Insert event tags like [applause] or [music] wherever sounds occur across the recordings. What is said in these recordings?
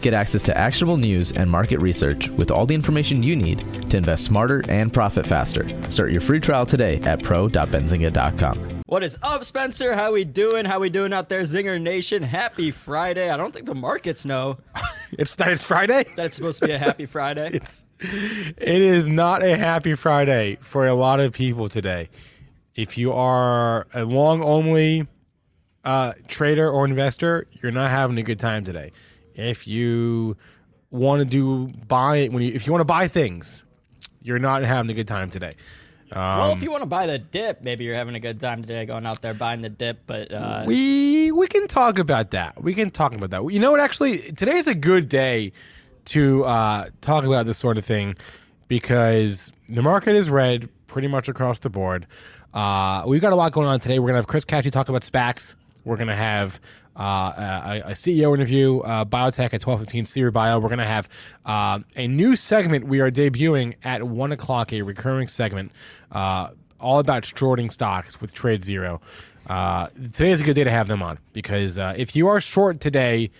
Get access to actionable news and market research with all the information you need to invest smarter and profit faster. Start your free trial today at pro.benzinga.com. What is up, Spencer? How we doing? How we doing out there, Zinger Nation? Happy Friday. I don't think the markets know [laughs] It's that it's Friday. [laughs] that it's supposed to be a happy Friday. [laughs] It's it is not a happy Friday for a lot of people today. If you are a long only uh, trader or investor, you're not having a good time today. If you want to do buy when you if you want to buy things, you're not having a good time today. well, Um, if you want to buy the dip, maybe you're having a good time today going out there buying the dip, but uh, we we can talk about that. We can talk about that. You know what? Actually, today is a good day to uh, talk about this sort of thing because the market is red pretty much across the board. Uh, we've got a lot going on today. We're gonna have Chris Katje talk about SPACs. We're gonna have uh, a, a CEO interview, uh, biotech at twelve fifteen, Seer Bio. We're gonna have uh, a new segment we are debuting at one o'clock, a recurring segment, uh, all about shorting stocks with TradeZero. Uh, today is a good day to have them on because uh, if you are short today,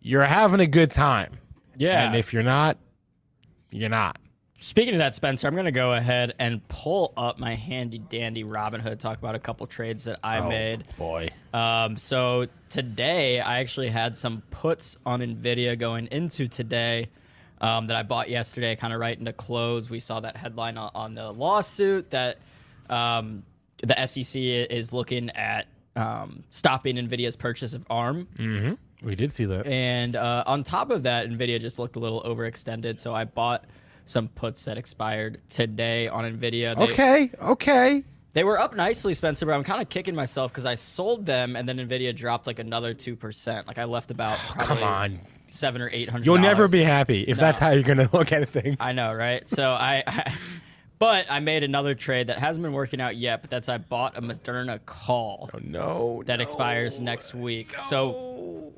you're having a good time. yeah. And if you're not, you're not. Speaking of that, Spencer, I'm going to go ahead and pull up my handy dandy Robinhood, talk about a couple trades that I made. Boy. Um, so today, I actually had some puts on Nvidia going into today um, that I bought yesterday, kind of right into close. We saw that headline on, on the lawsuit that um, the SEC is looking at um, stopping Nvidia's purchase of ARM. Hmm. We did see that. And uh, on top of that, Nvidia just looked a little overextended, so I bought some puts that expired today on Nvidia. They, Okay, okay. they were up nicely, Spencer, but I'm kind of kicking myself because I sold them and then Nvidia dropped like another two percent. Like I left about [sighs] probably Come on. seven or eight hundred. You'll never be happy if that's how you're going [laughs] to look at things. I know, right? So I, [laughs] I, but I made another trade that hasn't been working out yet. But that's I bought a Moderna call Oh no. that no. expires next week. So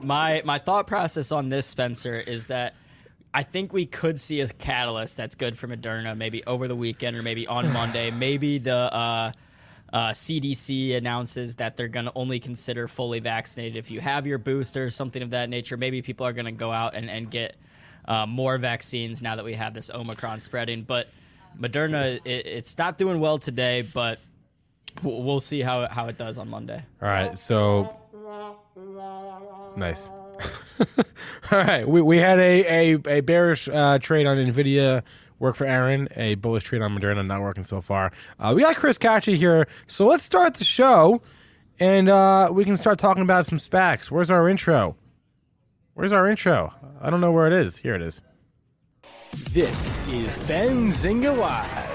my my thought process on this, Spencer, is that I think we could see a catalyst that's good for Moderna, maybe over the weekend or maybe on [sighs] Monday. Maybe the uh, uh, CDC announces that they're going to only consider fully vaccinated if you have your booster, or something of that nature. Maybe people are going to go out and, and get uh, more vaccines now that we have this Omicron spreading. But Moderna, it, it's not doing well today, but we'll, we'll see how, how it does on Monday. All right, so nice. [laughs] All right, we, we had a a, a bearish uh, trade on Nvidia work for Aaron, a bullish trade on Moderna not working so far. Uh, we got Chris Katje here, so let's start the show, and uh, we can start talking about some SPACs. Where's our intro? Where's our intro? I don't know where it is. Here it is. This is Benzinga Live.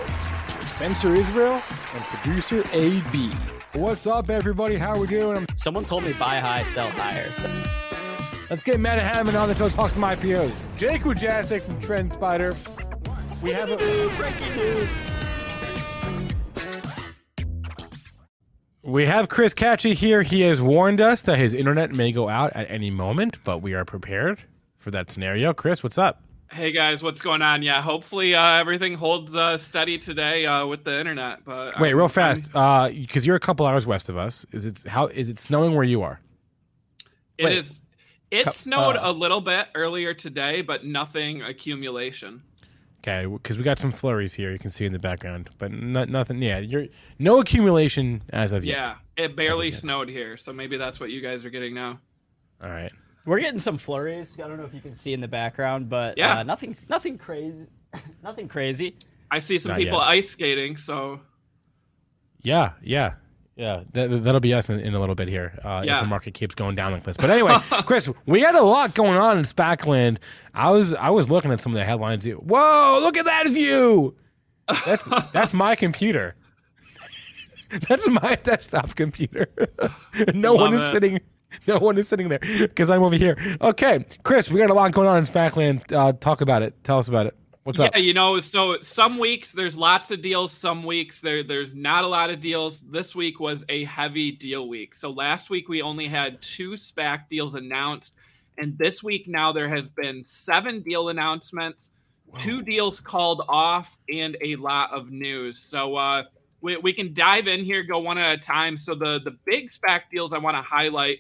Spencer Israel and producer AB. What's up, everybody? How are we doing? Someone told me buy high, sell higher. So Let's get Matt Hammond on the show. Talk some IPOs. Jake Wujastyk from TrendSpider. We have a breaking news. we have Chris Katje here. He has warned us that his internet may go out at any moment, but we are prepared for that scenario. Chris, what's up? Hey guys, what's going on? Yeah, hopefully uh, everything holds uh, steady today uh, with the internet. But Wait, I'm- real I'm- fast, uh, because you're a couple hours west of us. Is it how is it snowing where you are? It Wait. is. It Co- snowed uh, a little bit earlier today, but nothing accumulation. Okay, because we got some flurries here. You can see in the background, but not, nothing. Yeah, you're no accumulation as of yet. Yeah, it barely yet. snowed here, so maybe that's what you guys are getting now. All right. We're getting some flurries. I don't know if you can see in the background, but Yeah. uh, nothing, nothing crazy, [laughs] nothing crazy. I see some Not people yet. ice skating, so Yeah, yeah, yeah. That, that'll be us in, in a little bit here uh, if the market keeps going down like this. But anyway, [laughs] Chris, we had a lot going on in SPACland. I was I was looking at some of the headlines. Whoa! Look at that view. That's [laughs] that's my computer. [laughs] That's my desktop computer. no one is it. sitting. no one is sitting there because I'm over here. Okay, Chris, we got a lot going on in SPACland. Uh, talk about it. Tell us about it. What's yeah, up? you know, so some weeks there's lots of deals, some weeks there there's not a lot of deals. This week was a heavy deal week. So last week we only had two SPAC deals announced, and this week now there have been seven deal announcements, Whoa. two deals called off, and a lot of news. So uh, we, we can dive in here, go one at a time. So the the big SPAC deals I want to highlight.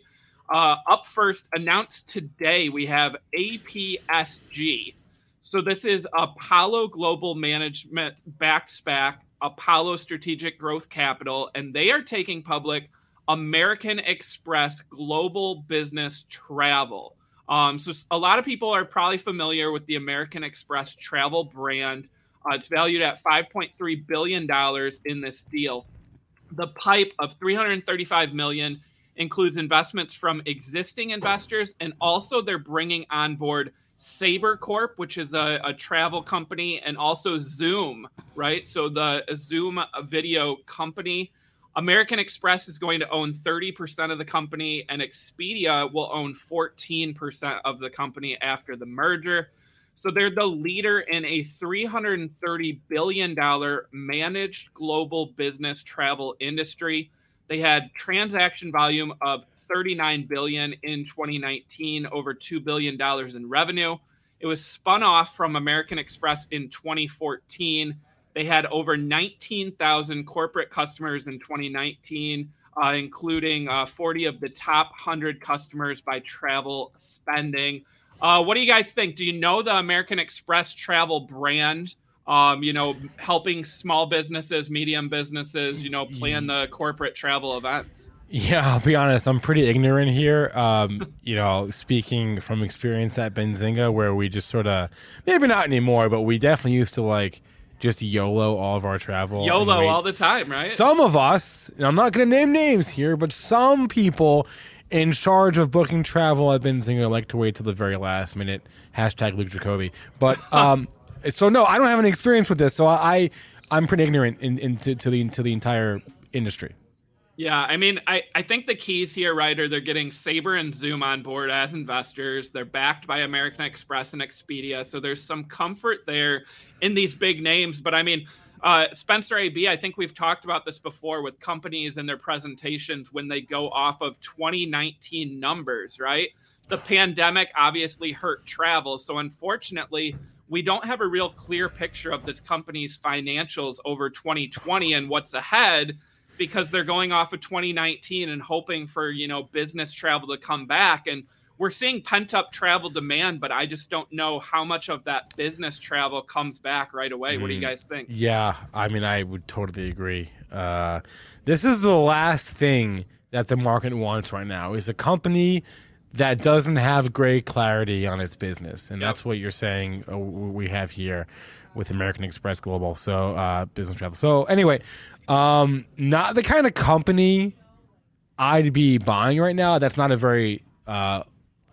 Uh, up first, announced today, we have APSG. So this is Apollo Global Management backed SPAC, Apollo Strategic Growth Capital, and they are taking public American Express Global Business Travel. Um, so a lot of people are probably familiar with the American Express travel brand. Uh, it's valued at 5.3 billion dollars in this deal. The pipe of 335 million includes investments from existing investors, and also they're bringing on board Sabre Corp, which is a, a, travel company, and also Zoom, right? So the Zoom video company. American Express is going to own 30% of the company, and Expedia will own 14% of the company after the merger. So they're the leader in a $330 billion managed global business travel industry. They had transaction volume of 39 billion in 2019, over 2 billion dollars in revenue. It was spun off from American Express in 2014. They had over 19,000 corporate customers in 2019, uh, including uh, 40 of the top 100 customers by travel spending. Uh, what do you guys think? Do you know the American Express travel brand? Um, you know, helping small businesses, medium businesses, you know, plan the corporate travel events. Yeah, I'll be honest. I'm pretty ignorant here. Um, [laughs] you know, speaking from experience at Benzinga, where we just sort of, maybe not anymore, but we definitely used to like just YOLO all of our travel. YOLO all the time, right? Some of us, and I'm not going to name names here, but some people in charge of booking travel at Benzinga like to wait till the very last minute. Hashtag Luke Jacoby. But [laughs] um, so no, I don't have any experience with this, so I I'm pretty ignorant in, in to, to the to the entire industry. Yeah, I mean, I, I think the keys here, right, are they're getting Sabre and Zoom on board as investors. They're backed by American Express and Expedia, so there's some comfort there in these big names. But I mean, uh, Spencer AB, I think we've talked about this before with companies and their presentations when they go off of 2019 numbers, right? The pandemic obviously hurt travel, so unfortunately, we don't have a real clear picture of this company's financials over 2020 and what's ahead because they're going off of 2019 and hoping for you know business travel to come back. And we're seeing pent up travel demand but i just don't know how much of that business travel comes back right away. What do you mm, guys think? Yeah i mean i would totally agree. Uh, this is the last thing that the market wants right now is a company that doesn't have great clarity on its business, and yep. that's what you're saying uh, we have here with American Express Global. So uh, business travel. So anyway, um, not the kind of company I'd be buying right now. That's not a very uh,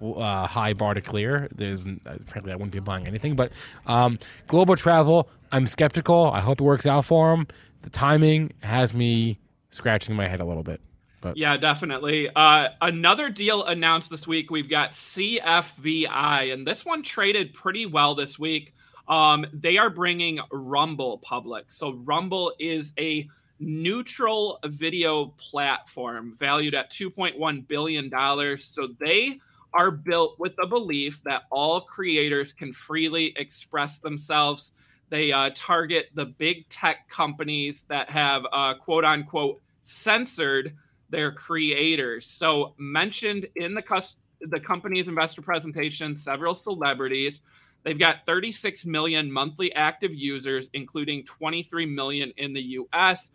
uh, high bar to clear. There's uh, frankly I wouldn't be buying anything, but um, global travel. I'm skeptical. I hope it works out for them. The timing has me scratching my head a little bit. But yeah, definitely. Uh, another deal announced this week. We've got CFVI, and this one traded pretty well this week. Um, they are bringing Rumble public. So Rumble is a neutral video platform valued at 2.1 billion dollars. So they are built with the belief that all creators can freely express themselves. They uh, target the big tech companies that have uh, quote unquote censored their creators. So mentioned in the cus- the company's investor presentation, several celebrities. They've got 36 million monthly active users, including 23 million in the US,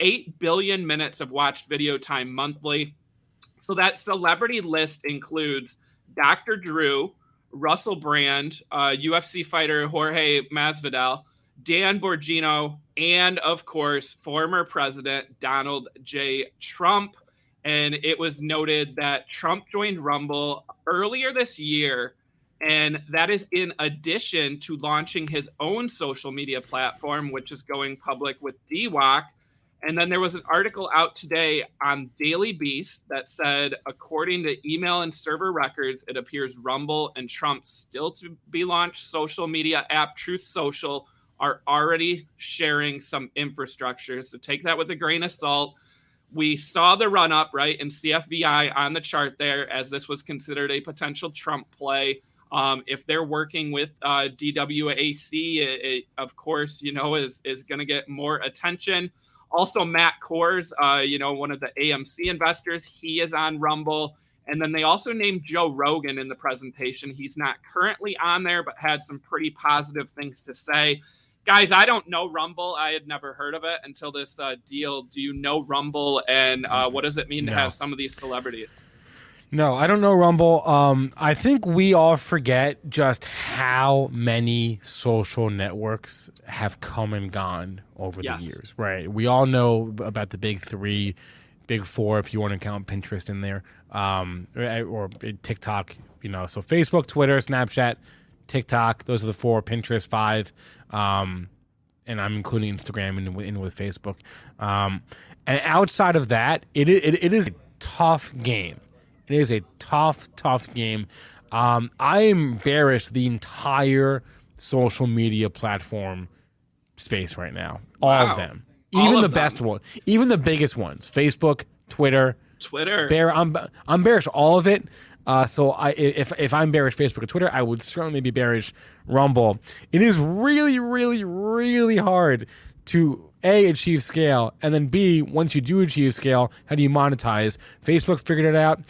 8 billion minutes of watched video time monthly. So that celebrity list includes Dr. Drew, Russell Brand, uh, UFC fighter Jorge Masvidal, Dan Bongino, and of course, former President Donald J. Trump. And it was noted that Trump joined Rumble earlier this year. And that is in addition to launching his own social media platform, which is going public with DWAC. And then there was an article out today on Daily Beast that said, according to email and server records, it appears Rumble and Trump's still to be launched social media app, Truth Social, are already sharing some infrastructure. So take that with a grain of salt. We saw the run up, right, in CFVI on the chart there, as this was considered a potential Trump play. Um, if they're working with uh, DWAC, it, it, of course, you know, is is going to get more attention. Also, Matt Kohrs, uh, you know, one of the AMC investors, he is on Rumble. And then they also named Joe Rogan in the presentation. He's not currently on there, but had some pretty positive things to say. Guys, I don't know Rumble. I had never heard of it until this uh, deal. Do you know Rumble, and uh, what does it mean No. to have some of these celebrities? No, I don't know Rumble. Um, I think we all forget just how many social networks have come and gone over Yes. the years, right? We all know about the big three, big four, if you want to count Pinterest in there, um, or, or TikTok. You know, so Facebook, Twitter, Snapchat, TikTok. Those are the four. Pinterest five, um, and I'm including Instagram in, in with Facebook. Um, and outside of that, it, it it is a tough game. It is a tough, tough game. Um, I am bearish the entire social media platform space right now. All Wow. of them, even of the them. best one, even the biggest ones: Facebook, Twitter. Twitter. Bear, I'm I'm bearish all of it. Uh, so I if if I'm bearish Facebook and Twitter, I would certainly be bearish Rumble. It is really, really, really hard to a achieve scale, and then b once you do achieve scale, how do you monetize? Facebook figured it out.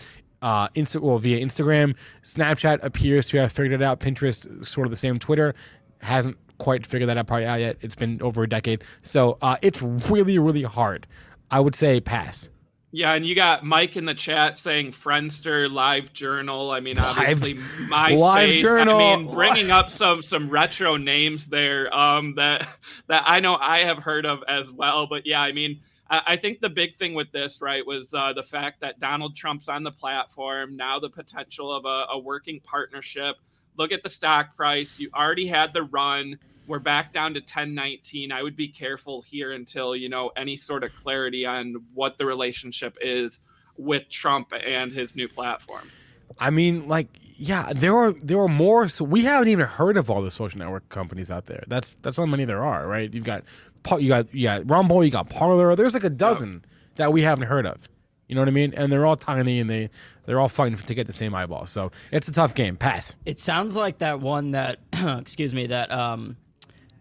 Uh, Insta well via Instagram, Snapchat appears to have figured it out. Pinterest sort of the same. Twitter hasn't quite figured that out probably yet. It's been over a decade, so uh, it's really, really hard. I would say pass. Yeah, and you got Mike in the chat saying Friendster, Live Journal. I mean, obviously MySpace. Live Journal. I mean, bringing up some some retro names there um, that that I know I have heard of as well. But yeah, I mean, I, I think the big thing with this, right, was uh, the fact that Donald Trump's on the platform now. The potential of a, a working partnership. Look at the stock price. You already had the run. We're back down to 1019. I would be careful here until, you know, any sort of clarity on what the relationship is with Trump and his new platform. I mean, like, yeah, there are there are more. So we haven't even heard of all the social network companies out there. That's that's how many there are, right? You've got Pa- you got you got Rumble, you got Parler. There's like a dozen that we haven't heard of. You know what I mean? And they're all tiny and they they're all fighting to get the same eyeball. So it's a tough game. Pass. It sounds like that one that, [clears throat] excuse me, that um,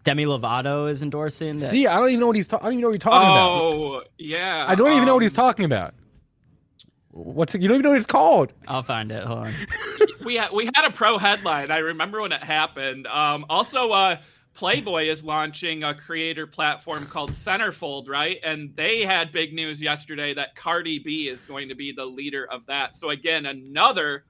Demi Lovato is endorsing. That, See, I don't even know what he's. Ta- I don't even know what you're talking about. Oh, yeah. I don't even know what he's um, talking about. What's it? You don't even know what it's called. I'll find it. Hold on. [laughs] we had we had a pro headline. I remember when it happened. Um, also, uh, Playboy is launching a creator platform called Centerfold, right? And they had big news yesterday that Cardi B is going to be the leader of that. So again, another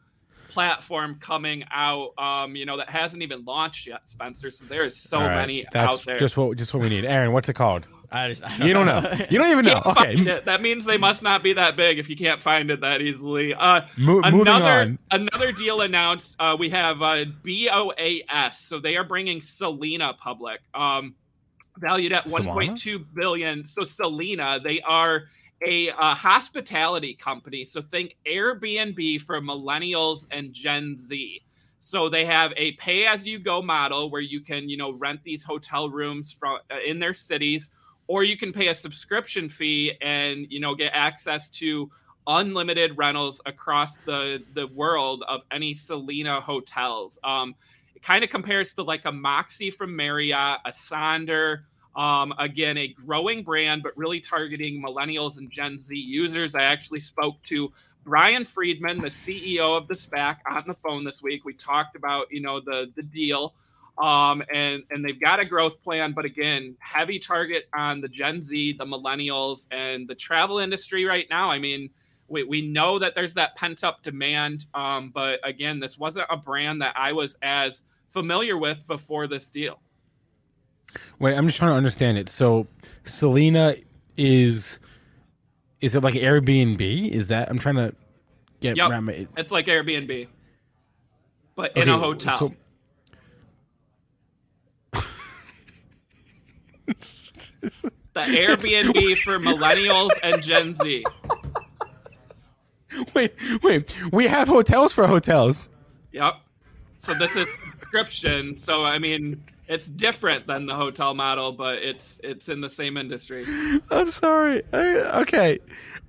platform coming out, um, you know, that hasn't even launched yet, Spencer. So there is so All right, many That's out there. just what just what we need. Aaron, what's it called? I just, I You don't know. You don't even [laughs] know. Okay. That means they must not be that big if you can't find it that easily. Uh, Mo- moving another on. another deal announced. Uh, we have uh, BOAS, so they are bringing Selina public, um, valued at Solana? 1.2 billion. So Selina, they are a hospitality company. So think Airbnb for millennials and Gen Z. So they have a pay-as-you-go model where you can, you know, rent these hotel rooms from uh, in their cities, or you can pay a subscription fee and you know get access to unlimited rentals across the the world of any Selina hotels. Um, it kind of compares to like a Moxy from Marriott, a Sonder. Um, again, a growing brand, but really targeting millennials and Gen Z users. I actually spoke to Brian Friedman, the CEO of the SPAC, on the phone this week. We talked about you know the the deal, um, and and they've got a growth plan, but again, heavy target on the Gen Z, the millennials, and the travel industry right now. I mean, we, we know that there's that pent up demand, um, but again, this wasn't a brand that I was as familiar with before this deal. Wait, I'm just trying to understand it. So, Selina is is it like Airbnb? Is that I'm trying to get Yep. my, It's like Airbnb, but in a hotel. so- the Airbnb for millennials and Gen Z. [laughs] Wait, wait. We have hotels for hotels. Yep. So this is subscription. So I mean, it's different than the hotel model, but it's it's in the same industry. [laughs] I'm sorry. I, okay,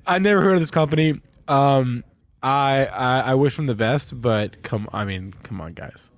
I never heard of this company. Um, I, I I wish them the best, but come, I mean, come on, guys.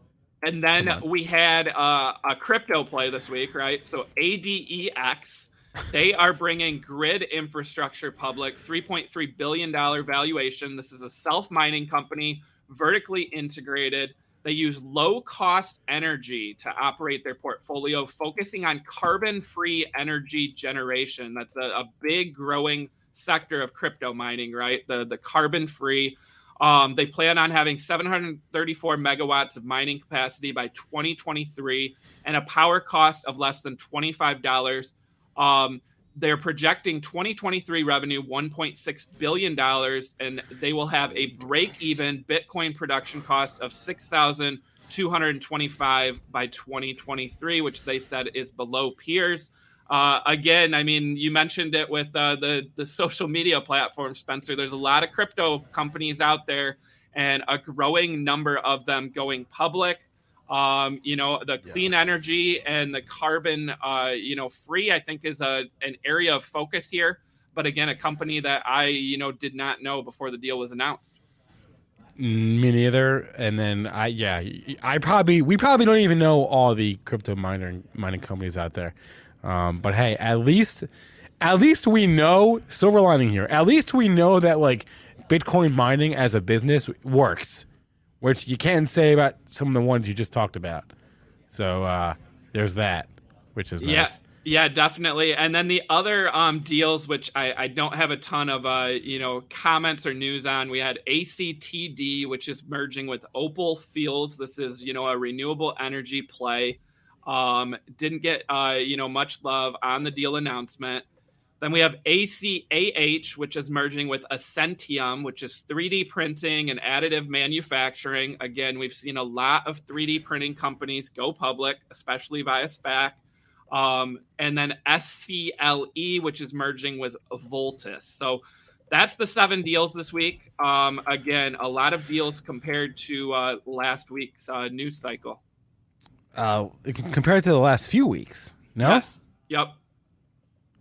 And then we had uh, a crypto play this week, right? So ADEX, they are bringing GRIID Infrastructure public, $3.3 billion valuation. This is a self mining company, vertically integrated. They use low cost energy to operate their portfolio, focusing on carbon free energy generation. That's a, a, big growing sector of crypto mining, right? The, the carbon free. Um, they plan on having 734 megawatts of mining capacity by 2023 and a power cost of less than $25. Um, they're projecting 2023 revenue 1.6 billion dollars and they will have a break even bitcoin production cost of 6225 by 2023 which they said is below peers. Uh, again i mean you mentioned it with uh, the the social media platform spencer. There's a lot of crypto companies out there and a growing number of them going public um, you know, the clean yeah. energy and the carbon, uh, you know, free, I think is a an area of focus here. But again, a company that I, you know, did not know before the deal was announced. Mm, me neither. And then I, yeah, I probably, we probably don't even know all the crypto mining mining companies out there. Um, but hey, at least, at least we know silver lining here. At least we know that like Bitcoin mining as a business works which you can say about some of the ones you just talked about. So uh, there's that, which is nice. Yeah. Yeah, definitely. And then the other um, deals, which I, I don't have a ton of uh, you know comments or news on, we had ACTD, which is merging with Opal Fuels. This is you know a renewable energy play. Um, didn't get uh, you know much love on the deal announcement. Then we have ACAH, which is merging with Essentium, which is 3D printing and additive manufacturing. Again, we've seen a lot of 3D printing companies go public, especially via SPAC. Um, and then SCLE, which is merging with Voltus. So that's the seven deals this week. Um, again, a lot of deals compared to uh, last week's uh, news cycle. Uh, compared to the last few weeks, no? Yes. Yep.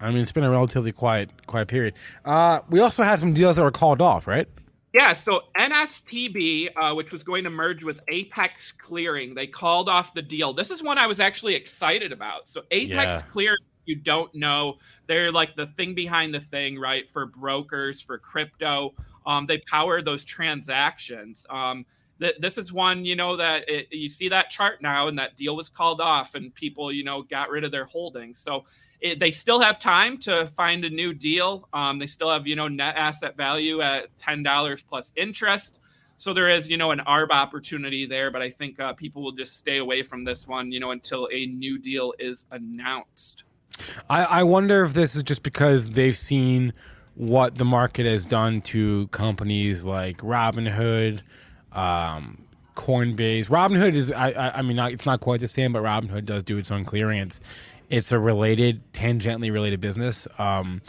I mean, it's been a relatively quiet, quiet period. Uh, we also had some deals that were called off, right? Yeah. So NSTB, uh, which was going to merge with Apex Clearing, they called off the deal. This is one I was actually excited about. So Apex yeah. Clearing, you don't know, they're like the thing behind the thing, right? For brokers, for crypto, um, they power those transactions. Um, this is one you know that it, you see that chart now and that deal was called off and people you know got rid of their holdings so it, they still have time to find a new deal. Um, they still have, you know, net asset value at ten dollars plus interest. So there is, you know, an ARB opportunity there, but I think uh, people will just stay away from this one, you know, until a new deal is announced. I, I wonder if this is just because they've seen what the market has done to companies like Robinhood, um, Coinbase. Robinhood is, I, I, I mean, it's not quite the same, but Robinhood does do its own clearing. It's a related, tangentially related business. Um,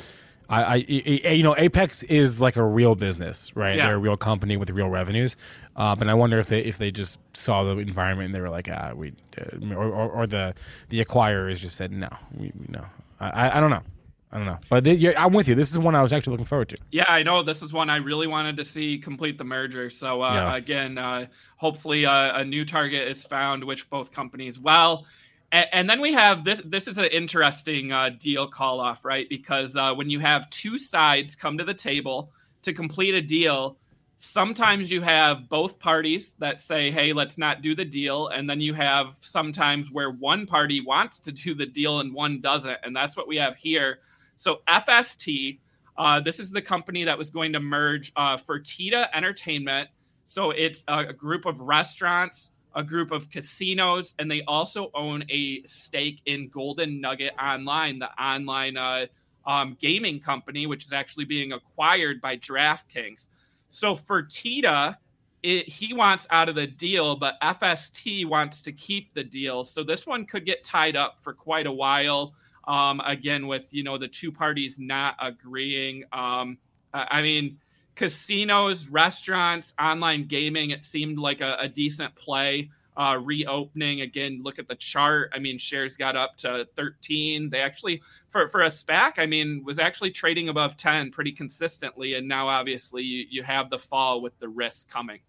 I, I, you know, Apex is like a real business, right? Yeah. They're a real company with real revenues. Uh, but I wonder if they if they just saw the environment and they were like, ah, we, uh, or, or, or, the the acquirers just said no, we, no. I, I don't know. I don't know, but they, yeah, I'm with you. This is one I was actually looking forward to. Yeah, I know. This is one I really wanted to see complete the merger. So uh, yeah. again, uh, hopefully uh, a new target is found, which both companies well. And, and then we have this. This is an interesting uh, deal call off, right? Because uh, when you have two sides come to the table to complete a deal, sometimes you have both parties that say, "Hey, let's not do the deal," and then you have sometimes where one party wants to do the deal and one doesn't, and that's what we have here. So FST, uh, this is the company that was going to merge uh, Fertitta Entertainment. So it's a group of restaurants a group of casinos, and they also own a stake in Golden Nugget Online, the online uh, um, gaming company, which is actually being acquired by DraftKings. So Fertitta, it, he wants out of the deal, but FST wants to keep the deal. So this one could get tied up for quite a while. Um, again, with you know the two parties not agreeing. Um, I mean, casinos, restaurants, online gaming. It seemed like a, a decent play. Uh, reopening again. Look at the chart. I mean, shares got up to 13. They actually, for for a SPAC, I mean, was actually trading above 10 pretty consistently. And now, obviously, you, you have the fall with the risk coming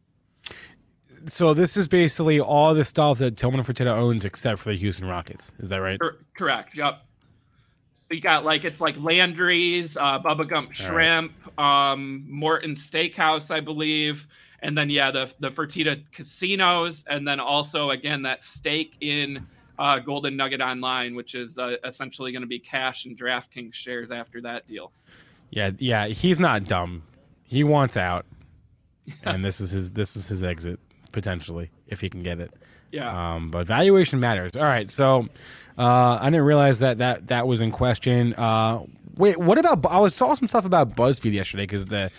so this is basically all the stuff that Tillman Fertitta owns except for the Houston Rockets. Is that right? correct. Yep. You got like it's like Landry's, uh, Bubba Gump Shrimp, right. um, Morton Steakhouse, I believe, and then yeah, the the Fertitta casinos, and then also again that stake in uh, Golden Nugget Online, which is uh, essentially going to be cash and DraftKings shares after that deal. Yeah, yeah, he's not dumb. He wants out, and [laughs] this is his this is his exit potentially if he can get it. Yeah. Um, but valuation matters. All right. So uh, I didn't realize that that that was in question. Uh, wait, what about? I was saw some stuff about BuzzFeed yesterday because the.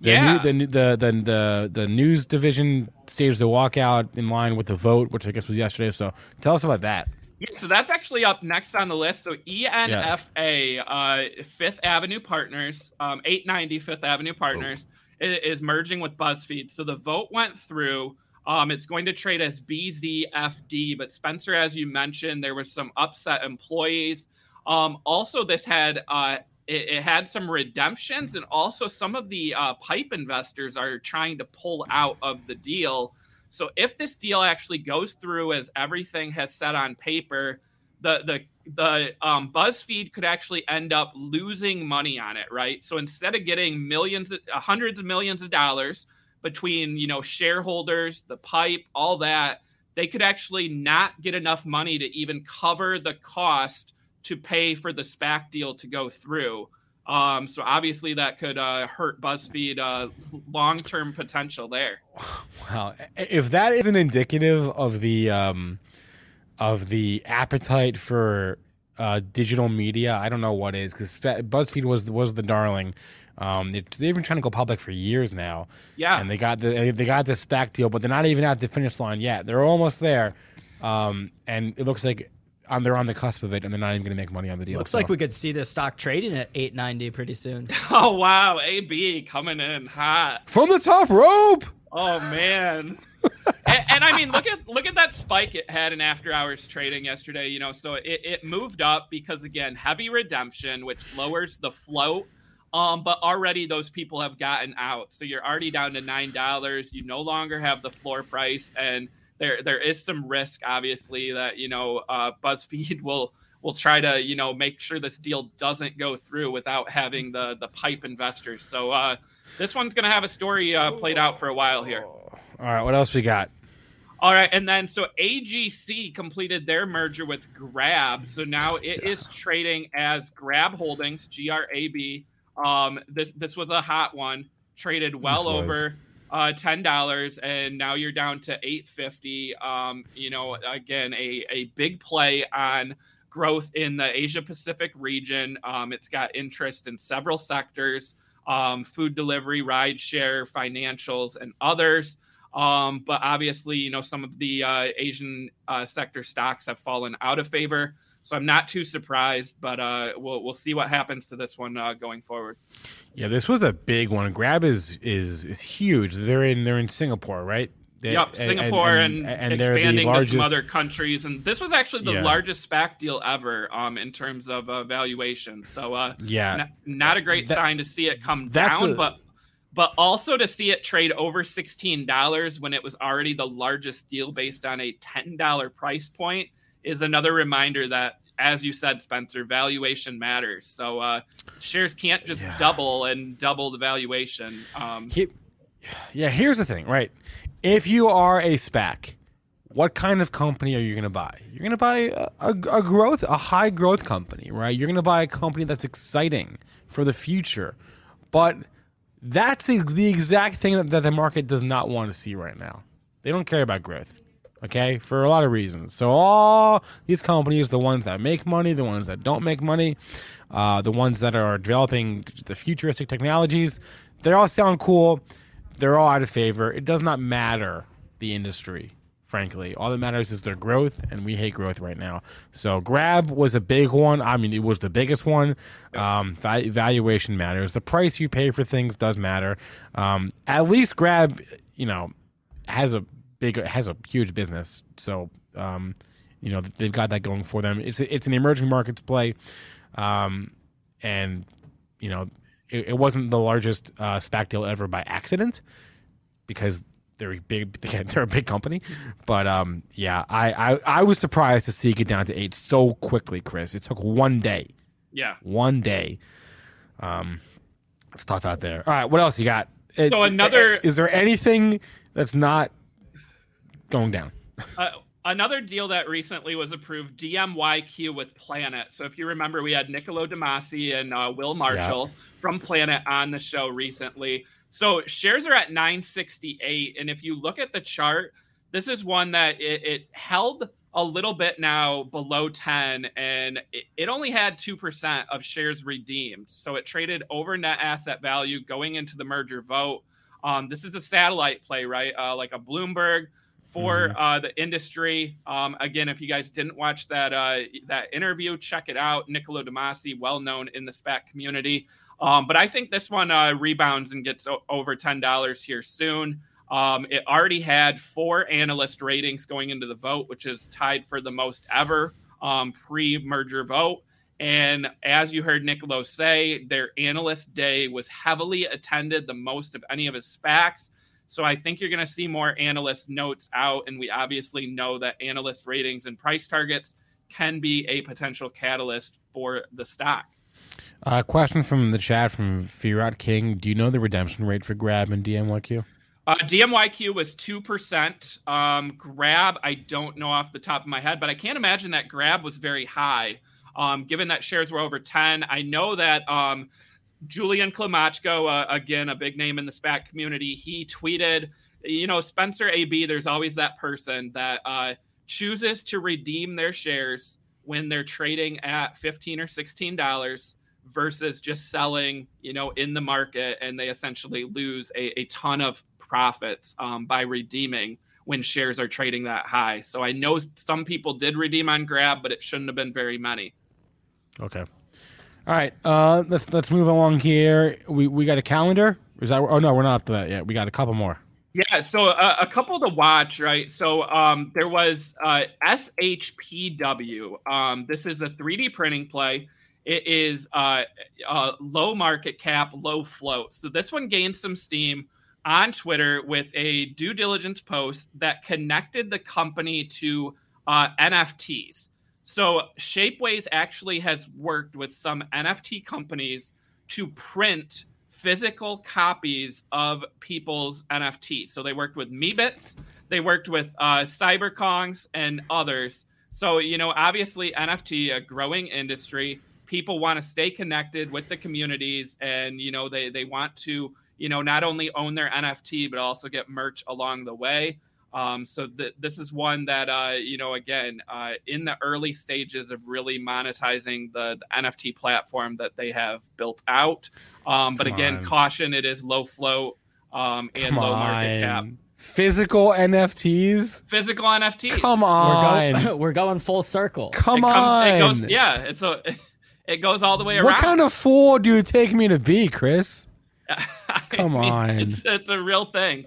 The, yeah. new, the, the the the the news division staged the walkout in line with the vote, which I guess was yesterday. So tell us about that. Yeah, so that's actually up next on the list. So ENFA, yeah. uh, Fifth Avenue Partners, um, 890 Fifth Avenue Partners, oh. is merging with BuzzFeed. So the vote went through. Um, it's going to trade as BZFD, but Spencer, as you mentioned, there was some upset employees. Um, also, this had uh, it, it, had some redemptions, and also some of the uh, pipe investors are trying to pull out of the deal. So, if this deal actually goes through as everything has said on paper, the the the um, BuzzFeed could actually end up losing money on it, right? So instead of getting millions, hundreds of millions of dollars, between you know shareholders, the pipe, all that, they could actually not get enough money to even cover the cost to pay for the SPAC deal to go through. Um, so obviously that could uh, hurt BuzzFeed uh, long-term potential there. [laughs] Wow, if that isn't indicative of the um, of the appetite for uh, digital media, I don't know what is because BuzzFeed was was the darling um, they've been trying to go public for years now. Yeah, and they got the they got this SPAC deal, but they're not even at the finish line yet. They're almost there, um, and it looks like um, they're on the cusp of it, and they're not even going to make money on the deal. Looks so. like we could see the stock trading at eight ninety pretty soon. [laughs] oh wow, AB coming in hot from the top rope. Oh man. and, and, I mean, look at look at that spike it had in after hours trading yesterday. You know, so it, it moved up because again, heavy redemption, which lowers the float um, but already those people have gotten out. So you're already down to nine dollars. You no longer have the floor price, and there there is some risk, obviously, that you know uh, BuzzFeed [laughs] will will try to you know make sure this deal doesn't go through without having the the pipe investors. So uh, this one's going to have a story uh, played out for a while here. All right, what else we got? All right, and then so AGC completed their merger with Grab, so now it is trading as Grab Holdings, G R A B. Um, this this was a hot one, traded well over uh, ten dollars, and now you're down to eight fifty. Um, you know, again, a a big play on growth in the Asia Pacific region. Um, it's got interest in several sectors: um, food delivery, ride share, financials, and others. Um, but obviously, you know, some of the uh, Asian uh, sector stocks have fallen out of favor. So I'm not too surprised, but uh, we'll we'll see what happens to this one uh, going forward. Yeah, this was a big one. Grab is is is huge. They're in they're in Singapore, right? They, yep, Singapore and, and, and, and expanding largest... to some other countries. And this was actually the yeah. largest SPAC deal ever um, in terms of uh, valuation. So uh, yeah, n- not a great that, sign to see it come down, a... but but also to see it trade over sixteen dollars when it was already the largest deal based on a ten dollar price point is another reminder that as you said spencer valuation matters. So uh, shares can't just yeah. double and double the valuation um, he, yeah here's the thing right? If you are a spac what kind of company are you going to buy? You're going to buy a, a, a growth a high growth company right? You're going to buy a company that's exciting for the future. But that's the exact thing that, that the market does not want to see right now. They don't care about growth okay, for a lot of reasons. So all these companies, the ones that make money, the ones that don't make money, uh, the ones that are developing the futuristic technologies, they all sound cool. They're all out of favor. It does not matter the industry frankly. All that matters is their growth, and we hate growth right now. So Grab was a big one. I mean, it was the biggest one. Um, valuation matters. The price you pay for things does matter. Um, at least Grab, you know, has a big, has a huge business. So, um, you know, they've got that going for them. It's it's an emerging markets play, um, and you know, it, it wasn't the largest uh, SPAC deal ever by accident because they're a big [laughs] they're a big company. But um yeah I, I i was surprised to see it get down to eight so quickly chris. It took one day. Yeah. one day. Um it's tough out there. All right what else you got? It- So another- is there anything that's not going down Uh, another deal that recently was approved, DMYQ with Planet. So if you remember, we had Niccolo de Masi and uh, Will Marshall from Planet on the show recently. So shares are at 968, and if you look at the chart, this is one that it, it held a little bit now below 10, and it, it only had 2% of shares redeemed. So it traded over net asset value going into the merger vote. Um, this is a satellite play, right? Uh, like a Bloomberg for uh, the industry. Um, again, if you guys didn't watch that uh, that interview, check it out. Niccolo de Masi, well known in the SPAC community. Um, but I think this one uh, rebounds and gets o- over ten dollars here soon. Um, it already had four analyst ratings going into the vote, which is tied for the most ever um, pre-merger vote. And as you heard Niccolo say, their analyst day was heavily attended, the most of any of his SPACs. So I think you're going to see more analyst notes out, and we obviously know that analyst ratings and price targets can be a potential catalyst for the stock. uh question from the chat from Firat King do you know the redemption rate for grab and dmyq Uh, DMYQ was 2%. Um, Grab, I don't know off the top of my head, but I can't imagine that Grab was very high. Um, given that shares were over 10, I know that um, Julian Klymochko, uh, again, a big name in the SPAC community, he tweeted, you know, Spencer AB, there's always that person that uh, chooses to redeem their shares when they're trading at 15 or 16 dollars versus just selling, you know, in the market and they essentially lose a, a ton of profits um, by redeeming when shares are trading that high. So I know some people did redeem on Grab, but it shouldn't have been very many. okay all right uh let's let's move along here we we got a calendar is that oh no we're not up to that yet we got a couple more Yeah, so uh, a couple to watch, right? So um, there was uh, SHPW. Um, this is a 3D printing play. It is uh, uh, low market cap, low float. So this one gained some steam on Twitter with a due diligence post that connected the company to uh, NFTs. So Shapeways actually has worked with some NFT companies to print physical copies of people's NFTs. So they worked with Meebits, they worked with uh, CyberKongs, and others. So you know, obviously NFT, a growing industry. People want to stay connected with the communities, and you know, they they want to you know not only own their NFT but also get merch along the way. Um, so th- this is one that uh, you know again uh, in the early stages of really monetizing the, the NFT platform that they have built out. Um, but Come again, on. caution: it is low float um, and Come low market cap. on. Physical NFTs? Physical NFTs. Come We're, on. go- [laughs] we're going full circle. Come it comes, on. It goes, yeah, it's a. [laughs] It goes all the way around. what kind of fool do you take me to be, Chris? [laughs] I Come on. It's, it's a real thing.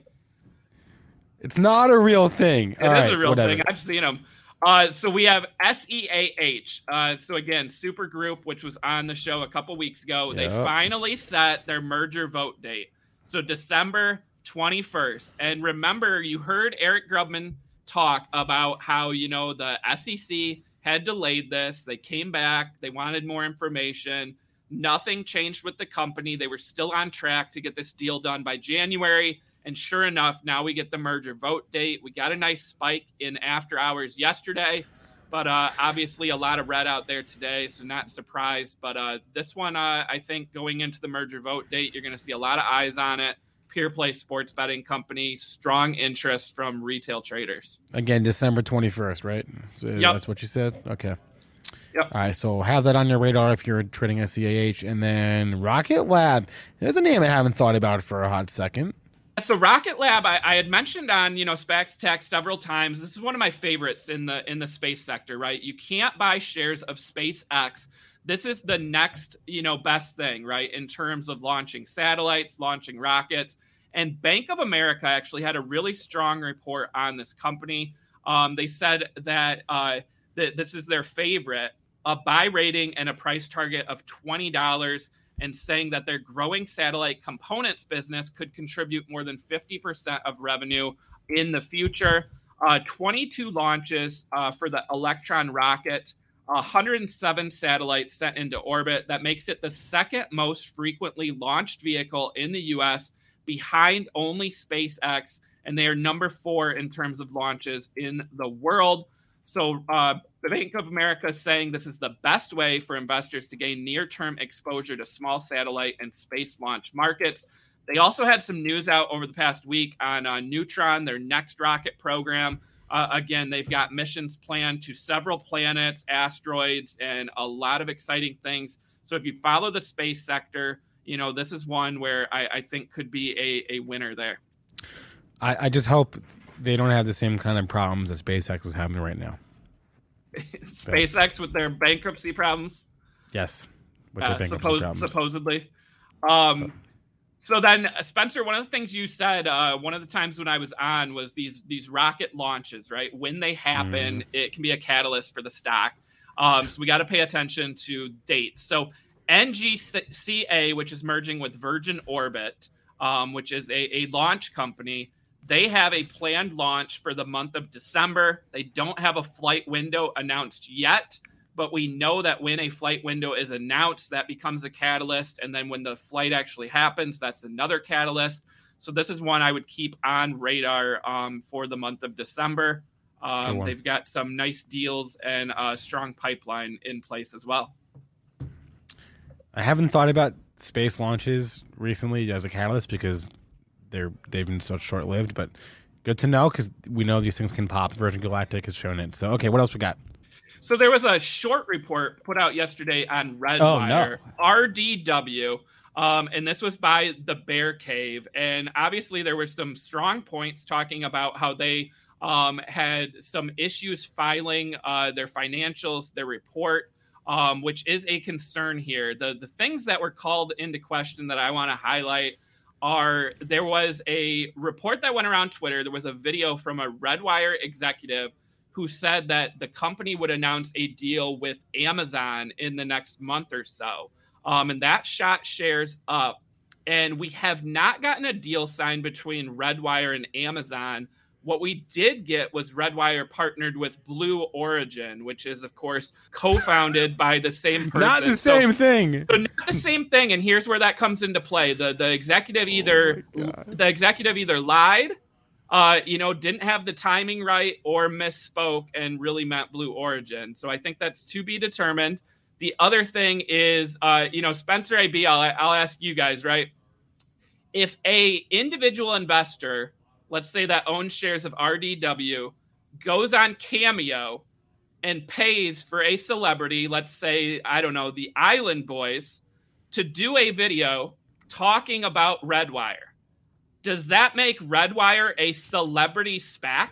It's not a real thing. It is All right, a real whatever. thing. I've seen them. Uh, so we have SEAH. Uh, so again, Super Group, which was on the show a couple weeks ago, they finally set their merger vote date. So December 21st. And remember, you heard Eric Grubman talk about how, you know, the SEC had delayed this. They came back, they wanted more information. Nothing changed with the company. They were still on track to get this deal done by January. And sure enough, now we get the merger vote date. We got a nice spike in after hours yesterday, but uh, obviously a lot of red out there today, so not surprised. But uh, this one, uh, I think going into the merger vote date, you're going to see a lot of eyes on it. Pure Play Sports Betting Company, strong interest from retail traders. Again, December 21st, right? So Yep. That's what you said? Okay. Yep. All right, so have that on your radar if you're trading SEAH. And then Rocket Lab. There's a name I haven't thought about for a hot second. So Rocket Lab, I, I, had mentioned on you know SPACs Attack several times. This is one of my favorites in the in the space sector. Right, you can't buy shares of SpaceX. This is the next you know best thing, right, in terms of launching satellites, launching rockets. And Bank of America actually had a really strong report on this company. Um, they said that uh, that this is their favorite, a buy rating and a price target of twenty dollars and saying that their growing satellite components business could contribute more than 50% of revenue in the future. Uh, 22 launches uh, for the Electron rocket, 107 satellites sent into orbit. That makes it the second most frequently launched vehicle in the US, behind only SpaceX. And they are number four in terms of launches in the world. So, uh, the Bank of America is saying this is the best way for investors to gain near term exposure to small satellite and space launch markets. They also had some news out over the past week on uh, Neutron, their next rocket program. Uh, again, they've got missions planned to several planets, asteroids, and a lot of exciting things. So if you follow the space sector, you know, this is one where I, I think could be a, a winner there. I, I just hope they don't have the same kind of problems that SpaceX is having right now. [laughs] SpaceX with their bankruptcy problems. Yes, with uh, suppos- supposedly. Um, so then, uh, Spencer, one of the things you said uh, one of the times when I was on was these these rocket launches, right? When they happen, mm. it can be a catalyst for the stock. Um, so we got to pay attention to dates. So NGCA, which is merging with Virgin Orbit, um, which is a, a launch company, they have a planned launch for the month of December. They don't have a flight window announced yet, but we know that when a flight window is announced, that becomes a catalyst. And then when the flight actually happens, that's another catalyst. So this is one I would keep on radar um, for the month of December. Um, they've got some nice deals and a strong pipeline in place as well. I haven't thought about space launches recently as a catalyst because they're they've been so short lived, but good to know because we know these things can pop. Virgin Galactic has shown it. So okay, what else we got? So there was a short report put out yesterday on Redwire, oh, no. RDW. Um, and this was by the Bear Cave. And obviously, there were some strong points talking about how they um, had some issues filing uh, their financials, their report, um, which is a concern here. The, the things that were called into question that I want to highlight are there was a report that went around Twitter. There was a video from a Redwire executive who said that the company would announce a deal with Amazon in the next month or so. Um, and that shot shares up. And we have not gotten a deal signed between Redwire and Amazon what we did get was Redwire partnered with Blue Origin, which is, of course, co-founded by the same person. [laughs] Not the so, same thing. So not the same thing. And here's where that comes into play: the the executive oh either oh the executive either lied, uh, you know, didn't have the timing right, or misspoke and really meant Blue Origin. So I think that's to be determined. The other thing is, uh, you know, Spencer AB. I'll I'll ask you guys, right? If a individual investor let's say that owns shares of RDW, goes on Cameo and pays for a celebrity, let's say, I don't know, the Island Boys, to do a video talking about Redwire. Does that make Redwire a celebrity SPAC?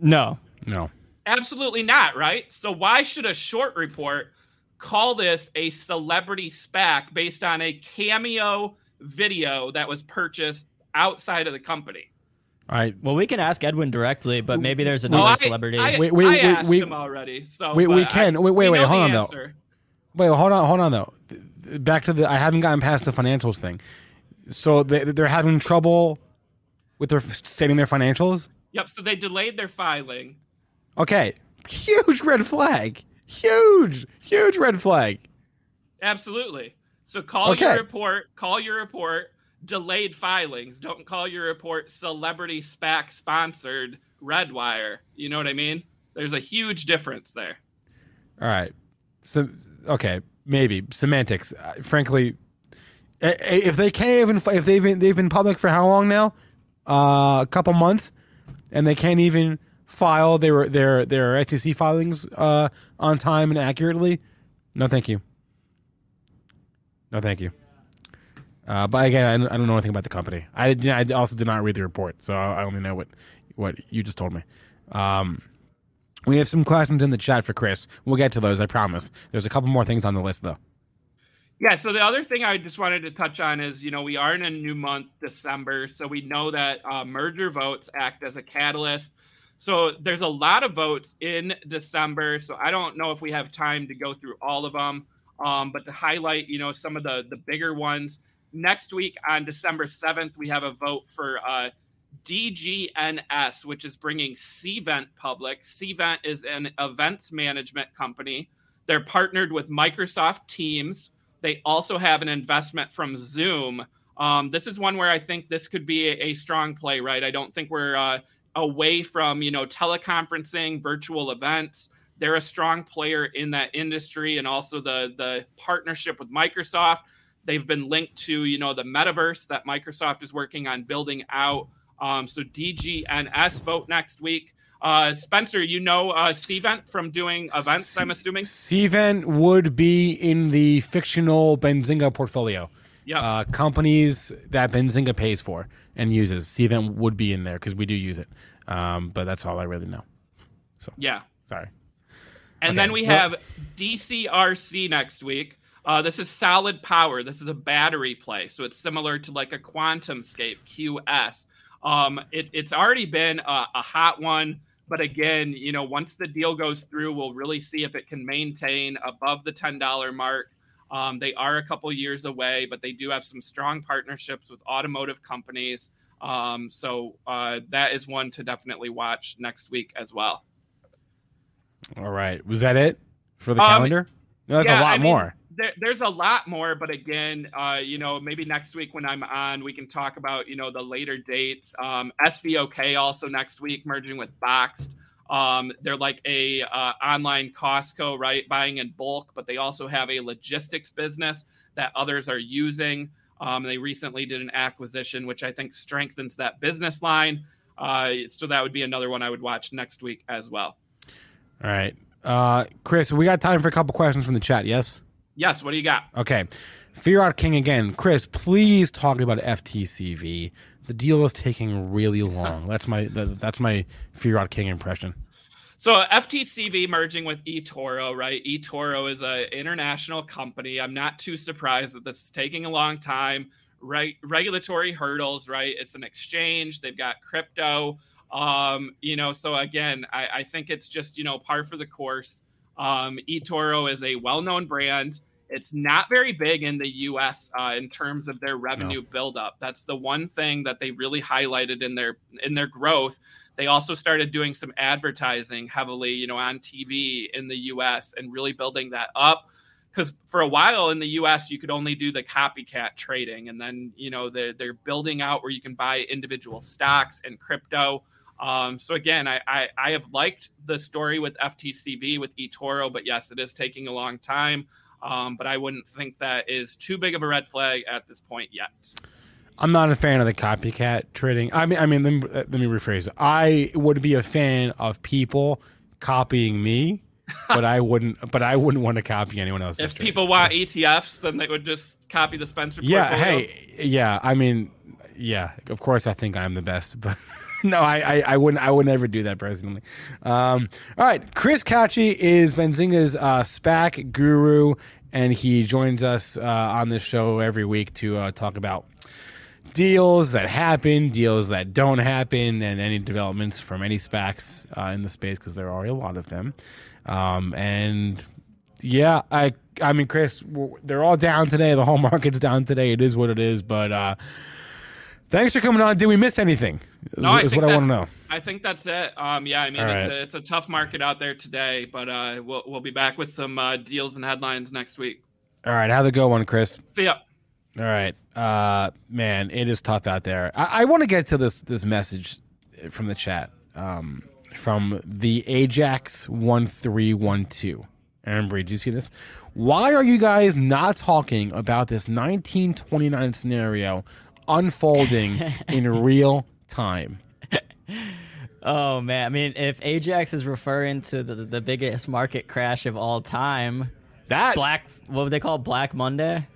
No. No. Absolutely not, right? So why should a short report call this a celebrity SPAC based on a cameo video that was purchased outside of the company. All right. Well, we can ask Edwin directly, but maybe there's another well, I, celebrity. I, we, we, I asked we, him already, so we, we can. wait, wait, wait. Hold on answer. though. Wait, hold on, hold on though. Back to the. I haven't gotten past the financials thing. So they, they're having trouble with their stating their financials. Yep. So they delayed their filing. Okay. Huge red flag. Huge, huge red flag. Absolutely. So call okay. your report. Call your report delayed filings. Don't call your report celebrity SPAC sponsored Redwire. You know what I mean? There's a huge difference there. All right. So okay, maybe semantics. Uh, frankly, if they can't even if they've been, they've been public for how long now? Uh, a couple months, and they can't even file their their their SEC filings uh, on time and accurately. No, thank you. No, thank you. Uh, but again, I, I don't know anything about the company. I, did, I also did not read the report, so I only know what what you just told me. Um, we have some questions in the chat for Chris. We'll get to those, I promise. There's a couple more things on the list, though. Yeah, so the other thing I just wanted to touch on is, you know, we are in a new month, December, so we know that uh, merger votes act as a catalyst. So there's a lot of votes in December. So I don't know if we have time to go through all of them, um, but to highlight, you know, some of the the bigger ones. Next week on December 7th, we have a vote for uh, DGNS, which is bringing Cvent public. Cvent is an events management company. They're partnered with Microsoft Teams. They also have an investment from Zoom. Um, this is one where I think this could be a, a strong play, right? I don't think we're uh, away from you know teleconferencing, virtual events. They're a strong player in that industry, and also the the partnership with Microsoft. They've been linked to you know the metaverse that Microsoft is working on building out. Um, so DGNS vote next week. Uh, Spencer, you know uh, Cvent from doing events, C- I'm assuming? Cvent would be in the fictional Benzinga portfolio. Yeah. Uh, companies that Benzinga pays for and uses. Cvent would be in there because we do use it. Um, but that's all I really know. So Yeah. sorry. And Okay, then we well- have DCRC next week. Uh, this is solid power. This is a battery play. So it's similar to like a quantum QuantumScape QS. Um, it, it's already been a, a hot one. But again, you know, once the deal goes through, we'll really see if it can maintain above the $10 mark. Um, they are a couple years away, but they do have some strong partnerships with automotive companies. Um, so uh, that is one to definitely watch next week as well. All right. Was that it for the Um, calendar? No, that's yeah, a lot I mean, more. There, there's a lot more, but again, uh, you know, maybe next week when I'm on, we can talk about you know the later dates. Um, SVOK also next week merging with Boxed. Um, they're like a uh, online Costco, right? Buying in bulk, but they also have a logistics business that others are using. Um, they recently did an acquisition, which I think strengthens that business line. Uh, so that would be another one I would watch next week as well. All right. Uh, Chris, we got time for a couple questions from the chat, yes? Yes, what do you got? Okay. Fear Out King again. Chris, please talk about FTCV. The deal is taking really [laughs] long. That's my that, that's my Fear Out King impression. So FTCV merging with eToro, right? eToro is an international company. I'm not too surprised that this is taking a long time. Right, regulatory hurdles, right? It's an exchange. They've got crypto. Um, you know, so again, I, I think it's just you know par for the course. Um, eToro is a well-known brand. It's not very big in the U.S. Uh, in terms of their revenue buildup. That's the one thing that they really highlighted in their in their growth. They also started doing some advertising heavily, you know, on TV in the U.S. and really building that up. Because for a while in the U.S. you could only do the copycat trading, and then you know they're they're building out where you can buy individual stocks and crypto. Um, so again, I, I, I have liked the story with FTCV with eToro, but yes, it is taking a long time. Um, but I wouldn't think that is too big of a red flag at this point yet. I'm not a fan of the copycat trading. I mean, I mean, let me, let me rephrase. It. I would be a fan of people copying me, [laughs] but I wouldn't. But I wouldn't want to copy anyone else. If trades. people want ETFs, then they would just copy the Spencer. yeah, portfolio. hey, yeah. I mean, yeah. Of course, I think I'm the best, [laughs] but [laughs] no, I, I, I wouldn't. I would never do that personally. Um, all right, Chris Katje is Benzinga's uh, SPAC guru, and he joins us uh, on this show every week to uh, talk about deals that happen, deals that don't happen, and any developments from any SPACs uh, in the space because there are a lot of them. Um, and yeah, I I mean, Chris, they're all down today. The whole [laughs] market's down today. It is what it is. But uh, thanks for coming on. Did we miss anything? Is, No, I is what I want to know. I think that's it. Um, yeah, I mean, All it's, a, it's a tough market out there today, but uh, we'll we'll be back with some uh, deals and headlines next week. All right, how'd it go, one, Chris? See ya. All right, uh, man, it is tough out there. I, I want to get to this this message from the chat um, from the Ajax one three one two. Aaron Bry, do you see this? Why are you guys not talking about this 1929 scenario unfolding [laughs] in real time? Oh man, I mean, if Ajax is referring to the the biggest market crash of all time, That Black, what would they call? Black Monday?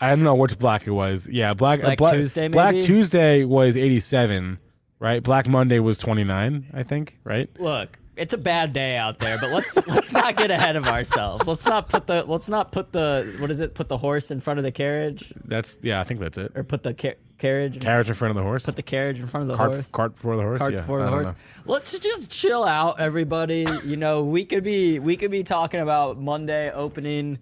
I don't know which black it was. Yeah, black Black Black Tuesday, Black? Tuesday was 87, right? Black Monday was 29, I think, right? Look, it's a bad day out there, but let's [laughs] let's not get ahead of ourselves. Let's not put the let's not put the what is it? Put the horse in front of the carriage, That's yeah, I think that's it. or put the ca- carriage. in- Carriage in front of the horse. Put the carriage in front of the cart, horse. cart before the horse. cart yeah, before I the horse. know. Let's just chill out, everybody. You know, we could be we could be talking about Monday opening.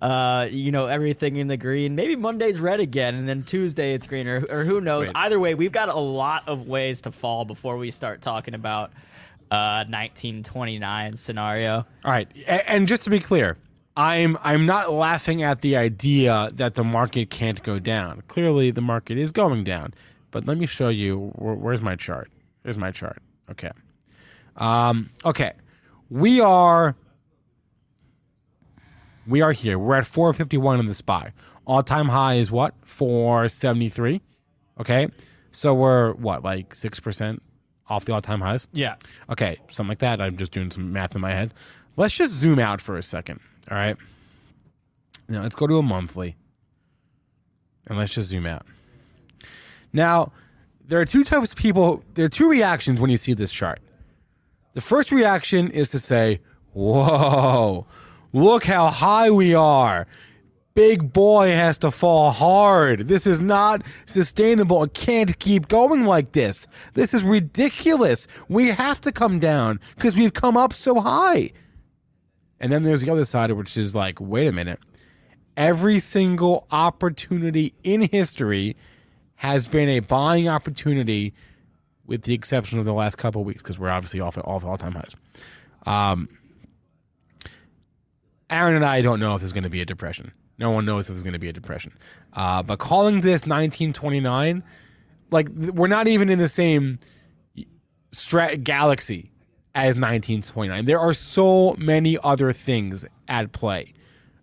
Uh, you know everything in the green. Maybe Monday's red again, and then Tuesday it's green, or, or who knows. Wait. Either way, we've got a lot of ways to fall before we start talking about uh 1929 scenario. All right, and just to be clear, I'm I'm not laughing at the idea that the market can't go down. Clearly, the market is going down. But let me show you. Where, where's my chart? Here's my chart. Okay. Um. Okay. We are. We are here. We're at 451 in the SPY. All time high is what? 473. Okay. So we're what, like 6% off the all time highs? Yeah. Okay, something like that. I'm just doing some math in my head. Let's just zoom out for a second. All right. Now let's go to a monthly. And let's just zoom out. Now, there are two types of people, there are two reactions when you see this chart. The first reaction is to say, Whoa, look how high we are. Big boy has to fall hard. This is not sustainable. It can't keep going like this. This is ridiculous. We have to come down because we've come up so high. And then there's the other side, which is like, wait a minute. Every single opportunity in history has been a buying opportunity, with the exception of the last couple of weeks, because we're obviously off at all time highs. Um, Aaron and I don't know if there's going to be a depression. No one knows if there's going to be a depression. Uh, but calling this 1929, like we're not even in the same galaxy as 1929. There are so many other things at play.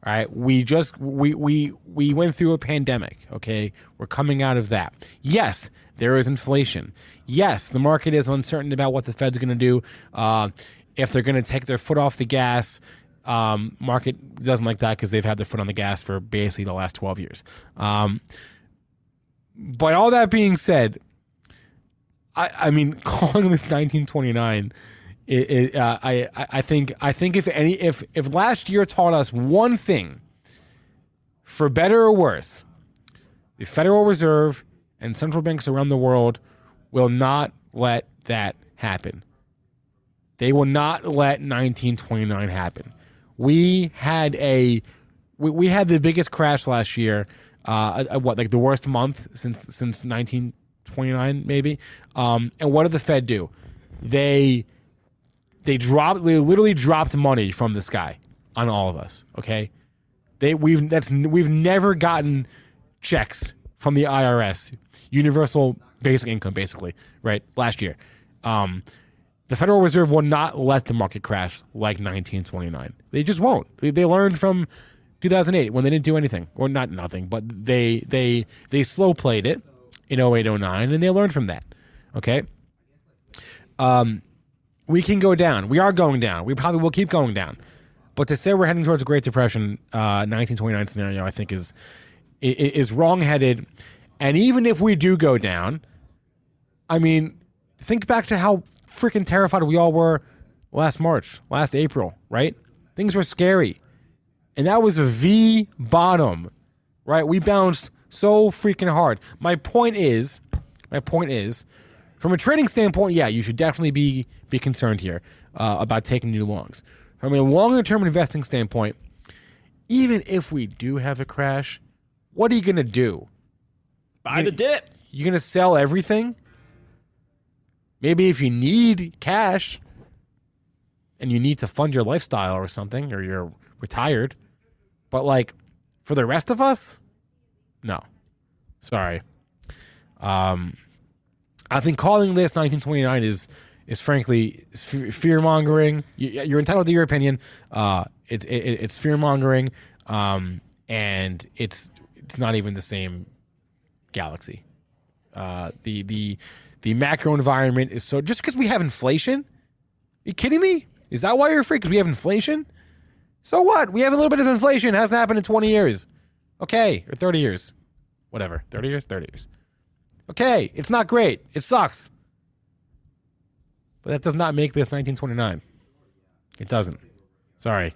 Right, we just we we we went through a pandemic. Okay, we're coming out of that. Yes, there is inflation. Yes, the market is uncertain about what the Fed's going to do. Uh, if they're going to take their foot off the gas, um, market doesn't like that because they've had their foot on the gas for basically the last 12 years. Um, but all that being said, I, I mean, [laughs] calling this 1929, it, it, uh, I, I think I think if any if if last year taught us one thing, for better or worse, the Federal Reserve and central banks around the world will not let that happen. They will not let 1929 happen. We had a we, we had the biggest crash last year. Uh, what like the worst month since since 1929 maybe. Um, and what did the Fed do? They they dropped they literally dropped money from the sky on all of us. Okay, they we've that's we've never gotten checks from the IRS, universal basic income, basically, right? Last year, um, the Federal Reserve will not let the market crash like 1929. They just won't. They, learned from 2008 when they didn't do anything, or not nothing, but they they they slow played it in 08, 09, and they learned from that. Okay. Um, we can go down. We are going down. We probably will keep going down. But to say we're heading towards a Great Depression, uh, 1929 scenario, I think is is wrongheaded. And even if we do go down, I mean, think back to how freaking terrified we all were last March, last April, right? Things were scary. And that was a V bottom, right? We bounced so freaking hard. My point is, my point is, from a trading standpoint, yeah, you should definitely be be concerned here uh, about taking new longs. From a longer term investing standpoint, even if we do have a crash, what are you gonna do? Buy the dip. You're gonna sell everything? Maybe if you need cash and you need to fund your lifestyle or something, or you're retired. But like for the rest of us, no. Sorry. Um I think calling this 1929 is is frankly fear mongering. You're entitled to your opinion. Uh, it, it, it's fear mongering, um, and it's it's not even the same galaxy. Uh, the the the macro environment is so just because we have inflation. you kidding me? Is that why you're afraid? Because we have inflation. So what? We have a little bit of inflation. It hasn't happened in 20 years. Okay, or 30 years. Whatever. 30 years, 30 years. Okay, it's not great. It sucks. But that does not make this 1929. It doesn't. Sorry.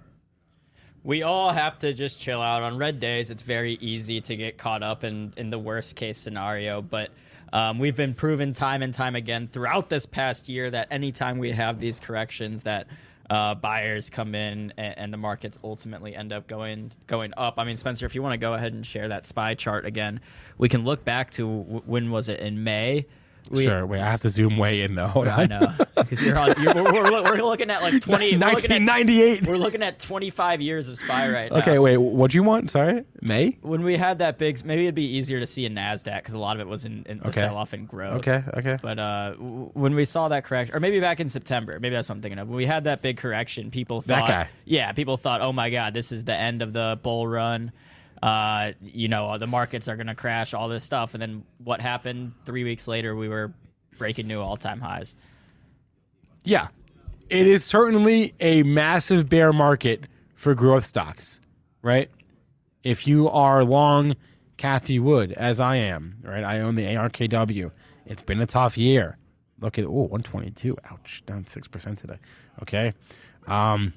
We all have to just chill out on red days. It's very easy to get caught up in, in the worst case scenario, but um, we've been proven time and time again throughout this past year that anytime we have these corrections, that uh, buyers come in and, and, the markets ultimately end up going going up. I mean, Spencer, if you want to go ahead and share that spy chart again, we can look back to when was it in May we, sure. Wait, I have to zoom way in though. Hold I know because you're on. You're, we're, we're, we're, looking at like 20. 1998. We're looking, at, 25 years of spy right now. Okay, wait. What do you want? Sorry, May. When we had that big, maybe it'd be easier to see in Nasdaq because a lot of it was in, in the okay. sell-off and growth. Okay. Okay. But uh, when we saw that correction, or maybe back in September, maybe that's what I'm thinking of. When we had that big correction, people thought, that guy. Yeah, people thought, oh my god, this is the end of the bull run uh, you know, the markets are going to crash, all this stuff. And then what happened three weeks later? We were breaking new all time highs. Yeah, it is certainly a massive bear market for growth stocks, right? If you are long Cathie Wood, as I am, right? I own the ARKW. It's been a tough year. Look at oh, 122. Ouch, down six percent today. Okay, um,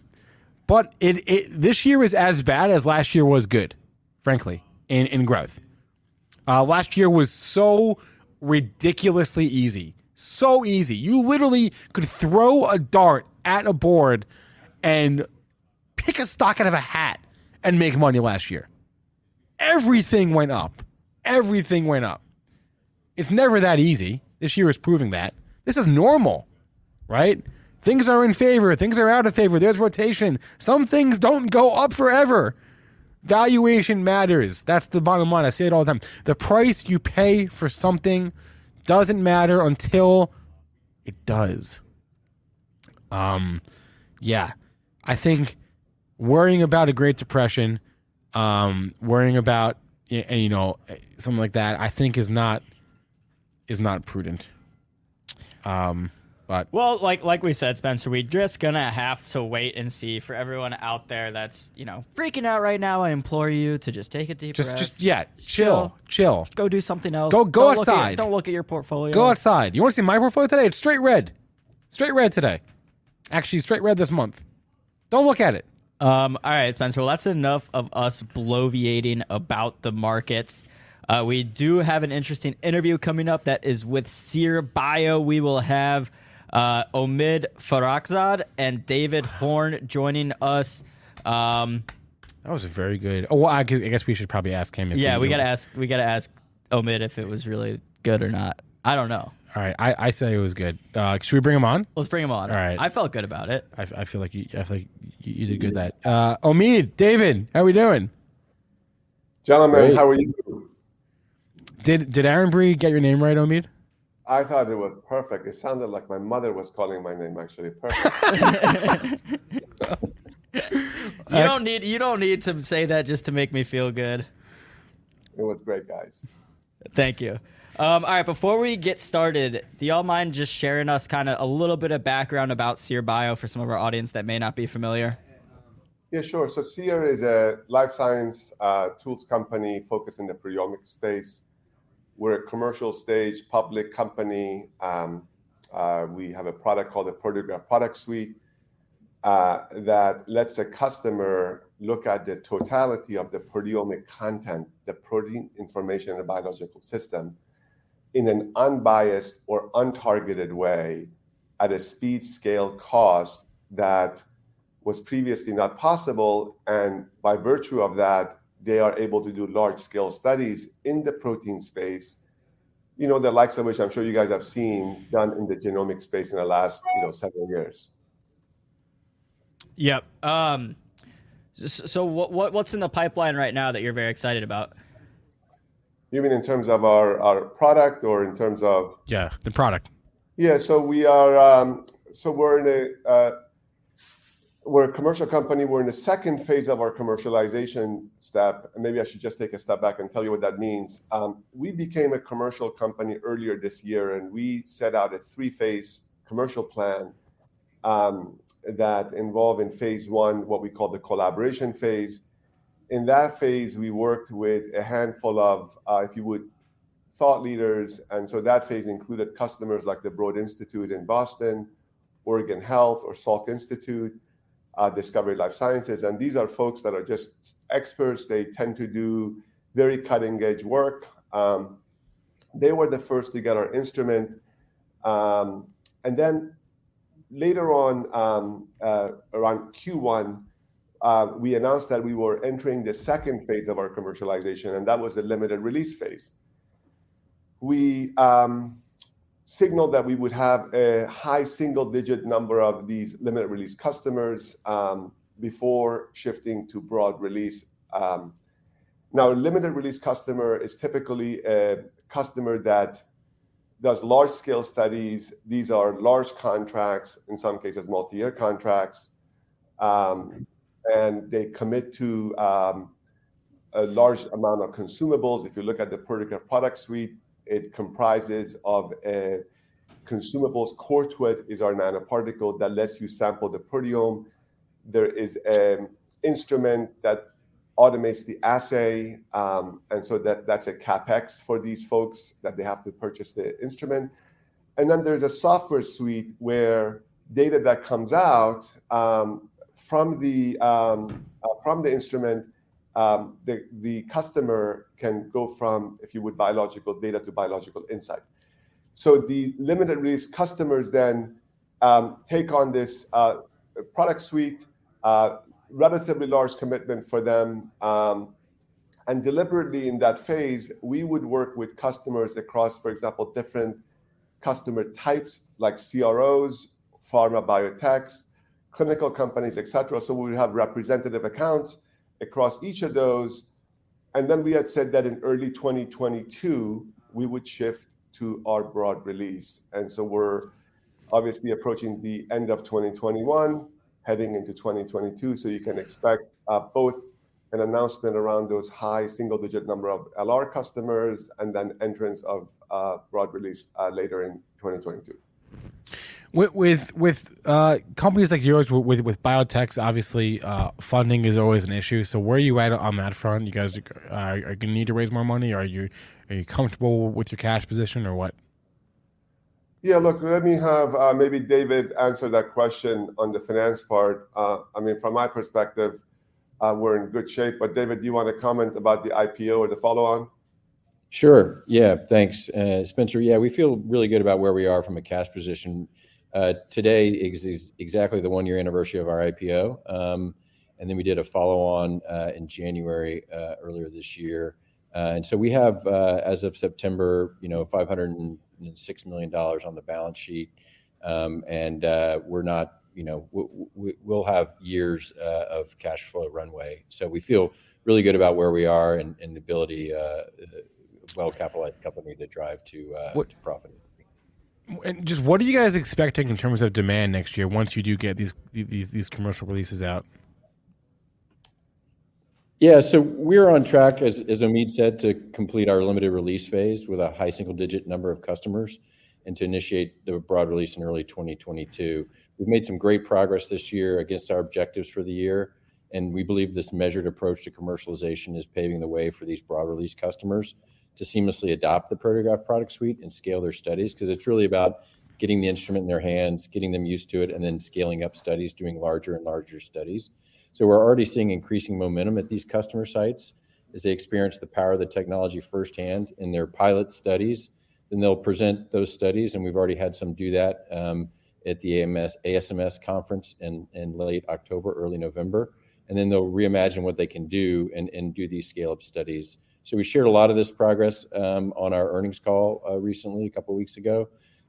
but it, it this year is as bad as last year was good, frankly, in in growth. Uh, last year was so ridiculously easy. So easy. You literally could throw a dart at a board and pick a stock out of a hat and make money last year. Everything went up. Everything went up. It's never that easy. This year is proving that. This is normal, right? Things are in favor, things are out of favor. There's rotation. Some things don't go up forever. Valuation matters. That's the bottom line. I say it all the time. The price you pay for something doesn't matter until it does. Um, yeah, I think worrying about a Great Depression, um, worrying about you know something like that, I think is not is not prudent. Um, but well, like like we said, Spencer, we're just gonna have to wait and see for everyone out there that's you know freaking out right now. I implore you to just take a deep just, breath. Just yeah, chill, chill. chill. Go do something else. Go go don't outside. Look at, don't look at your portfolio. Go outside. You want to see my portfolio today? It's straight red, straight red today. Actually, straight red this month. Don't look at it. Um. All right, Spencer. Well, that's enough of us bloviating about the markets. Uh, we do have an interesting interview coming up that is with Seer Bio. We will have uh, Omid Farokhzad and David Horn joining us. Um, that was a very good. Oh, well, I guess we should probably ask him. If Yeah, we gotta ask. We gotta ask Omid if it was really good or not. I don't know. All right, I, I say it was good. Uh, should we bring him on? Let's bring him on. All right. I felt good about it. I, I feel like you. I feel like you, you did good. That uh, Omid, David, how are we doing? Gentlemen, Great. how are you? Did Did Aaron Bry get your name right, Omid? I thought it was perfect. It sounded like my mother was calling my name. Actually, perfect. [laughs] you don't need you don't need to say that just to make me feel good. It was great, guys. Thank you. Um, all right, before we get started, do y'all mind just sharing us kind of a little bit of background about Seer Bio for some of our audience that may not be familiar? Yeah, sure. So Seer is a life science uh, tools company focused in the proteomics space. We're a commercial stage public company. Um, uh, we have a product called the Proteograph Product Suite uh, that lets a customer look at the totality of the proteomic content, the protein information in a biological system, in an unbiased or untargeted way at a speed, scale, cost that was previously not possible. And by virtue of that, they are able to do large scale studies in the protein space. You know the likes of which i'm sure you guys have seen done in the genomic space in the last you know several years. Yep. Um so what, what what's in the pipeline right now that you're very excited about? You mean in terms of our our product or in terms of yeah the product. Yeah so we are um so we're in a uh, we're a commercial company. We're in the second phase of our commercialization step. And maybe I should just take a step back and tell you what that means. Um, we became a commercial company earlier this year, and we set out a three phase commercial plan um, that involved in phase one what we call the collaboration phase. in that phase, we worked with a handful of, uh, if you would, thought leaders. And so that phase included customers like the Broad Institute in Boston, Oregon Health or Salk Institute, uh, Discovery Life Sciences. And these are folks that are just experts. They tend to do very cutting edge work. Um, they were the first to get our instrument. Um, and then later on, um, uh, around Q1, uh, we announced that we were entering the second phase of our commercialization, and that was the limited release phase. We um, signaled that we would have a high single-digit number of these limited release customers um, before shifting to broad release. Um, now, a limited release customer is typically a customer that does large-scale studies. These are large contracts, in some cases, multi-year contracts and they commit to um, a large amount of consumables. If you look at the Proteograph product suite, it comprises of a consumables. Core to it is our nanoparticle that lets you sample the proteome. There is an instrument that automates the assay, um, and so that that's a capex for these folks that they have to purchase the instrument. And then there's a software suite where data that comes out um, um, uh, from the instrument, um, the the customer can go from, if you would, biological data to biological insight. So the limited release customers then um, take on this uh, product suite, uh, relatively large commitment for them. Um, and deliberately in that phase, we would work with customers across, for example, different customer types like CROs, pharma biotechs, clinical companies, et cetera. So we would have representative accounts across each of those. And then we had said that in early 2022, we would shift to our broad release. And so we're obviously approaching the end of 2021, heading into 2022. So you can expect uh, both an announcement around those high single-digit number of LR customers and then entrance of uh, broad release uh, later in 2022. With with, with uh, companies like yours, with with biotechs, obviously uh, funding is always an issue. So where are you at on that front? You guys uh, are going to need to raise more money. Are you are you comfortable with your cash position or what? Yeah, look, let me have uh, maybe David answer that question on the finance part. Uh, I mean, from my perspective, uh, we're in good shape. But David, do you want to comment about the IPO or the follow-on? Sure. Yeah. Thanks, uh, Spencer. Yeah, we feel really good about where we are from a cash position. Uh, today is exactly the one-year anniversary of our IPO. Um, and then we did a follow-on uh, in January earlier this year. And so we have, as of September, you know, $506 million on the balance sheet. Um, and we're not, you know, we'll have years of cash flow runway. So we feel really good about where we are and the ability well-capitalized company to drive to uh, to profit. And just what are you guys expecting in terms of demand next year once you do get these these these commercial releases out? Yeah, so we're on track, as, as Omid said, to complete our limited release phase with a high single-digit number of customers and to initiate the broad release in early 2022. We've made some great progress this year against our objectives for the year, and we believe this measured approach to commercialization is paving the way for these broad release customers to seamlessly adopt the Proteograph product suite and scale their studies because it's really about getting the instrument in their hands, getting them used to it, and then scaling up studies, doing larger and larger studies. So we're already seeing increasing momentum at these customer sites as they experience the power of the technology firsthand in their pilot studies. Then they'll present those studies, and we've already had some do that um, at the AMS, ASMS conference in, in late October, early November. And then they'll reimagine what they can do and, and do these scale up studies so we shared a lot of this progress um, on our earnings call uh, recently, a couple of weeks ago,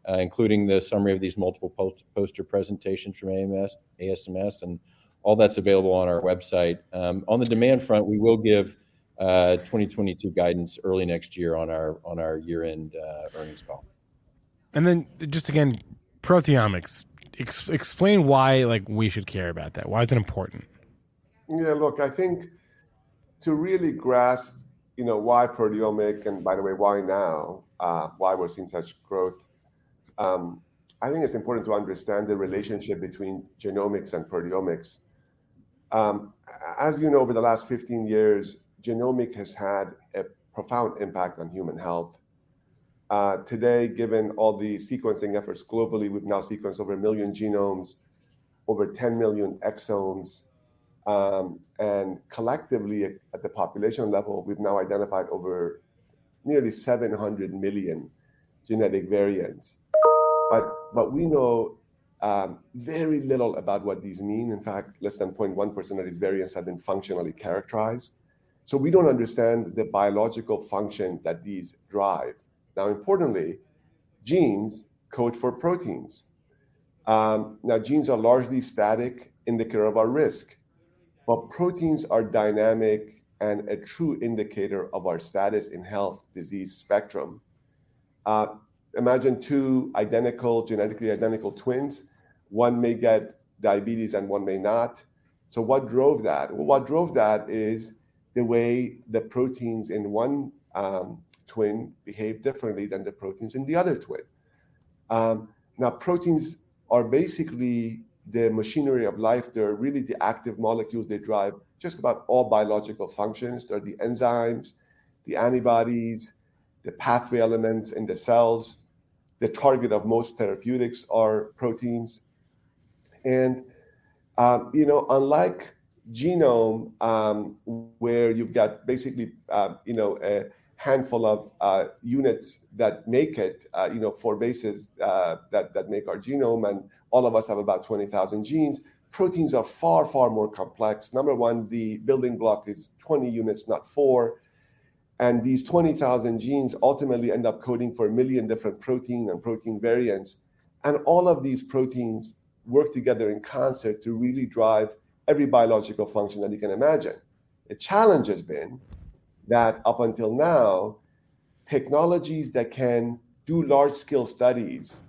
uh, including the summary of these multiple post- poster presentations from AMS, ASMS, and all that's available on our website. Um, on the demand front, we will give uh, 2022 guidance early next year on our on our year-end uh, earnings call. And then just again, proteomics. Ex- explain why like we should care about that. Why is it important? Yeah, look, I think to really grasp you know, why proteomic, and by the way, why now? Uh, why we're seeing such growth? Um, I think it's important to understand the relationship between genomics and proteomics. Um, as you know, over the last 15 years, genomic has had a profound impact on human health. Uh, today, given all the sequencing efforts globally, we've now sequenced over a million genomes, over 10 million exomes, um, and collectively at the population level, we've now identified over nearly 700 million genetic variants. But, but we know um, very little about what these mean. In fact, less than 0.1% of these variants have been functionally characterized. So we don't understand the biological function that these drive. Now, importantly, genes code for proteins. Um, now, genes are largely static, indicator of our risk, but proteins are dynamic and a true indicator of our status in health disease spectrum. Uh, imagine two identical, genetically identical twins. One may get diabetes and one may not. So, what drove that? Well, what drove that is the way the proteins in one um, twin behave differently than the proteins in the other twin. Um, now, proteins are basically the machinery of life. They're really the active molecules. They drive just about all biological functions. They're the enzymes, the antibodies, the pathway elements in the cells. The target of most therapeutics are proteins. And, um, you know, unlike genome, um, where you've got basically, uh, you know, a handful of uh, units that make it, uh, you know, four bases uh, that, that make our genome, and all of us have about 20,000 genes. Proteins are far, far more complex. Number one, the building block is 20 units, not four. And these 20,000 genes ultimately end up coding for a million different protein and protein variants. And all of these proteins work together in concert to really drive every biological function that you can imagine. The challenge has been that up until now, technologies that can do large scale studies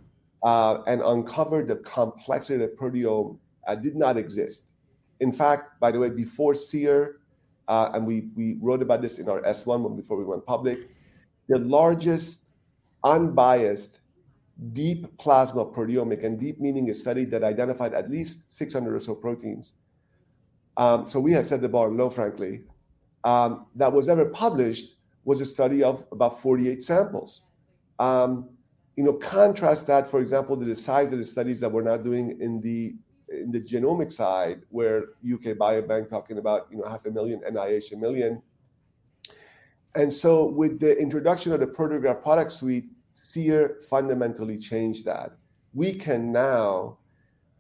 uh, and uncover the complexity of the proteome uh, did not exist. In fact, by the way, before SEER, uh, and we, we wrote about this in our S1 before we went public, the largest unbiased deep plasma proteomic, and deep meaning a study that identified at least 600 or so proteins. Um, so we had set the bar low, frankly. Um, that was ever published was a study of about 48 samples. Um, you know, contrast that, for example, to the size of the studies that we're now doing in the in the genomic side, where UK Biobank talking about you know half a million, NIH a million. And so, with the introduction of the Proteograph product suite, SEER fundamentally changed that. We can now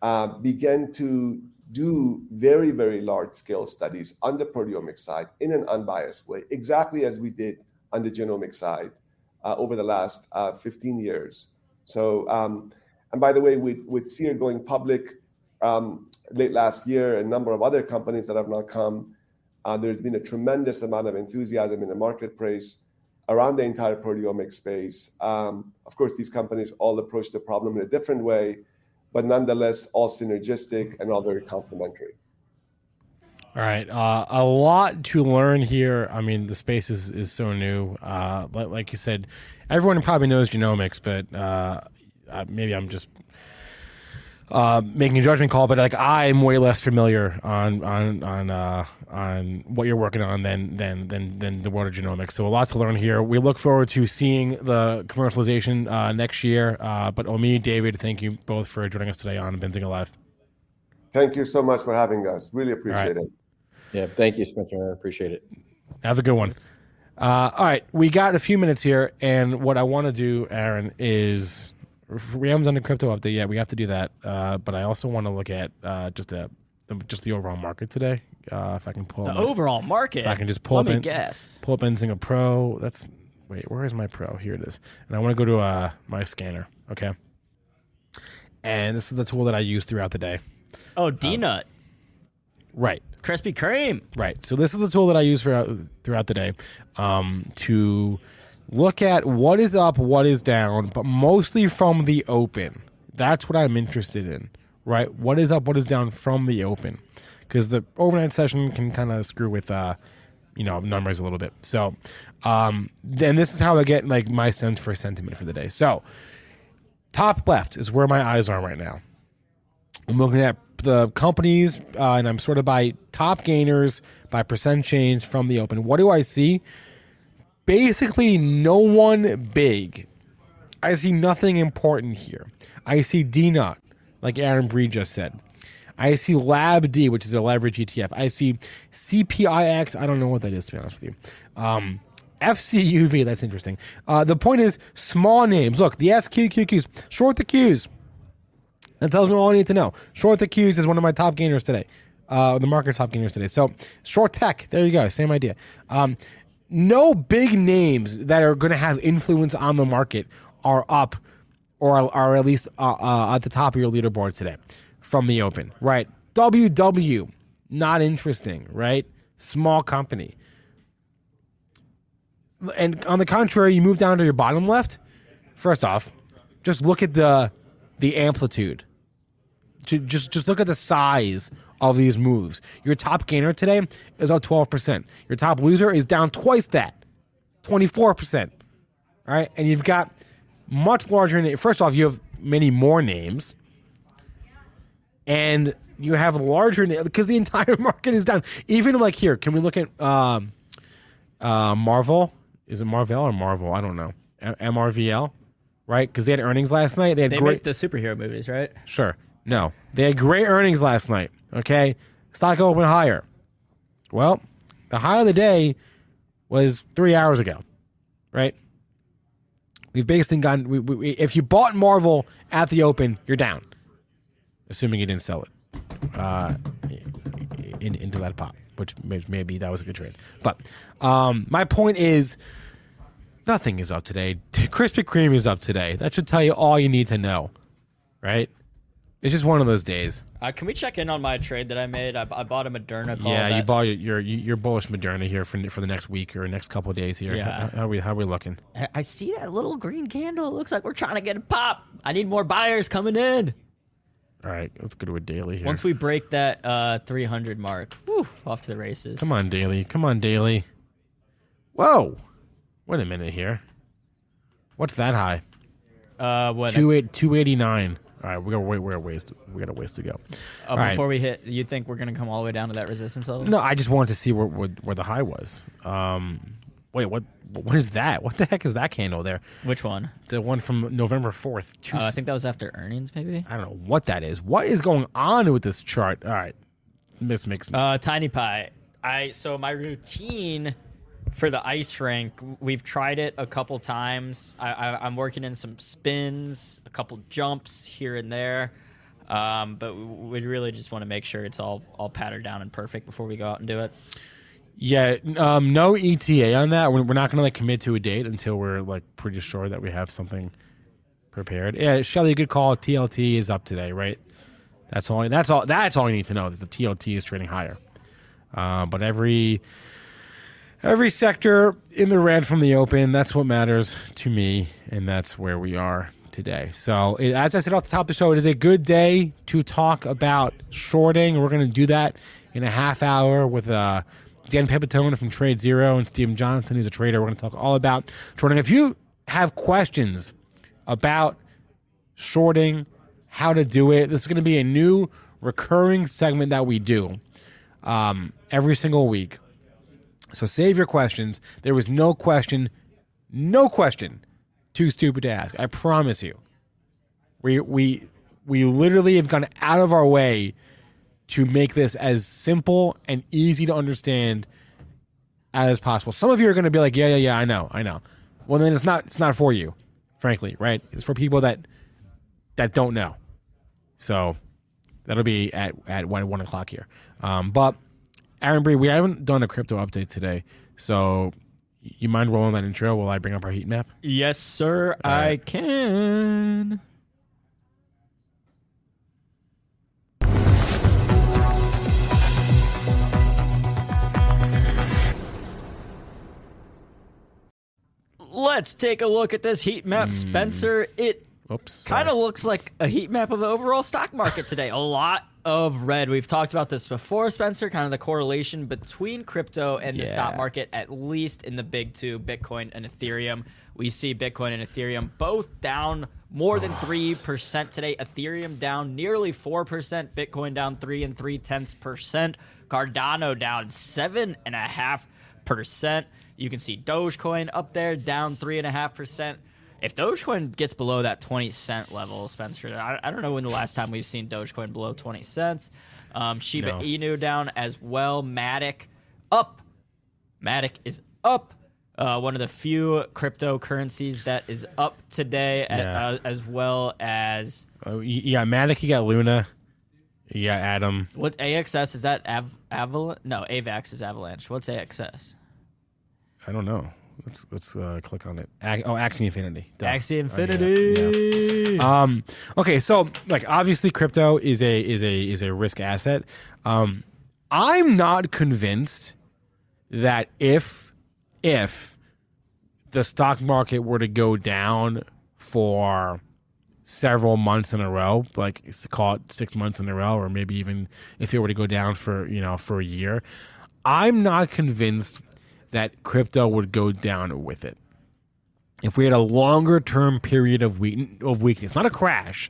uh, begin to do very, very large scale studies on the proteomic side in an unbiased way, exactly as we did on the genomic side uh, over the last uh, 15 years. So, um, and by the way, with, with SEER going public um, late last year, a number of other companies that have now come, uh, there's been a tremendous amount of enthusiasm in the marketplace around the entire proteomic space. Um, of course, these companies all approach the problem in a different way, but nonetheless, all synergistic and all very complementary. All right, uh, a lot to learn here. I mean, the space is, is so new. Uh, like you said, everyone probably knows genomics, but uh, uh maybe I'm just uh, making a judgment call, but like I'm way less familiar on on on uh, on what you're working on than than than than the world of genomics. So a lot to learn here. We look forward to seeing the commercialization uh, next year. Uh, but Omid, David, thank you both for joining us today on Benzinga Live. Thank you so much for having us. Really appreciate right. it. Yeah, thank you, Spencer. I appreciate it. Have a good one. Uh, all right, we got a few minutes here, and what I want to do, Aaron, is we haven't done a crypto update yet. We have to do that. Uh, but I also want to look at uh, just a just the overall market today. Uh, if I can pull the overall market, if I can just pull Let up me in, guess. Pull up Benzinga Pro. That's wait, where is my Pro? Here it is. And I want to go to uh, my scanner. Okay. And this is the tool that I use throughout the day. Oh, DNUT. Um, right. Krispy Kreme. Right. So this is the tool that I use throughout throughout the day um, to look at what is up, what is down, but mostly from the open. That's what I'm interested in, right? What is up, what is down from the open, because the overnight session can kind of screw with, uh, you know, numbers a little bit. So, um, then this is how I get like my sense for sentiment for the day. So, top left is where my eyes are right now. I'm looking at the companies, uh, and I'm sorted by top gainers by percent change from the open. What do I see? Basically, no one big. I see nothing important here. I see DNUT, like Aaron Bry just said. I see LABD, which is a leverage ETF. I see CPIX. I don't know what that is, to be honest with you. Um, FCUV, that's interesting. Uh, the point is small names. Look, the SQQQs, short the Qs. That tells me all I need to know. Short the Qs is one of my top gainers today. Uh, the market's top gainers today. So short tech, there you go. Same idea. Um, no big names that are going to have influence on the market are up or are, at least uh, uh, at the top of your leaderboard today from the open, right? WW, not interesting, right? Small company. And on the contrary, you move down to your bottom left. First off, just look at the the amplitude. Ju- Just just look at the size of these moves. Your top gainer today is up 12%. Your top loser is down twice that, 24%. All right, and you've got much larger. na- First off, you have many more names, and you have larger na- because the [laughs] entire market is down. Even like here, can we look at um, uh, Marvell? Is it Marvel or Marvel? I don't know. M- MRVL, right? Because they had earnings last night. They had They great. the superhero movies, right? Sure. No. They had great earnings last night. Okay. Stock opened higher. Well, the high of the day was three hours ago. Right? We've basically gotten. We, we, if you bought Marvell at the open, you're down. Assuming you didn't sell it uh, in, into that pop, which may- maybe that was a good trade. But um, my point is nothing is up today. [laughs] Krispy Kreme is up today. That should tell you all you need to know. Right? It's just one of those days. Uh, can we check in on my trade that I made? I, I bought a Moderna call. yeah, you that- bought your your your bullish Moderna here for for the next week or next couple of days here. Yeah. How, how are we how are we looking? I- I see that little green candle. It looks like we're trying to get a pop. I need more buyers coming in. All right, let's go to a daily here. Once we break that uh, 300 mark, whew, off to the races. Come on, daily. Come on, daily. Whoa. Wait a minute here. What's that high? Uh, what? Two eight two eighty nine. All right, we got wait. We're a ways. To, we got a ways to go. uh, all right. before we hit, you think we're gonna come all the way down to that resistance level? No, I just wanted to see where where, where the high was. Um, wait, what? What is that? What the heck is that candle there? Which one? The one from November fourth. Uh, I think that was after earnings, maybe. I don't know what that is. What is going on with this chart? All right, Miss Mix. Uh, Tiny Pie. I so my routine for the ice rink. We've tried it a couple times. I, I'm working in some spins, a couple jumps here and there, um, but we really just want to make sure it's all all patterned down and perfect before we go out and do it. Yeah, um, no ETA on that. We're, we're not going to like commit to a date until we're like pretty sure that we have something prepared. Yeah, Shelly, good call. TLT is up today, right? That's all. That's all. That's all you need to know. Is the TLT is trading higher. Uh, but every every sector in the red from the open. That's what matters to me, and that's where we are today. So, it, as I said off the top of the show, it is a good day to talk about shorting. We're going to do that in a half hour with uh, Dan Pipitone from TradeZero and Stephen Johnson, who's a trader. We're going to talk all about shorting. If you have questions about shorting, how to do it, this is going to be a new recurring segment that we do um, every single week. So save your questions. There was no question, no question too stupid to ask. I promise you. We we we literally have gone out of our way to make this as simple and easy to understand as possible. Some of you are going to be like, "Yeah, yeah, yeah, I know, I know." Well, then it's not it's not for you, frankly, right? It's for people that that don't know. So that'll be at at one one o'clock here. Um, but Aaron Bry, we haven't done a crypto update today, so you mind rolling that intro while I bring up our heat map? Yes, sir, I can. Let's take a look at this heat map, hmm. Spencer. It Oops. kind of looks like a heat map of the overall stock market today. A lot of red. We've talked about this before, Spencer, kind of the correlation between crypto and the stock market, at least in the big two, Bitcoin and Ethereum. We see Bitcoin and Ethereum both down more than [sighs] 3% today. Ethereum down nearly 4%, Bitcoin down 3 and 3 tenths percent, Cardano down 7.5%. You can see Dogecoin up there down 3.5%. If Dogecoin gets below that 20 cent level, Spencer, I, I don't know when the last time we've seen Dogecoin below 20 cents. Um, Shiba No. Inu down as well. Matic up. Matic is up. Uh, one of the few cryptocurrencies that is up today, Yeah. uh, as well as y- you got Matic, you got Luna, Yeah, Adam. what AXS is that? Av- Avalanche? No, AVAX is Avalanche. What's AXS? I don't know. Let's let's uh, click on it. Oh, Axie Infinity. Duh. Axie Oh, yeah, Infinity. yeah. Um. Okay. So, like, obviously, crypto is a is a is a risk asset. Um, I'm not convinced that if if the stock market were to go down for several months in a row, like call it six months in a row, or maybe even if it were to go down for you know for a year, I'm not convinced that crypto would go down with it. If we had a longer term period of weak of weakness, not a crash,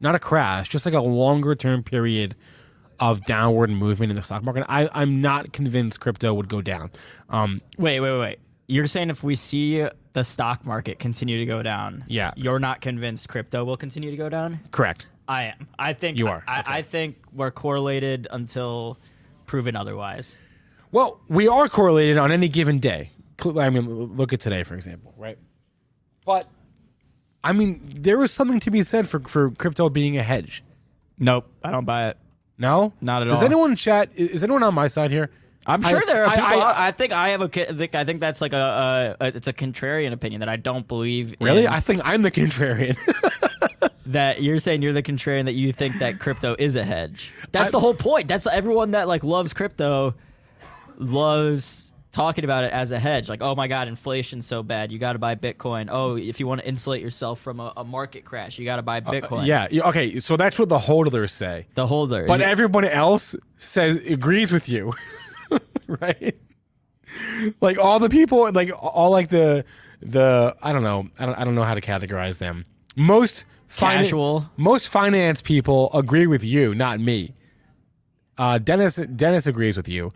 not a crash, just like a longer term period of downward movement in the stock market, I, I'm not convinced crypto would go down. Um, Wait, wait, wait. You're saying if we see the stock market continue to go down, Yeah. you're not convinced crypto will continue to go down? correct. I am. I think You are. I, Okay. I think we're correlated until proven otherwise. Well, we are correlated on any given day. I mean, look at today, for example, right? But I mean, there is something to be said for for crypto being a hedge. Nope, I don't buy it. No, Not at Does all. Does anyone chat? Is anyone on my side here? I'm I- sure there are I- people. I, I- think I have a. I think, I think that's like a, a, a. It's a contrarian opinion that I don't believe. Really? in- I think I'm the contrarian. [laughs] that you're saying you're the contrarian that you think that crypto is a hedge. That's I- the whole point. That's everyone that like loves crypto loves talking about it as a hedge. Like, oh my god, inflation's so bad, you got to buy Bitcoin. Oh, if you want to insulate yourself from a, a market crash, you got to buy Bitcoin. Uh, yeah, yeah. Okay. So that's what the holders say. the holder. But You- everybody else says agrees with you, [laughs] right? Like all the people, like all like the the I don't know, I don't I don't know how to categorize them. Most Casual. most finance people agree with you, not me. Uh, Dennis Dennis agrees with you.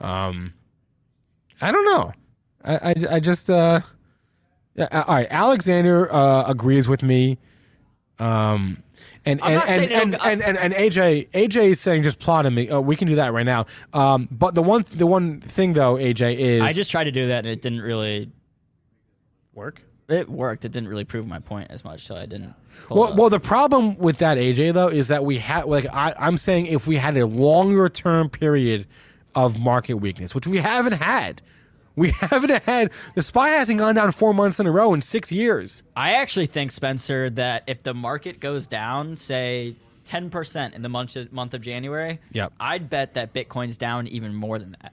Um, I don't know. I I, I just uh, uh, all right. Alexander uh, agrees with me. Um, and and and, and, it'll- and, and, and AJ AJ is saying just plot him. Oh, we can do that right now. Um, but the one the one thing though, AJ is I just tried to do that and it didn't really. work. It worked. It didn't really prove my point as much, so I didn't. Well, well, the problem with that, AJ, though, is that we had like I, I'm saying if we had a longer term period of market weakness, which we haven't had, we [laughs] haven't had. The spy hasn't gone down four months in a row in six years. I actually think Spencer that if the market goes down, say ten percent in the month of, month of January, Yep. I'd bet that Bitcoin's down even more than that.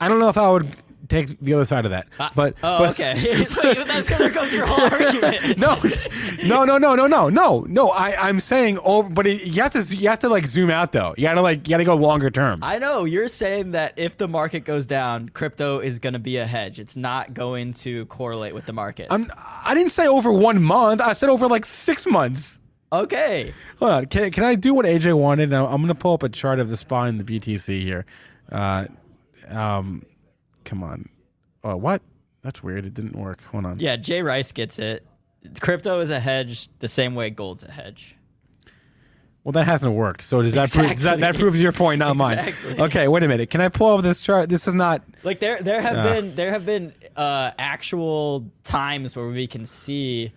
I don't know if I would take the other side of that, but Oh, but, okay. [laughs] so that, there goes your whole [laughs] argument. no, no, no, no, no, no, no, no. I I'm saying over, but it, you have to you have to like zoom out though. You gotta like you gotta go longer term. I know you're saying that if the market goes down, crypto is going to be a hedge. It's not going to correlate with the market. I'm, I didn't say over one month. I said over like six months. okay. Hold on. Can, can I do what AJ wanted? Now I'm going to pull up a chart of the spot in the BTC here. Uh, um, come on. Oh, what? That's weird. It didn't work. Hold on. Yeah, Jay Rice gets it. Crypto is a hedge the same way gold's a hedge. Well, that hasn't worked. So does that, prove, does that that proves your point, not mine? Okay, wait a minute. Can I pull up this chart? This is not. Like there, there have Yeah. been there have been uh, actual times where we can see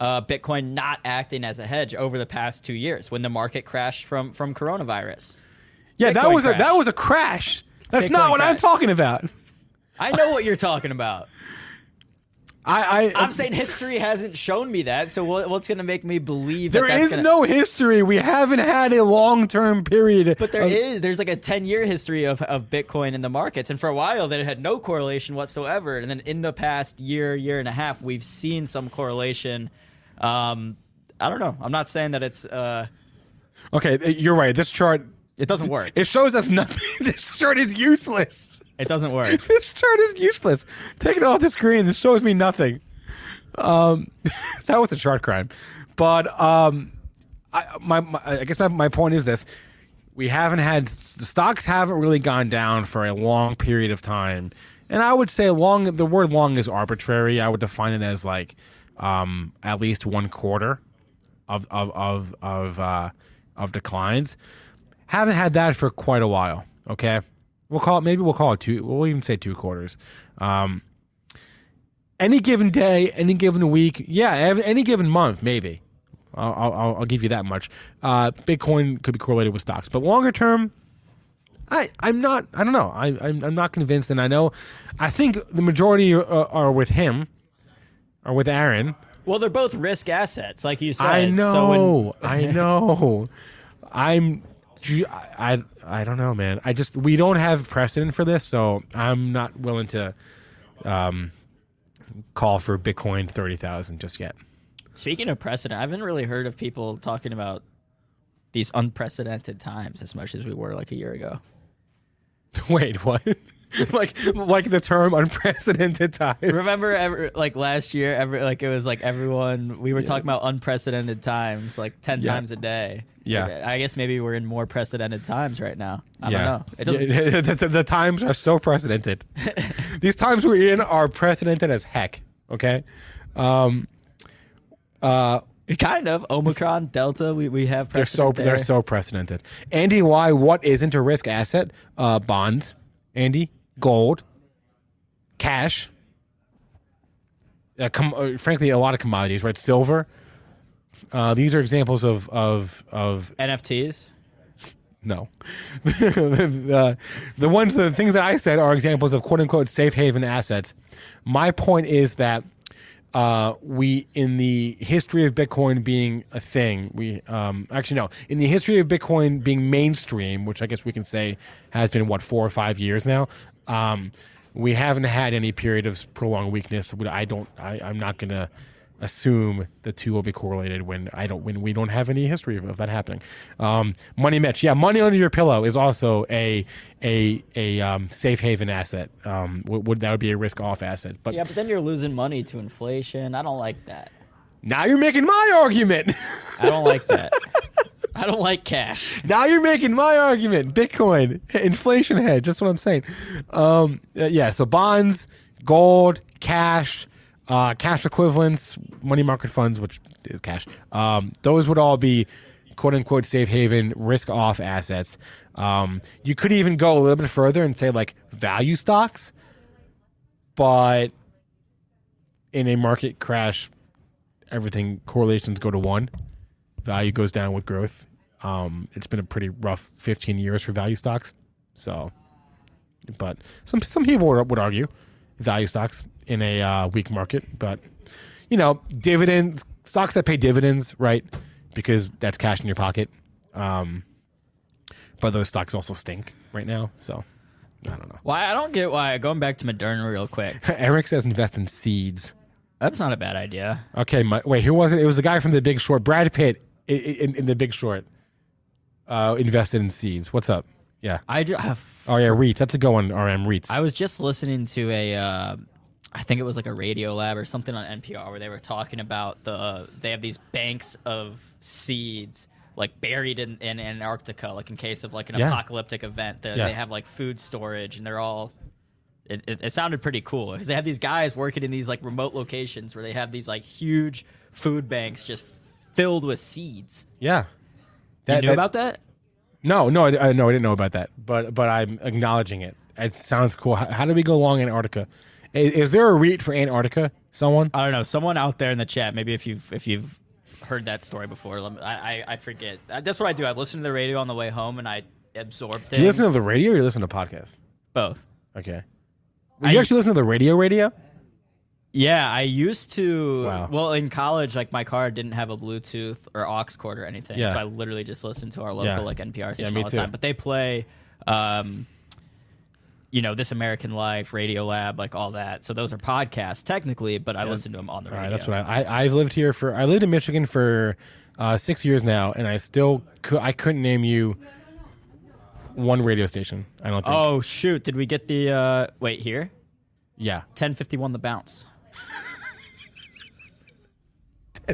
uh, Bitcoin not acting as a hedge over the past two years when the market crashed from from coronavirus. Yeah, that Bitcoin was a that was a crash. That's not what I'm talking about. I know what you're talking about. I, I I'm saying history hasn't shown me that. So what, what's going to make me believe there that that's gonna, no history. We haven't had a long term period. But there of- is. There's like a 10 year history of, of Bitcoin in the markets. And for a while, that it had no correlation whatsoever. And then in the past year, year and a half, we've seen some correlation. Um, I don't know. I'm not saying that it's. Uh, Okay, you're right. This chart it doesn't work. it shows us nothing. [laughs] this chart is useless. It doesn't work. [laughs] This chart is useless. Take it off the screen. This shows me nothing. Um, [laughs] that was a chart crime. But um, I, my, my I guess my, my point is this: we haven't had the stocks haven't really gone down for a long period of time, and I would say long. The word "long" is arbitrary. I would define it as like um, at least one quarter of of of of uh, of declines. Haven't had that for quite a while. Okay, we'll call it maybe we'll call it two. We'll even say two quarters. Um, any given day, any given week, yeah, any given month, maybe. I'll, I'll, I'll give you that much. Uh, Bitcoin could be correlated with stocks, but longer term, I I'm not. I don't know. I I'm, I'm not convinced, and I know. I think the majority are, are with him, or with Aaron. well, they're both risk assets, like you said. I So know. when, [laughs] I know. I'm. I I don't know, man. I just we don't have precedent for this, so I'm not willing to um, call for Bitcoin thirty thousand just yet. speaking of precedent, I haven't really heard of people talking about these unprecedented times as much as we were like a year ago. [laughs] Wait, what? [laughs] like like the term unprecedented time. Remember, every, like last year, every like it was like everyone we were talking about unprecedented times, like ten Yeah. times a day. Yeah. I guess maybe we're in more precedented times right now. I yeah. don't know. It. Yeah, [laughs] the, the- the times are so precedented. [laughs] These times we're in are precedented as heck. Okay. Um. Uh. Kind of Omicron, Delta. We, we have They're so there. they're so precedented. Andy, why? What isn't a risk asset? Uh, bonds. Andy, gold, cash. Uh, com- uh, frankly, a lot of commodities, right? Silver. Uh, these are examples of of of NFTs. no. [laughs] the, the ones, the things that I said are examples of quote unquote safe haven assets. My point is that uh, we, in the history of Bitcoin being a thing, we um, actually no, in the history of Bitcoin being mainstream, which I guess we can say has been what four or five years now. Um, we haven't had any period of prolonged weakness. I don't. I, I'm not gonna assume the two will be correlated when I don't when we don't have any history of, of that happening. Um, money Mitch, yeah, money under your pillow is also a a a um, safe haven asset. Um, would, would that would be a risk off asset? But Yeah, but then you're losing money to inflation. I don't like that. now you're making my argument. I don't like that. [laughs] I don't like cash. now you're making my argument. Bitcoin, inflation hedge. That's what I'm saying. Um, uh, yeah. So bonds, gold, cash, uh, cash equivalents, money market funds, which is cash. Um, those would all be quote unquote safe haven risk off assets. Um, you could even go a little bit further and say like value stocks, but in a market crash, everything correlations go to one value goes down with growth. Um, it's been a pretty rough 15 years for value stocks. So, but some some people would, would argue value stocks in a uh, weak market, but you know, dividends stocks that pay dividends, right? Because that's cash in your pocket. Um, but those stocks also stink right now. So, I don't know. Why I don't get why going back to Moderna real quick. [laughs] Eric says invest in seeds. That's not a bad idea. Okay, my, wait, who was it? It was the guy from The Big Short, Brad Pitt, in, in, The Big Short. Uh, invested in seeds. What's up? Yeah. I ju- uh, Oh yeah, REITs. That's a go on RM REITs. I was just listening to a, uh, I think it was like a Radiolab or something on NPR where they were talking about the uh, they have these banks of seeds like buried in, in Antarctica, like in case of like an Yeah. apocalyptic event. They, Yeah. they have like food storage and they're all. It, it, it sounded pretty cool because they have these guys working in these like remote locations where they have these like huge food banks just filled with seeds. yeah. You That, knew that- about that? No, no, I, I no, I didn't know about that. But but I'm acknowledging it. It sounds cool. How, how do we go along Antarctica? Is, is there a REIT for Antarctica? Someone? I don't know. Someone out there in the chat, maybe if you've if you've heard that story before, let me- I I, I forget. Uh, That's what I do. I listen to the radio on the way home and I absorb things. Do you listen to the radio or you listen to podcasts? both? Okay. Well, you I- actually listen to the radio radio? Yeah, I used to. Wow. Well, in college, like my car didn't have a Bluetooth or aux cord or anything, Yeah. so I literally just listened to our local Yeah. like NPR station me all the too. time. But they play, um, you know, This American Life, Radiolab, like all that. So those are podcasts technically, but I listen to them on the radio. right, that's what I, I I've lived here for I lived in Michigan for uh, six years now, and I still cou- I couldn't name you one radio station. I don't think. Oh shoot! Did we get the uh, wait here? yeah, Ten fifty one, the bounce.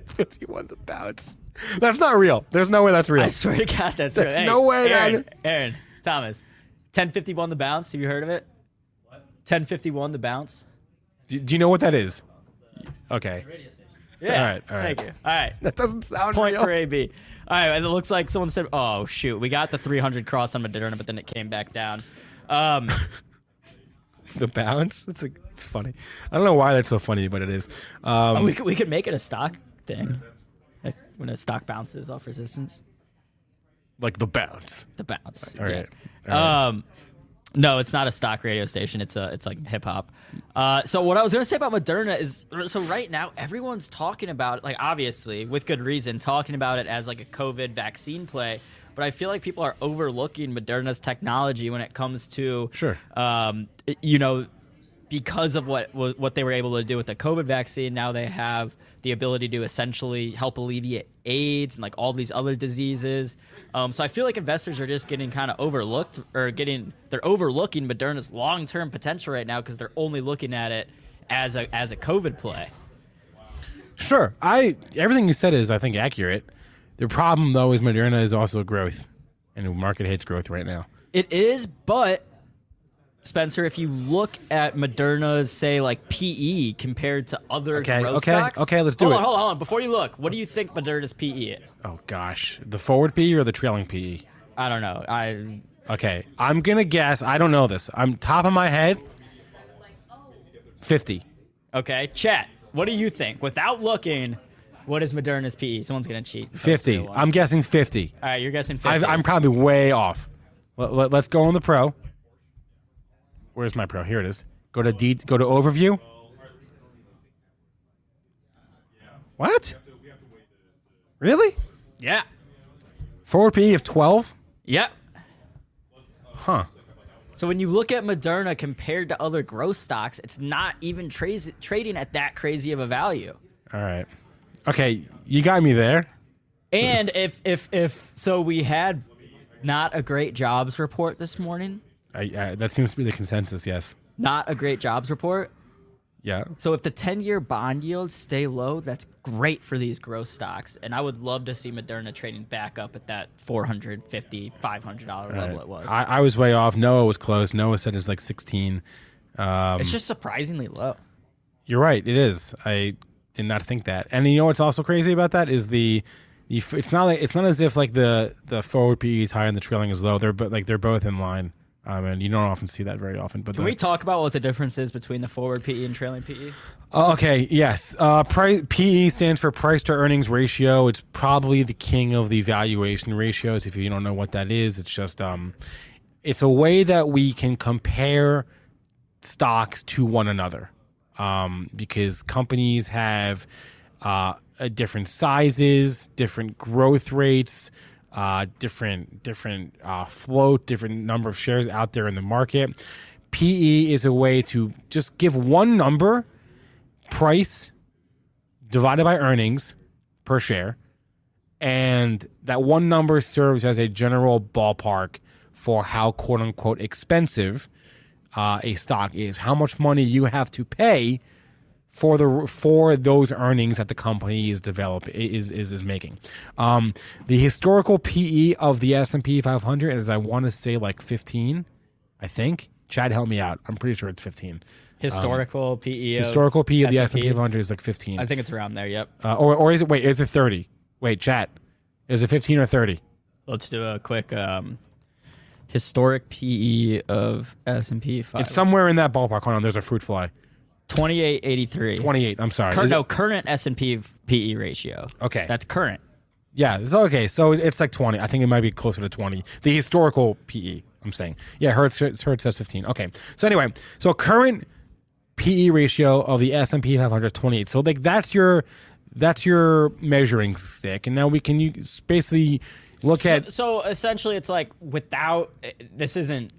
Fifty one the bounce. That's not real. There's no way that's real. I swear to God, that's, That's real. Hey, no way that- Aaron, Aaron, Thomas, ten fifty one, the bounce. Have you heard of it? Ten fifty one, the bounce. do, do you know what that is? Okay, Yeah. All right, all right. Thank you. All right. that doesn't sound Point real. for AB. All right, and it looks like someone said, "Oh shoot, we got the 300 cross on Moderna, but then it came back down." Um, [laughs] [laughs] the bounce. It's a, it's funny. I don't know why that's so funny, but it is. Um, we could we could make it a stock thing, like when a stock bounces off resistance. like the bounce. The bounce. All yeah. right. All right. Um, no, it's not a stock radio station. It's a it's like hip hop. Uh, so what I was gonna say about Moderna is so right now everyone's talking about like obviously with good reason talking about it as like a COVID vaccine play. But I feel like people are overlooking Moderna's technology when it comes to Sure. um, you know, because of what what they were able to do with the COVID vaccine, now they have the ability to essentially help alleviate AIDS and like all these other diseases. Um, so I feel like investors are just getting kind of overlooked or getting they're overlooking Moderna's long term potential right now because they're only looking at it as a as a COVID play. Sure. I everything you said is I think accurate. The problem though is Moderna is also growth, and the market hates growth right now. It is, but Spencer, if you look at Moderna's say like PE compared to other Okay, growth okay, stocks, okay, let's do hold it. On, hold on, hold on. Before you look, what do you think Moderna's PE is? Oh gosh, the forward PE or the trailing PE? I don't know. I Okay, I'm gonna guess. I don't know this. I'm top of my head. Fifty. okay. Chat. What do you think? Without looking, what is Moderna's PE? Someone's gonna cheat. Fifty. I'm guessing fifty. All right, you're guessing 50. I've, I'm probably way off. Let, let, us go on the pro. Where's my pro? Here it is. Go to D. Go to overview. What? Really? yeah. Forward PE of twelve? Yep. Huh. So when you look at Moderna compared to other growth stocks, it's not even tra- trading at that crazy of a value. All right. Okay, you got me there. And if if if so, we had not a great jobs report this morning. I, I, that seems to be the consensus. Yes. Not a great jobs report. Yeah. So if the 10-year bond yields stay low, that's great for these growth stocks. And I would love to see Moderna trading back up at that 450 $500 level it was. I, I was way off. Noah was close. Noah said it's like 16. Um, it's just surprisingly low. You're right. It is. I did not think that. And you know what's also crazy about that is the, the it's not like it's not as if like the the forward PE is high and the trailing is low. They're but like they're both in line. Um, and you don't often see that very often. But Can the- we talk about what the difference is between the forward PE and trailing? PE? Oh, okay. Yes. Uh, price, PE stands for price to earnings ratio. It's probably the king of the valuation ratios. If you don't know what that is, it's just um, it's a way that we can compare stocks to one another. Um, because companies have uh, different sizes, different growth rates, uh, different different uh, float, different number of shares out there in the market. PE is a way to just give one number, price divided by earnings per share, and that one number serves as a general ballpark for how quote unquote expensive uh, a stock is, how much money you have to pay for the for those earnings that the company is develop is is is making. Um, the historical PE of the S and P 500 is I want to say like 15, I think. Chad, help me out. I'm pretty sure it's 15. Historical PE. Historical PE of the S and S&P? P 500 is like 15. I think it's around there. Yep. uh, or or is it wait? Is it 30? Wait, chat. Is it 15 or 30? Let's do a quick um, historic PE of S and P five. It's somewhere in that ballpark. Hold on, there's a fruit fly. twenty eight eighty three. 28. I'm sorry. Cur- Is it- no, current S and P PE ratio. Okay. that's current. Yeah, it's okay. So it's like 20. I think it might be closer to 20. The historical PE, I'm saying. Yeah, Hertz, Hertz says 15. Okay. So anyway, so current PE ratio of the S&P 500 28. So like that's your that's your measuring stick. And now we can you basically look so, at so essentially, it's like without this isn't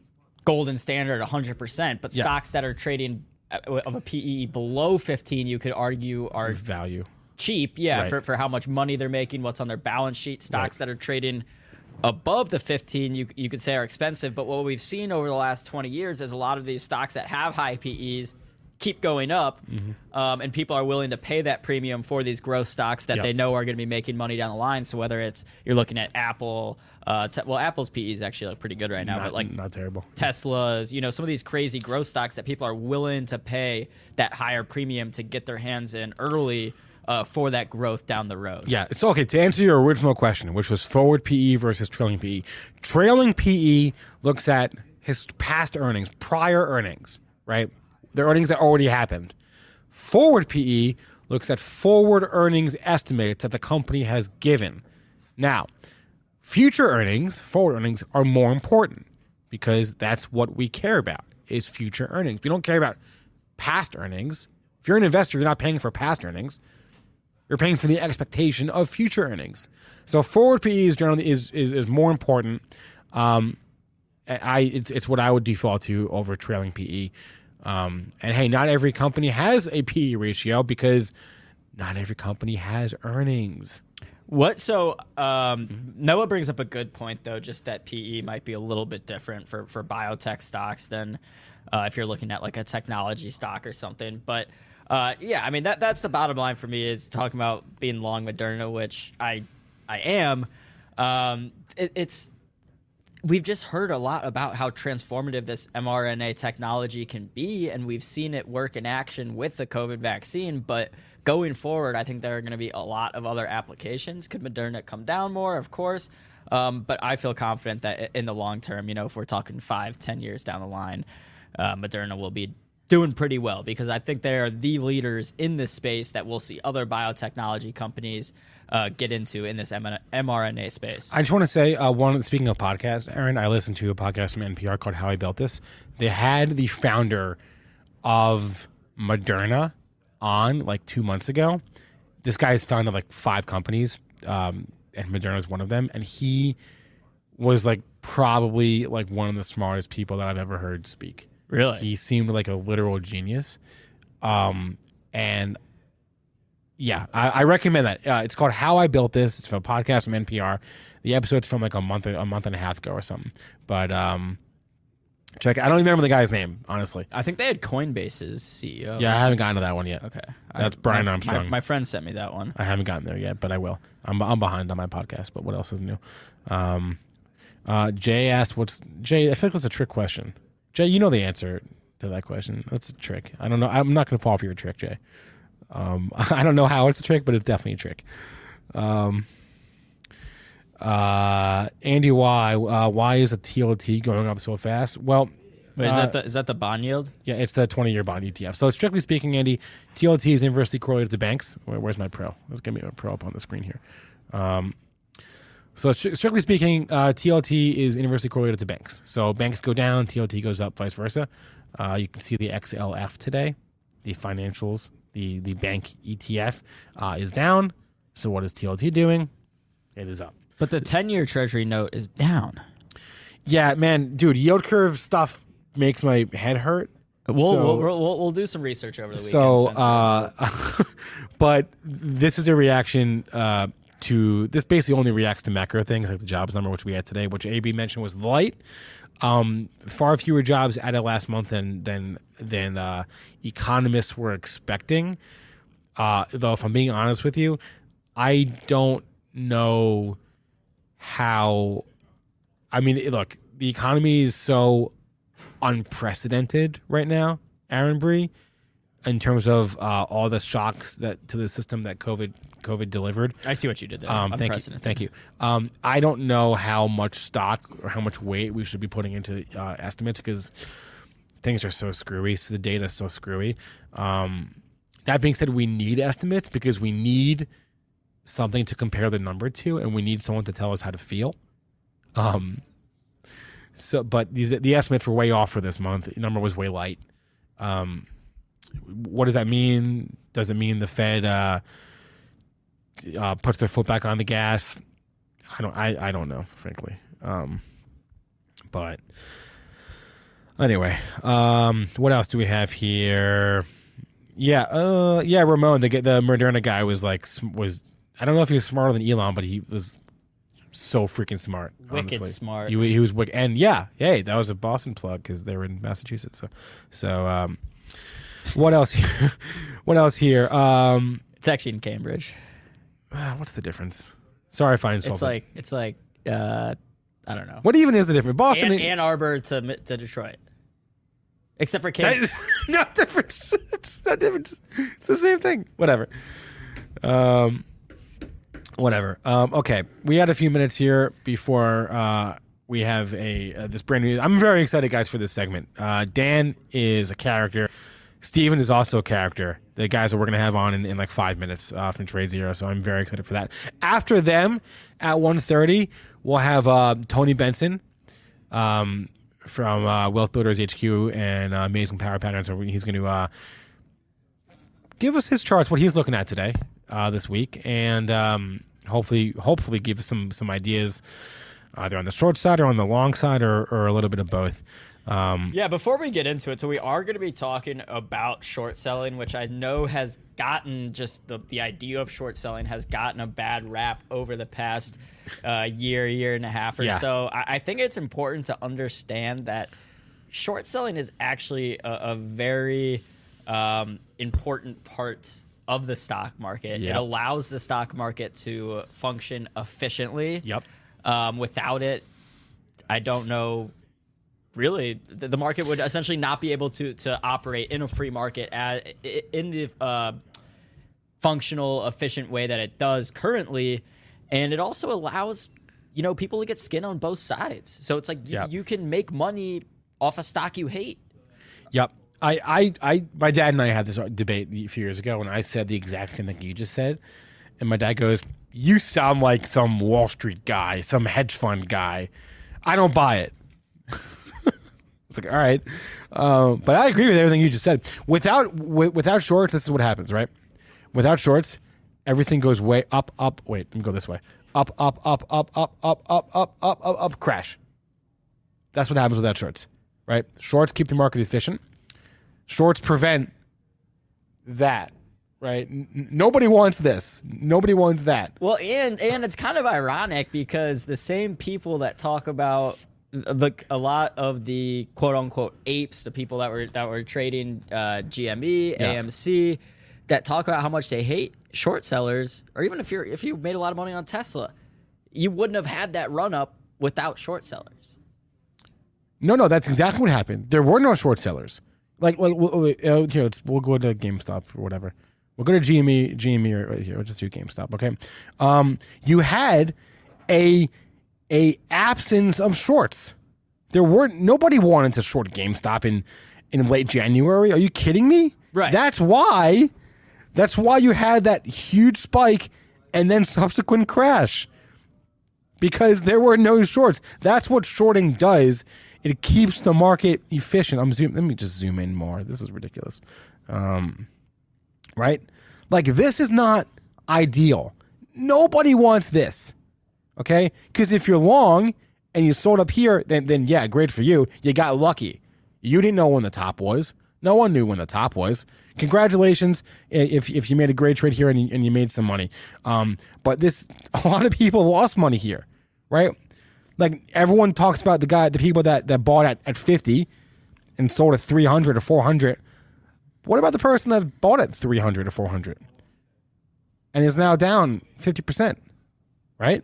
golden standard 100, percent but Yeah. stocks that are trading uh, of a PE below 15, you could argue are value. cheap, yeah, Right. for, for how much money they're making, what's on their balance sheet. Stocks that are trading above the 15, you, you could say are expensive. But what we've seen over the last 20 years is a lot of these stocks that have high PEs keep going up, Mm-hmm. um, and people are willing to pay that premium for these growth stocks that Yep. they know are going to be making money down the line. So whether it's you're looking at Apple, uh, te- well, Apple's PEs actually look pretty good right now, Not, but like not terrible. Teslas, you know, some of these crazy growth stocks that people are willing to pay that higher premium to get their hands in early uh, for that growth down the road. Yeah. So okay, to answer your original question, which was forward PE versus trailing PE. Trailing PE looks at his past earnings, prior earnings, right? The earnings that already happened. Forward PE looks at forward earnings estimates that the company has given. Now, future earnings, forward earnings are more important because that's what we care about is future earnings. We don't care about past earnings. If you're an investor, you're not paying for past earnings you're paying for the expectation of future earnings. So forward PE is generally is is, is more important. Um, I it's it's what I would default to over trailing PE. Um, and hey, not every company has a PE ratio because not every company has earnings. What so um, Noah brings up a good point though, just that PE might be a little bit different for for biotech stocks than uh, if you're looking at like a technology stock or something. But uh, yeah, I mean that that's the bottom line for me is talking about being long Moderna, which I I am. Um, it, it's we've just heard a lot about how transformative this mRNA technology can be, and we've seen it work in action with the COVID vaccine. But going forward, I think there are going to be a lot of other applications. Could Moderna come down more? Of course. Um, but I feel confident that in the long term, you know, if we're talking five, ten years down the line, uh, Moderna will be doing pretty well because I think they are the leaders in this space that we'll see other biotechnology companies uh, get into in this mRNA space. I just want to say uh, one. Speaking of podcasts, Aaron, I listened to a podcast from NPR called "How I Built This." They had the founder of Moderna on like two months ago. This guy has founded like five companies, um, and Moderna is one of them. And he was like probably like one of the smartest people that I've ever heard speak. Really? He seemed like a literal genius. Um, and yeah, I, I recommend that. Uh, it's called How I Built This. It's from a podcast from NPR. The episode's from like a month, a month and a half ago or something. But um, check. it. I don't even remember the guy's name, honestly. I think they had Coinbase's CEO. Yeah, I haven't gotten to that one yet. Okay. That's I- Brian my- Armstrong. My, my friend sent me that one. I haven't gotten there yet, but I will. I'm I'm behind on my podcast. But what else is new? Um, uh, Jay asked, "What's Jay?" I feel like that's a trick question. Jay, you know the answer to that question. That's a trick. I don't know. I'm not going to fall for your trick, Jay. Um, [laughs] I don't know how it's a trick, but it's definitely a trick. Um, uh, Andy, why? Uh, why is the TLT going up so fast? Well, Wait, is uh, that the is that the bond yield? yeah, it's the 20 year bond ETF. So, strictly speaking, Andy, TLT is inversely correlated to banks. Where, where's my pro? Let's give me a pro up on the screen here. Um, so, strictly speaking, uh, TLT is inversely correlated to banks. So, banks go down, TLT goes up, vice versa. Uh, you can see the XLF today, the financials, the, the bank ETF uh, is down. So, what is TLT doing? It is up. But the ten year Treasury note is down. Yeah, man, dude, yield curve stuff makes my head hurt. We'll, So- we'll, we'll, we'll we'll do some research over the weekend. So, uh, [laughs] but this is a reaction uh, to this. Basically, only reacts to macro things like the jobs number, which we had today, which AB mentioned was light. Um, far fewer jobs added last month than than than uh, economists were expecting. Uh, though, if I'm being honest with you, I don't know how. I mean, look, the economy is so unprecedented right now, Aaron Bry, in terms of uh, all the shocks that to the system that COVID COVID delivered. I see what you did there. Um, thank you, thank you. Um, I don't know how much stock or how much weight we should be putting into uh, estimates because things are so screwy. So the data is so screwy. Um, that being said, we need estimates because we need something to compare the number to, and we need someone to tell us how to feel. Um, so, but these the estimates were way off for this month. The number was way light. Um, what does that mean? Does it mean the Fed uh, uh, puts their foot back on the gas? I don't. I, I don't know, frankly. Um, but anyway, um, what else do we have here? Yeah, uh, yeah, Ramon, the the Moderna guy was like was I don't know if he was smarter than Elon, but he was so freaking smart. Wicked honestly. smart. He, he was wicked, and yeah, hey, that was a Boston plug because they were in Massachusetts. So, so um, what else? [laughs] what else here? Um, It's actually in Cambridge. Ah, what's the difference? Sorry if I insulted. It's like it's like uh, I don't know. what even is the difference? Boston. Ann, Ann Arbor to to Detroit, except for is [laughs] no difference. [laughs] It's not different. It's the same thing. Whatever. Um, whatever. Um, okay, we had a few minutes here before uh, we have a uh, this brand new. I'm very excited, guys, for this segment. Uh, Dan is a character. Steven is also a character. The guys that we're gonna have on in, in like five minutes uh, from TradeZero, so I'm very excited for that. After them, at 1.30, we'll have uh, Tony Benson um, from uh, Wealth Builders HQ and uh, Amazing Power Patterns. He's going to uh, give us his charts, what he's looking at today, uh, this week, and um, hopefully, hopefully, give us some some ideas either on the short side or on the long side, or, or a little bit of both. Um, Yeah, before we get into it, so we are going to be talking about short selling, which I know has gotten just the, the idea of short selling has gotten a bad rap over the past uh, year, year and a half or Yeah. so. I, I think it's important to understand that short selling is actually a, a very um, important part of the stock market. It allows the stock market to function efficiently. Yep. Um, without it, I don't know really the, market would essentially not be able to to operate in a free market in the uh, functional efficient way that it does currently and it also allows you know people to get skin on both sides so it's like you, Yep. you can make money off a stock you hate Yep. I, I, I, my dad and I had this debate a few years ago, and I said the exact same thing you just said. And my dad goes, "You sound like some Wall Street guy, some hedge fund guy. I don't buy it." It's like, all right, um, but I agree with everything you just said. Without, wi- without shorts, this is what happens, right? Without shorts, everything goes way up, up. Wait, let me go this way. Up, up, up, up, up, up, up, up, up, up, up. Crash. That's what happens without shorts, right? Shorts keep the market efficient. Shorts prevent that, right? N- nobody wants this. Nobody wants that. Well, and and it's kind of ironic because the same people that talk about the a lot of the quote unquote apes, the people that were that were trading uh, GME, Yeah. AMC, that talk about how much they hate short sellers, or even if you're if you made a lot of money on Tesla, you wouldn't have had that run up without short sellers. No, no, that's exactly what happened. There were no short sellers. Like, like we'll, we'll- uh, here, let's, we'll go to GameStop or whatever. We'll go to GME, GME or right here. We'll just do GameStop. Okay. Um, you had a a absence of shorts. There weren't nobody wanted to short GameStop in in late January. Are you kidding me? Right. That's why. That's why you had that huge spike and then subsequent crash because there were no shorts. That's what shorting does. It keeps the market efficient. I'm zoom. Let me just zoom in more. This is ridiculous. Um, right? Like this is not ideal. Nobody wants this. Okay? Because if you're long and you sold up here, then then yeah, great for you. You got lucky. You didn't know when the top was. No one knew when the top was. Congratulations if, if you made a great trade here and you, and you made some money. Um, but this [laughs] a lot of people lost money here, right? Like everyone talks about the guy, the people that, that bought at, at 50 and sold at 300 or 400. What about the person that bought at 300 or 400 and is now down 50%, right?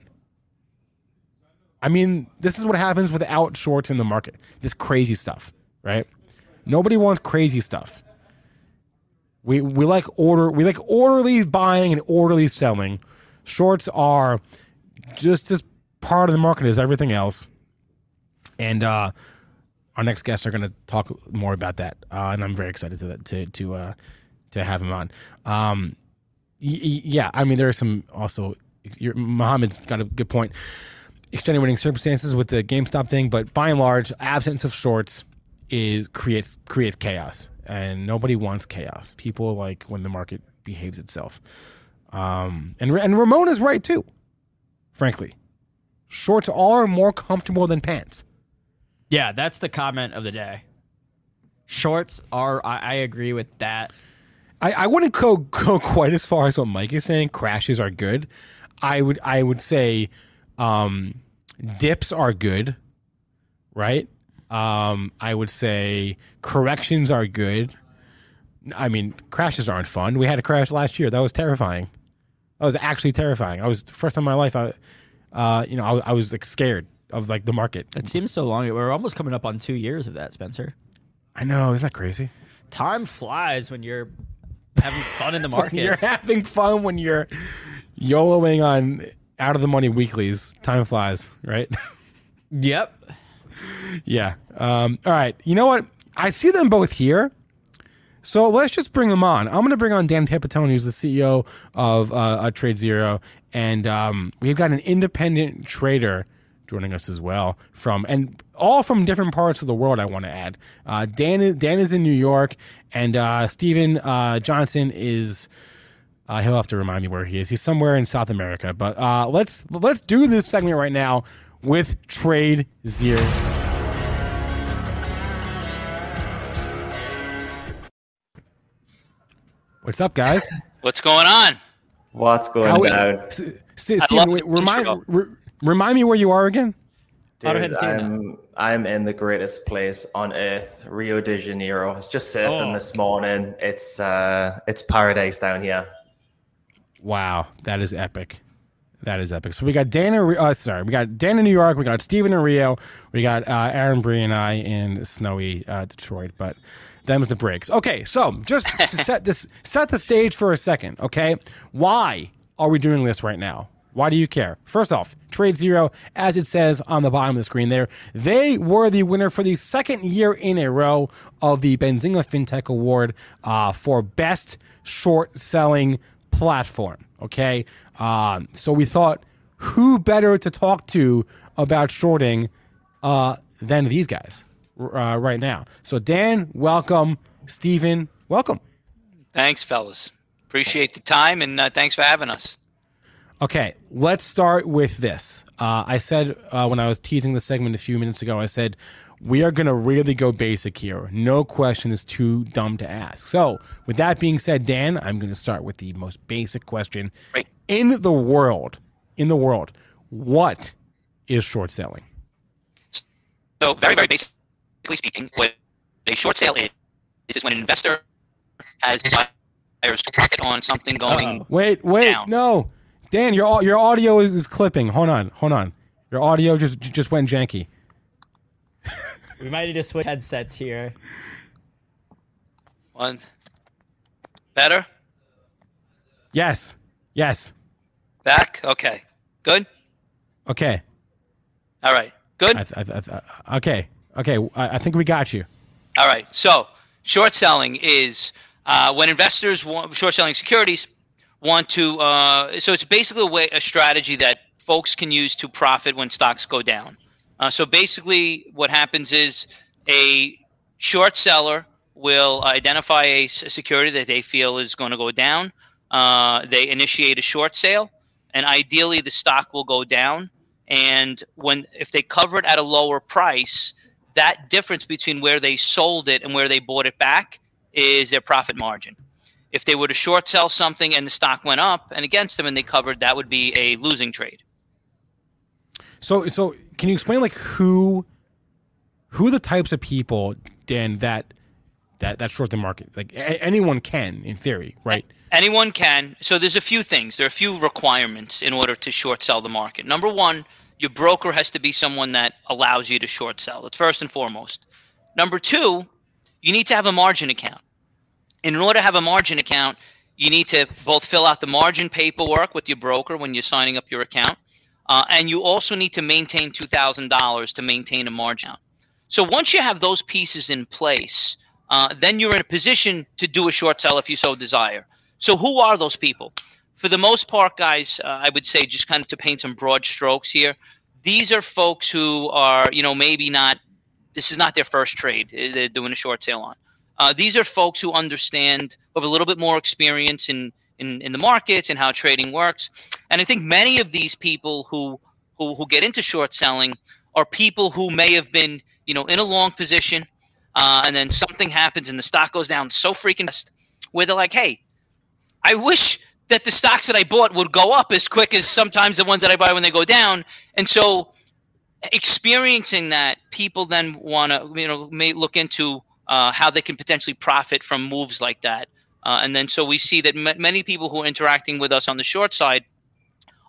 I mean, this is what happens without shorts in the market. This crazy stuff, right? Nobody wants crazy stuff. We we like order we like orderly buying and orderly selling. Shorts are just as part of the market as everything else. And uh, our next guests are going to talk more about that, uh, and I'm very excited to to to uh, to have him on. Um, y- y- yeah, I mean there are some also. Your, Mohammed's got a good point. Extenuating circumstances with the GameStop thing, but by and large, absence of shorts is creates creates chaos, and nobody wants chaos. People like when the market behaves itself. Um, and and Ramon is right too. Frankly, shorts are more comfortable than pants. Yeah, that's the comment of the day. Shorts are. I, I agree with that. I, I wouldn't go go [laughs] quite as far as what Mike is saying. Crashes are good. I would I would say um, dips are good, right? Um, I would say corrections are good. I mean, crashes aren't fun. We had a crash last year. That was terrifying. That was actually terrifying. I was first time in my life. I, uh, you know, I, I was like scared of like the market. It seems so long. We're almost coming up on two years of that, Spencer. I know. Isn't that crazy? Time flies when you're having fun in the [laughs] market. you're having fun when you're YOLOing on out of the money weeklies. Time flies, right? [laughs] Yep. yeah. Um, all right. You know what? I see them both here. So let's just bring them on. I'm going to bring on Dan Pipitone, who's the CEO of uh, uh, TradeZero, and um, we've got an independent trader joining us as well from and all from different parts of the world. I want to add. Uh, Dan is, Dan is in New York, and uh, Stephen uh, Johnson is. Uh, he'll have to remind me where he is. He's somewhere in South America. But uh, let's let's do this segment right now with Trade Zero. What's up, guys? [laughs] What's going on? What's going How- down? S- S- I Stephen, wait, remind re- remind me where you are again. Dude, I'm I'm in the greatest place on earth, Rio de Janeiro. I was just surfing Oh. this morning. It's uh it's paradise down here. Wow, that is epic. That is epic. So we got Dan. In, uh, sorry, we got Dan in New York. We got Stephen in Rio. We got uh, Aaron Bry and I in snowy uh, Detroit. But them's the breaks. Okay, so just to [laughs] set this set the stage for a second. Okay, why are we doing this right now? Why do you care? First off, TradeZero, as it says on the bottom of the screen there, they were the winner for the second year in a row of the Benzinga FinTech Award uh, for Best Short Selling Platform. Okay, um, so we thought, who better to talk to about shorting uh, than these guys uh, right now? So Dan, welcome. Stephen, welcome. Thanks, fellas. Appreciate the time and uh, thanks for having us. Okay, let's start with this. Uh, I said uh, when I was teasing the segment a few minutes ago, I said we are going to really go basic here. No question is too dumb to ask. So, with that being said, Dan, I'm going to start with the most basic question Great. in the world. In the world, what is short selling? So, very, very basically speaking, what a short sale is, is when an investor has buyers to profit on something uh, going. Uh-oh. Wait, wait, Down. no, Dan, your your audio is, is clipping. Hold on, hold on. Your audio just just went janky. We might need to switch headsets here. One. Better? Yes, yes. Back? Okay. Good? Okay, All right. Good? I, th- I, th- I, th- okay, okay. I, I think we got you. All right. So, short selling is uh, when investors want short selling securities want to. Uh, so it's basically a way, a strategy that folks can use to profit when stocks go down. Uh, so basically, what happens is a short seller will identify a security that they feel is going to go down. Uh, they initiate a short sale, and ideally, the stock will go down. And when if they cover it at a lower price, that difference between where they sold it and where they bought it back is their profit margin. If they were to short sell something and the stock went up and against them and they covered, that would be a losing trade. So, so can you explain like who, who are the types of people, Dan, that that that short the market? Like a- anyone can, in theory, right? Anyone can. So there's a few things. There are a few requirements in order to short sell the market. Number one, your broker has to be someone that allows you to short sell. That's first and foremost. Number two, you need to have a margin account. in order to have a margin account, you need to both fill out the margin paperwork with your broker when you're signing up your account, uh, and you also need to maintain $2,000 to maintain a margin. So once you have those pieces in place, uh, then you're in a position to do a short sell if you so desire. So who are those people? For the most part, guys, uh, I would say just kind of to paint some broad strokes here, these are folks who are, you know, maybe not, this is not their first trade uh, they're doing a short sale on. Uh, these are folks who understand, have a little bit more experience in, in, in the markets and how trading works. And I think many of these people who, who, who get into short selling are people who may have been, you know, in a long position, uh, and then something happens and the stock goes down so freaking fast, where they're like, hey, I wish that the stocks that I bought would go up as quick as sometimes the ones that I buy when they go down. And so experiencing that, people then want to, you know, may look into uh, how they can potentially profit from moves like that. Uh, and then so we see that m- many people who are interacting with us on the short side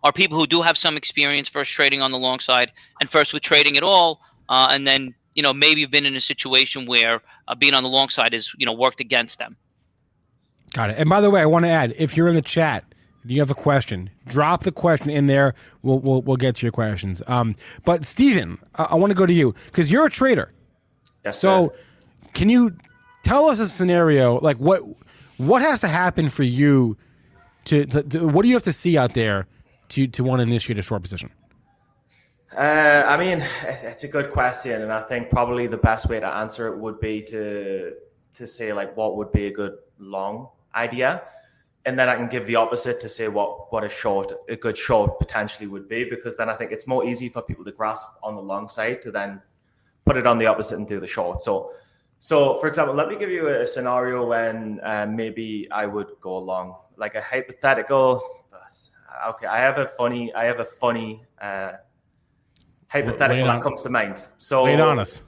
are people who do have some experience first trading on the long side and first with trading at all. Uh, and then, you know, maybe have been in a situation where uh, being on the long side has, you know, worked against them. Got it. And by the way, I want to add, if you're in the chat, you have a question, drop the question in there. We'll we'll, we'll get to your questions. Um, but Stephen, I, I want to go to you because you're a trader. Yes, So, sir. can you tell us a scenario like what what has to happen for you to, to, to what do you have to see out there to to want to initiate a short position? Uh, I mean, it's a good question, and I think probably the best way to answer it would be to to say like what would be a good long idea, and then I can give the opposite to say what what a short a good short potentially would be, because then I think it's more easy for people to grasp on the long side to then put it on the opposite and do the short. So, so for example, let me give you a scenario when uh, maybe I would go along, like a hypothetical. Okay, I have a funny, I have a funny uh, hypothetical on- that comes to mind. So, Lay it on us.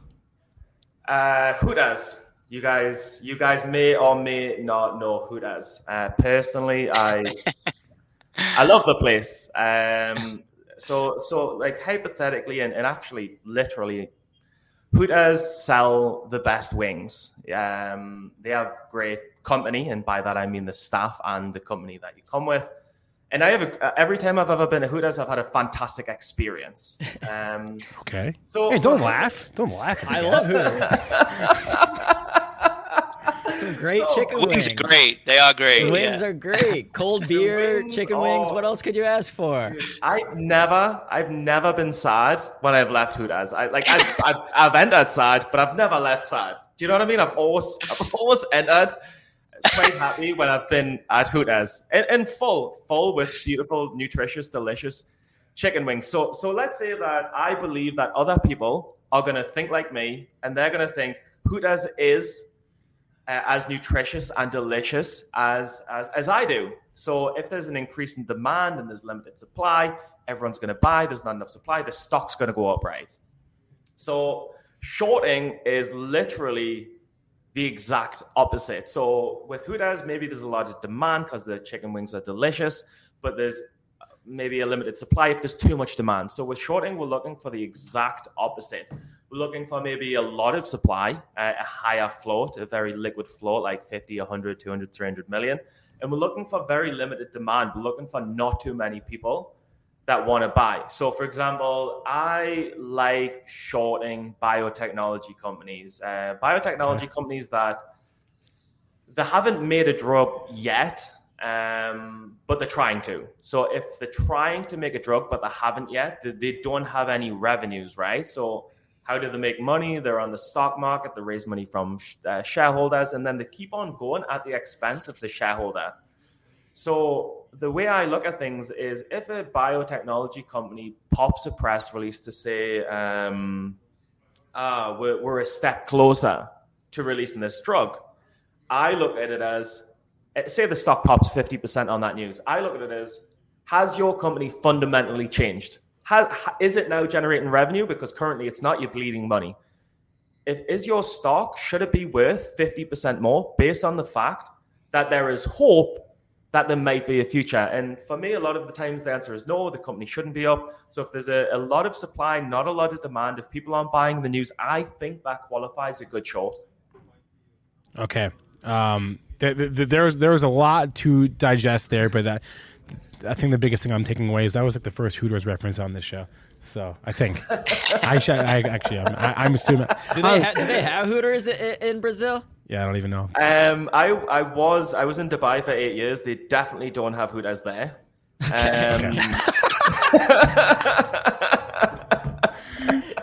uh, Hooters? You guys, you guys may or may not know Hooters. Uh, personally, I I love the place. Um, so so like hypothetically and, and actually literally, Hooters sell the best wings? Um, they have great company, and by that I mean the staff and the company that you come with. And I have a, every time I've ever been to Hooters, I've had a fantastic experience. [laughs] Um, Okay. so Hey, don't laugh. Don't laugh. I love Hooters. [laughs] Some great So- chicken Wings wings. are great. They are great. The wings yeah. are great. [laughs] Cold beer, wings chicken wings. are- What else could you ask for? I never, I've never been sad when I've left Hooters. I like, I've, I've, I've entered sad, but I've never left sad. Do you know what I mean? I've always, I've always entered quite happy when I've been at Hooters and, and full, full with beautiful, nutritious, delicious chicken wings. So, so let's say that I believe that other people are going to think like me, and they're going to think Hooters is uh, as nutritious and delicious as, as as I do. So if there's an increase in demand and there's limited supply, everyone's going to buy. There's not enough supply. The stock's going to go up, right? So shorting is literally the exact opposite. So with Hooters, maybe there's a lot of demand because the chicken wings are delicious, but there's maybe a limited supply if there's too much demand. So with shorting, we're looking for the exact opposite. We're looking for maybe a lot of supply, uh, a higher float, a very liquid float like 50, 100, 200, 300 million. And we're looking for very limited demand. We're looking for not too many people that want to buy. So, for example, I like shorting biotechnology companies, uh, biotechnology companies that they haven't made a drug yet, um, but they're trying to. So, if they're trying to make a drug but they haven't yet, they, they don't have any revenues, right? So, how do they make money? They're on the stock market. They raise money from uh, shareholders, and then they keep on going at the expense of the shareholder. So the way I look at things is, if a biotechnology company pops a press release to say, um, ah, we're, we're a step closer to releasing this drug, I look at it as, eh, say the stock pops 50% on that news. I look at it as, has your company fundamentally changed? Is it now generating revenue? Because currently it's not, you're bleeding money. If is your stock, should it be worth 50% more based on the fact that there is hope that there might be a future? And for me, a lot of the times the answer is no, the company shouldn't be up. So if there's a, a lot of supply, not a lot of demand, if people aren't buying the news, I think that qualifies a good short. Okay. Um, th- th- th- there was there was a lot to digest there, but that I think the biggest thing I'm taking away is that was like the first Hooters reference on this show. So I think I should. I actually, I'm, I, I'm assuming. Do Um, they, ha- do they have Hooters i- i- in Brazil? yeah, I don't even know. Um, I I was I was in Dubai for eight years. They definitely don't have Hooters there. Um, [laughs]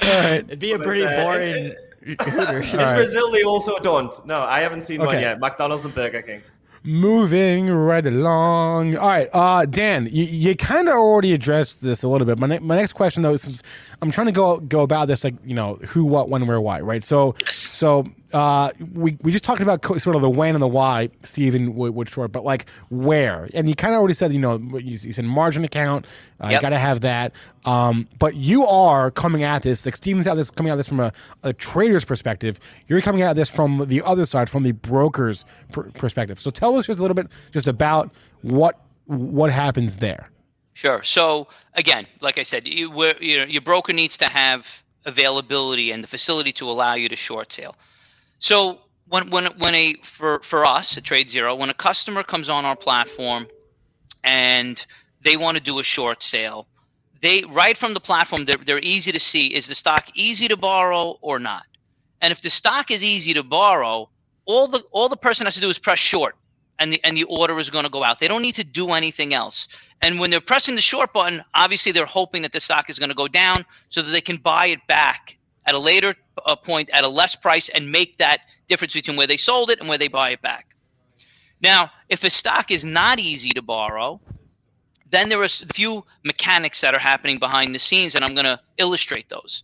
It'd be a pretty uh, boring [laughs] Hooters. in Brazil, they also don't. No, I haven't seen one yet. McDonald's and Burger King. Moving right along. All right, uh, Dan, you, you kind of already addressed this a little bit. My, ne- my next question though is, I'm trying to go go about this like you know who, what, when, where, why, right? So, so uh, we we just talked about sort of the when and the why, Stephen short, but like where, and you kind of already said you know you, you said margin account, uh, you got to have that. Um, but you are coming at this like Stephen's at this coming at this from a, a trader's perspective. You're coming at this from the other side, from the broker's per- perspective. So tell us just a little bit just about what what happens there. Sure. So again, like I said, you, where, you know, your broker needs to have availability and the facility to allow you to short sale. So when when when a for for us at TradeZero, when a customer comes on our platform and they want to do a short sale, they right from the platform they're, they're easy to see is the stock easy to borrow or not. And if the stock is easy to borrow, all the all the person has to do is press short and the and the order is going to go out. They don't need to do anything else. And when they're pressing the short button, obviously they're hoping that the stock is going to go down so that they can buy it back at a later uh, point at a less price and make that difference between where they sold it and where they buy it back. Now, if a stock is not easy to borrow, then there are a few mechanics that are happening behind the scenes, and I'm going to illustrate those.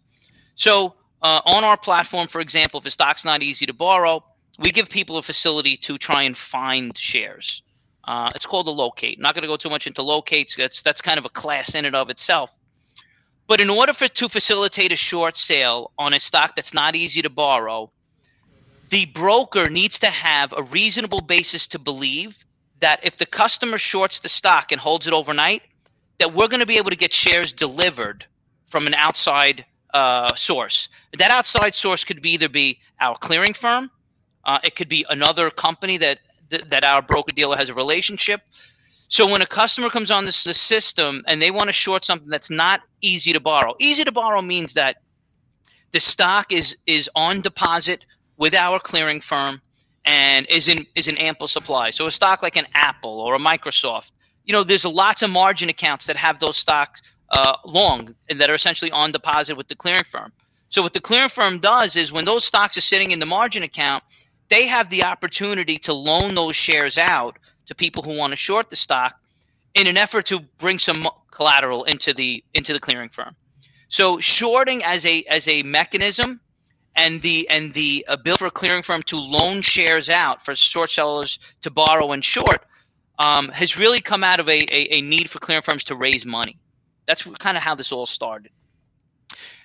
So, uh, on our platform, for example, if a stock's not easy to borrow, we give people a facility to try and find shares. Uh, it's called a locate. I'm not going to go too much into locates. That's that's kind of a class in and of itself. But in order for to facilitate a short sale on a stock that's not easy to borrow, the broker needs to have a reasonable basis to believe that if the customer shorts the stock and holds it overnight, that we're going to be able to get shares delivered from an outside uh, source. That outside source could be either be our clearing firm, uh, it could be another company that th- that our broker dealer has a relationship. So when a customer comes on this the system and they want to short something that's not easy to borrow, easy to borrow means that the stock is is on deposit with our clearing firm and is in is in ample supply. So a stock like an Apple or a Microsoft, you know, there's lots of margin accounts that have those stocks uh, long and that are essentially on deposit with the clearing firm. So what the clearing firm does is when those stocks are sitting in the margin account, they have the opportunity to loan those shares out to people who want to short the stock in an effort to bring some collateral into the into the clearing firm. So shorting as a as a mechanism and the and the ability for a clearing firm to loan shares out for short sellers to borrow and short um, has really come out of a, a, a need for clearing firms to raise money. That's kind of how this all started.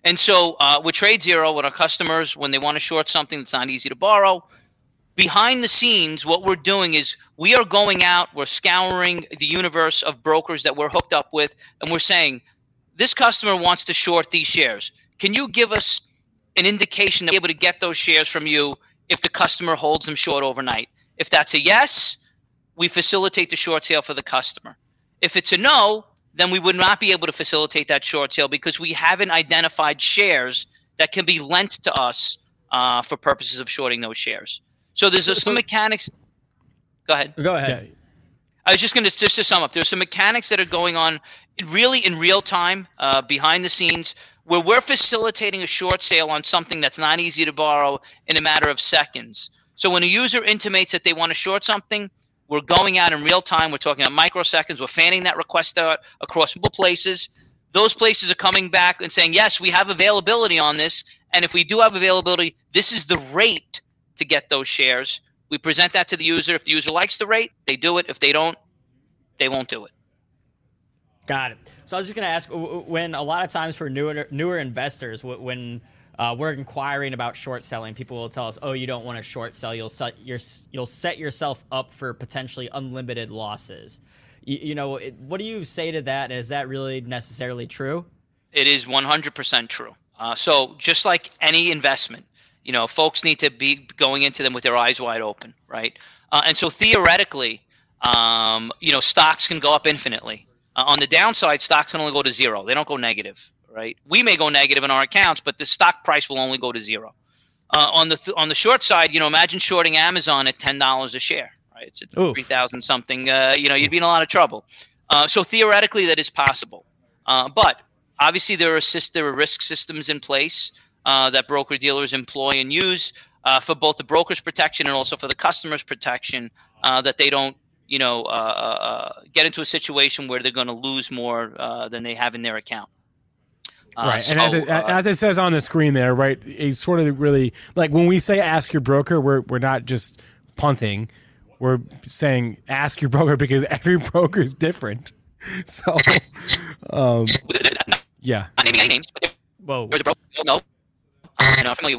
And so uh, with TradeZero, with our customers, when they want to short something that's not easy to borrow, behind the scenes, what we're doing is we are going out, we're scouring the universe of brokers that we're hooked up with, and we're saying, this customer wants to short these shares. Can you give us an indication that we're able to get those shares from you if the customer holds them short overnight? If that's a yes, we facilitate the short sale for the customer. If it's a no, then we would not be able to facilitate that short sale because we haven't identified shares that can be lent to us uh, for purposes of shorting those shares. So there's some mechanics. Go ahead. Go ahead. I was just going to just to sum up. There's some mechanics that are going on, really in real time, uh, behind the scenes, where we're facilitating a short sale on something that's not easy to borrow in a matter of seconds. So when a user intimates that they want to short something, we're going out in real time. We're talking about microseconds. We're fanning that request out across multiple places. Those places are coming back and saying, yes, we have availability on this. And if we do have availability, this is the rate to get those shares. We present that to the user. If the user likes the rate, they do it. If they don't, they won't do it. Got it. So I was just going to ask when a lot of times for newer newer investors, when uh, we're inquiring about short selling, people will tell us, "Oh, you don't want to short sell. You'll set your, you'll set yourself up for potentially unlimited losses." You, you know, it, what do you say to that? Is that really necessarily true? It is 100% true. Uh, so just like any investment, You know, folks need to be going into them with their eyes wide open, right? Uh, and so theoretically, um, you know, stocks can go up infinitely. Uh, on the downside, stocks can only go to zero. They don't go negative, right? We may go negative in our accounts, but the stock price will only go to zero. Uh, on the th- on the short side, you know, imagine shorting Amazon at ten dollars a share, right? It's at Oof. three thousand something. Uh, you know, you'd be in a lot of trouble. Uh, so theoretically, that is possible. Uh, but obviously, there are syst- there are risk systems in place uh, that broker dealers employ and use uh, for both the broker's protection and also for the customer's protection, uh, that they don't, you know, uh, uh, get into a situation where they're going to lose more uh, than they have in their account. Uh, right, and as it, uh, as it says on the screen there, right, it's sort of really like when we say ask your broker, we're we're not just punting, we're saying ask your broker because [laughs] every broker is different. [laughs] So, [laughs] um, yeah, not naming names, Whoa. there's a broker you'll know uh, and are familiar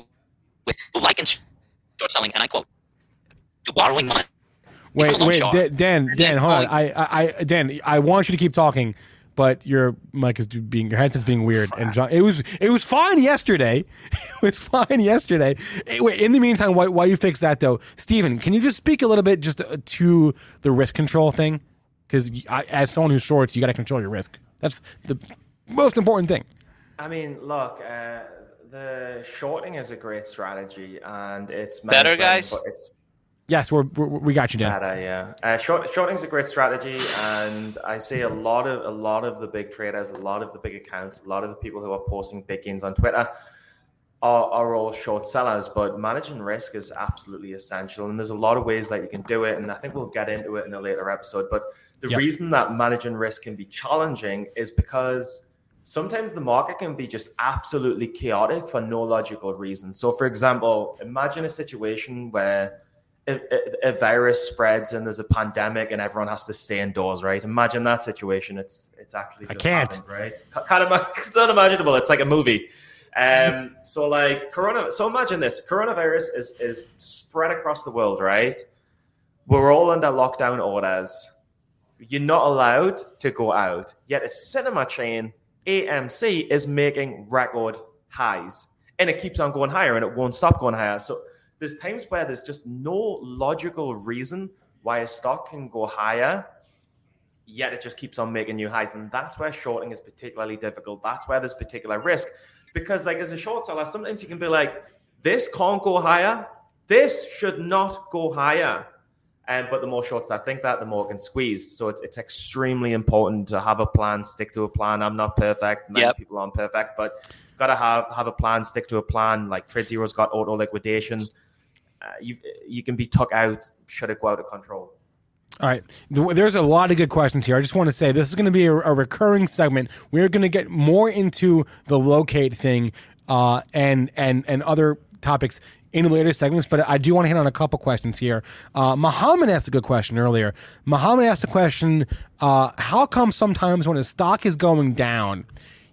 with who like and short selling, and I quote, to borrowing money. wait, wait, Sean. Dan, Dan, Dan, hold on, I, I, I, Dan, I want you to keep talking, but your mic is being, your headset's being weird, and John, it was, it was fine yesterday, [laughs] it was fine yesterday. Wait, in the meantime, while, while you fix that though, Stephen, can you just speak a little bit just uh, to the risk control thing? Because as someone who shorts, you got to control your risk. That's the most important thing. I mean, look, uh, the shorting is a great strategy, and it's Better, meant- guys? but It's Yes, we're, we're we got you, Dan. Better, yeah. Uh, short, shorting's a great strategy, and I see a lot of a lot of the big traders, a lot of the big accounts, a lot of the people who are posting big gains on Twitter are, are all short sellers. But managing risk is absolutely essential, and there's a lot of ways that you can do it. And I think we'll get into it in a later episode. But the Yep. reason that managing risk can be challenging is because sometimes the market can be just absolutely chaotic for no logical reason. So, for example, imagine a situation where a, a, a virus spreads and there's a pandemic and everyone has to stay indoors, right? Imagine that situation. It's it's actually I can't. happened, right? Ca- Can't [laughs] it's unimaginable. It's like a movie. Um, [laughs] so like corona. So imagine this: coronavirus is is spread across the world, right? We're all under lockdown orders. You're not allowed to go out. Yet a cinema chain, AMC, is making record highs, and it keeps on going higher, and it won't stop going higher. So there's times where there's just no logical reason why a stock can go higher, yet it just keeps on making new highs. And that's where shorting is particularly difficult. That's where there's particular risk. Because, like, as a short seller, sometimes you can be like, this can't go higher. This should not go higher. Um, but the more shorts that think that, the more it can squeeze. So it's, it's extremely important to have a plan, stick to a plan. I'm not perfect. Many Yep. people aren't perfect, but you've got to have, have a plan, stick to a plan. Like TradeZero's got auto liquidation. Uh, you you can be took out should it go out of control. All right. There's a lot of good questions here. I just want to say this is going to be a, a recurring segment. We're going to get more into the locate thing uh, and and and other topics in later segments, but I do want to hit on a couple questions here. Uh, Muhammad asked a good question earlier. Muhammad asked a question: uh, How come sometimes when a stock is going down,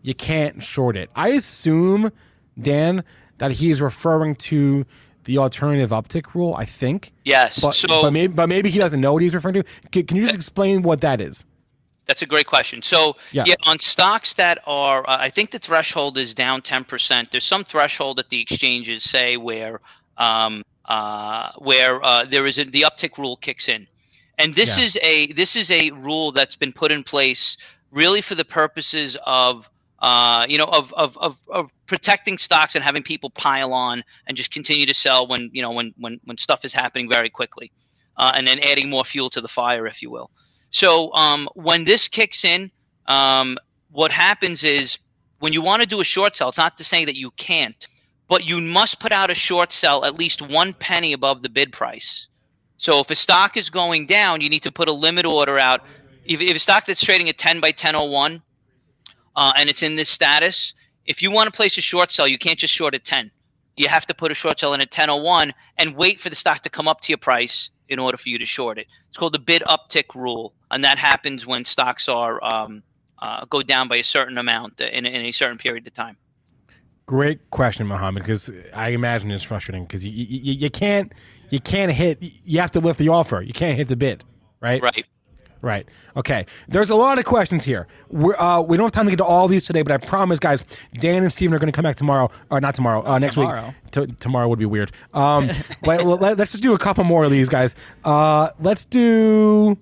you can't short it? I assume, Dan, that he is referring to the alternative uptick rule. I think. Yes. But, so but maybe but maybe he doesn't know what he's referring to. Can, can you just explain what that is? That's a great question. So, Yeah. yeah, on stocks that are, uh, I think the threshold is down 10%. There's some threshold that the exchanges say where, um, uh, where uh, there is a, the uptick rule kicks in, and this Yeah. is a this is a rule that's been put in place really for the purposes of. Uh, you know, of, of, of, of protecting stocks and having people pile on and just continue to sell when you know when when, when stuff is happening very quickly, uh, and then adding more fuel to the fire, if you will. So um, when this kicks in, um, what happens is when you want to do a short sell, it's not to say that you can't, but you must put out a short sell at least one penny above the bid price. So if a stock is going down, you need to put a limit order out. If, if a stock that's trading at 10 by 1001 uh, and it's in this status, if you want to place a short sell, you can't just short at 10. You have to put a short sell in at 1001 and wait for the stock to come up to your price in order for you to short it. It's called the bid uptick rule, and that happens when stocks are um, uh, go down by a certain amount in, in a certain period of time. Great question, Mohammed. Because I imagine it's frustrating because you, you you can't you can't hit. You have to lift the offer. You can't hit the bid. Right. Right. Right. Okay. There's a lot of questions here. We're, uh, we don't have time to get to all these today, but I promise, guys, Dan and Stephen are going to come back tomorrow, or not tomorrow, uh, next tomorrow. week. T- tomorrow would be weird. Um, [laughs] but let, us just do a couple more of these, guys. Uh, let's do.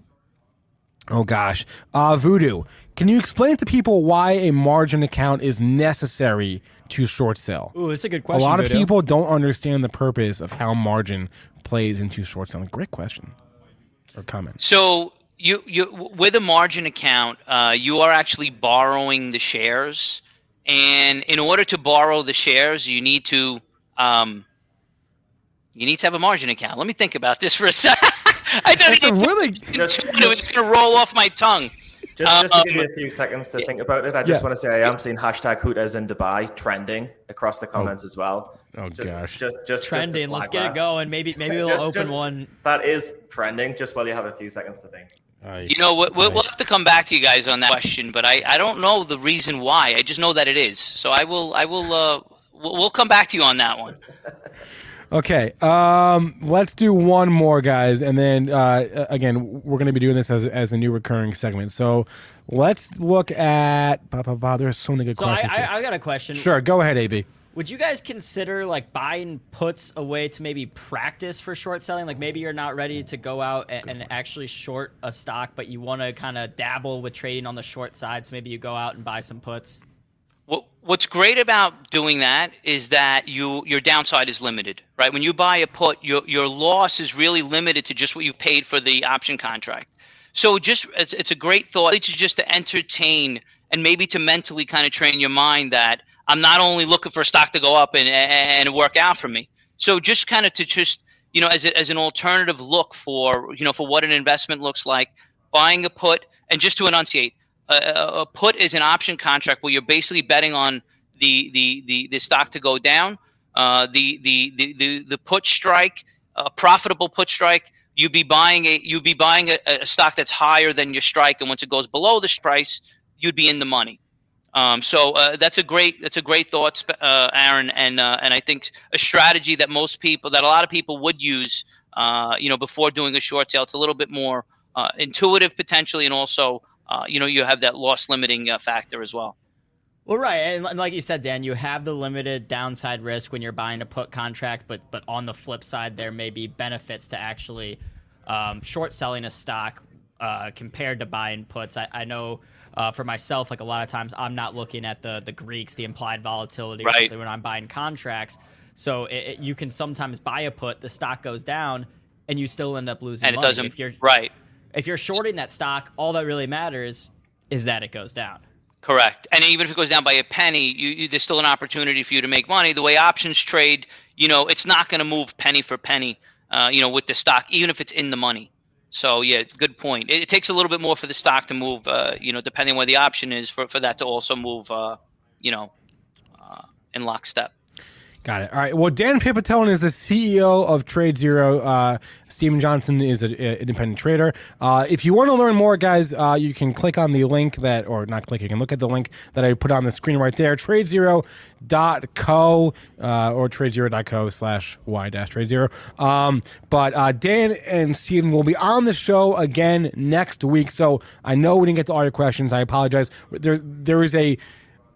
Oh gosh, uh, Voodoo. Can you explain to people why a margin account is necessary to short sell? Ooh, it's a good question. A question. lot of people don't understand the purpose of how margin plays into short selling. Great question or comment. So you you with a margin account, uh, you are actually borrowing the shares, and in order to borrow the shares, you need to um, you need to have a margin account. Let me think about this for a [laughs] second. I don't [laughs] [laughs] It's even really- it was just gonna roll off my tongue. Just, just to give Um, you a few seconds to think about it, I just Yeah. want to say I am seeing hashtag Hooters in Dubai trending across the comments as well. Oh Just, gosh. just, just just trending. Let's flag get it going. Maybe maybe we'll open just- one. That is trending. Just while you have a few seconds to think. You know, we- we'll, we'll have to come back to you guys on that question, but I, I don't know the reason why. I just know that it is. So I will I will uh we'll, we'll come back to you on that one. [laughs] Okay, um, let's do one more, guys, and then uh, again, we're going to be doing this as, as a new recurring segment. So let's look at. Bah, bah, bah, there's so many good So I, questions. here. I I got a question. sure, go ahead, AB. Would you guys consider like buying puts a way to maybe practice for short selling? Like maybe you're not ready to go out and, and actually short a stock, but you want to kind of dabble with trading on the short side. So maybe you go out and buy some puts. What What's great about doing that is that you your downside is limited, right? When you buy a put, your your loss is really limited to just what you've paid for the option contract. So just it's, it's a great thought to just to entertain and maybe to mentally kind of train your mind that I'm not only looking for a stock to go up and and work out for me. So just kind of to just you know as a, as an alternative look for you know for what an investment looks like, buying a put and just to enunciate, a, a put is an option contract where you're basically betting on the the the, the stock to go down. Uh, the, the the the the put strike, a profitable put strike. You'd be buying a you'd be buying a, a stock that's higher than your strike, and once it goes below this price, you'd be in the money. Um, so uh, that's a great that's a great thought, uh, Aaron, and uh, and I think a strategy that most people that a lot of people would use, uh, you know, before doing a short sale. It's a little bit more uh, intuitive potentially, and also uh, you know you have that loss limiting factor as well. Well, right, and like you said, Dan, you have the limited downside risk when you're buying a put contract, but but on the flip side, there may be benefits to actually um, short selling a stock compared to buying puts. I, I know uh, for myself, like a lot of times, I'm not looking at the the Greeks, the implied volatility, Right. when I'm buying contracts. So it, it- you can sometimes buy a put, the stock goes down, and you still end up losing And it money. doesn't if you're right. if you're shorting that stock, all that really matters is that it goes down. Correct. And even if it goes down by a penny, you, you, there's still an opportunity for you to make money. The way options trade, you know, it's not going to move penny for penny, uh, you know, with the stock, even if it's in the money. So yeah, good point. It, it takes a little bit more for the stock to move, uh, you know, depending on where the option is, for, for that to also move, uh, you know, uh, in lockstep. Got it. All right. Well, Dan Pipitone is the CEO of TradeZero. Uh, Stephen Johnson is an independent trader. Uh, if you want to learn more, guys, uh, you can click on the link that, or not click, you can look at the link that I put on the screen right there, tradezero.co uh, or tradezero.co slash y dash trade zero. Um, but uh, Dan and Stephen will be on the show again next week. So I know we didn't get to all your questions. I apologize. There, there is a,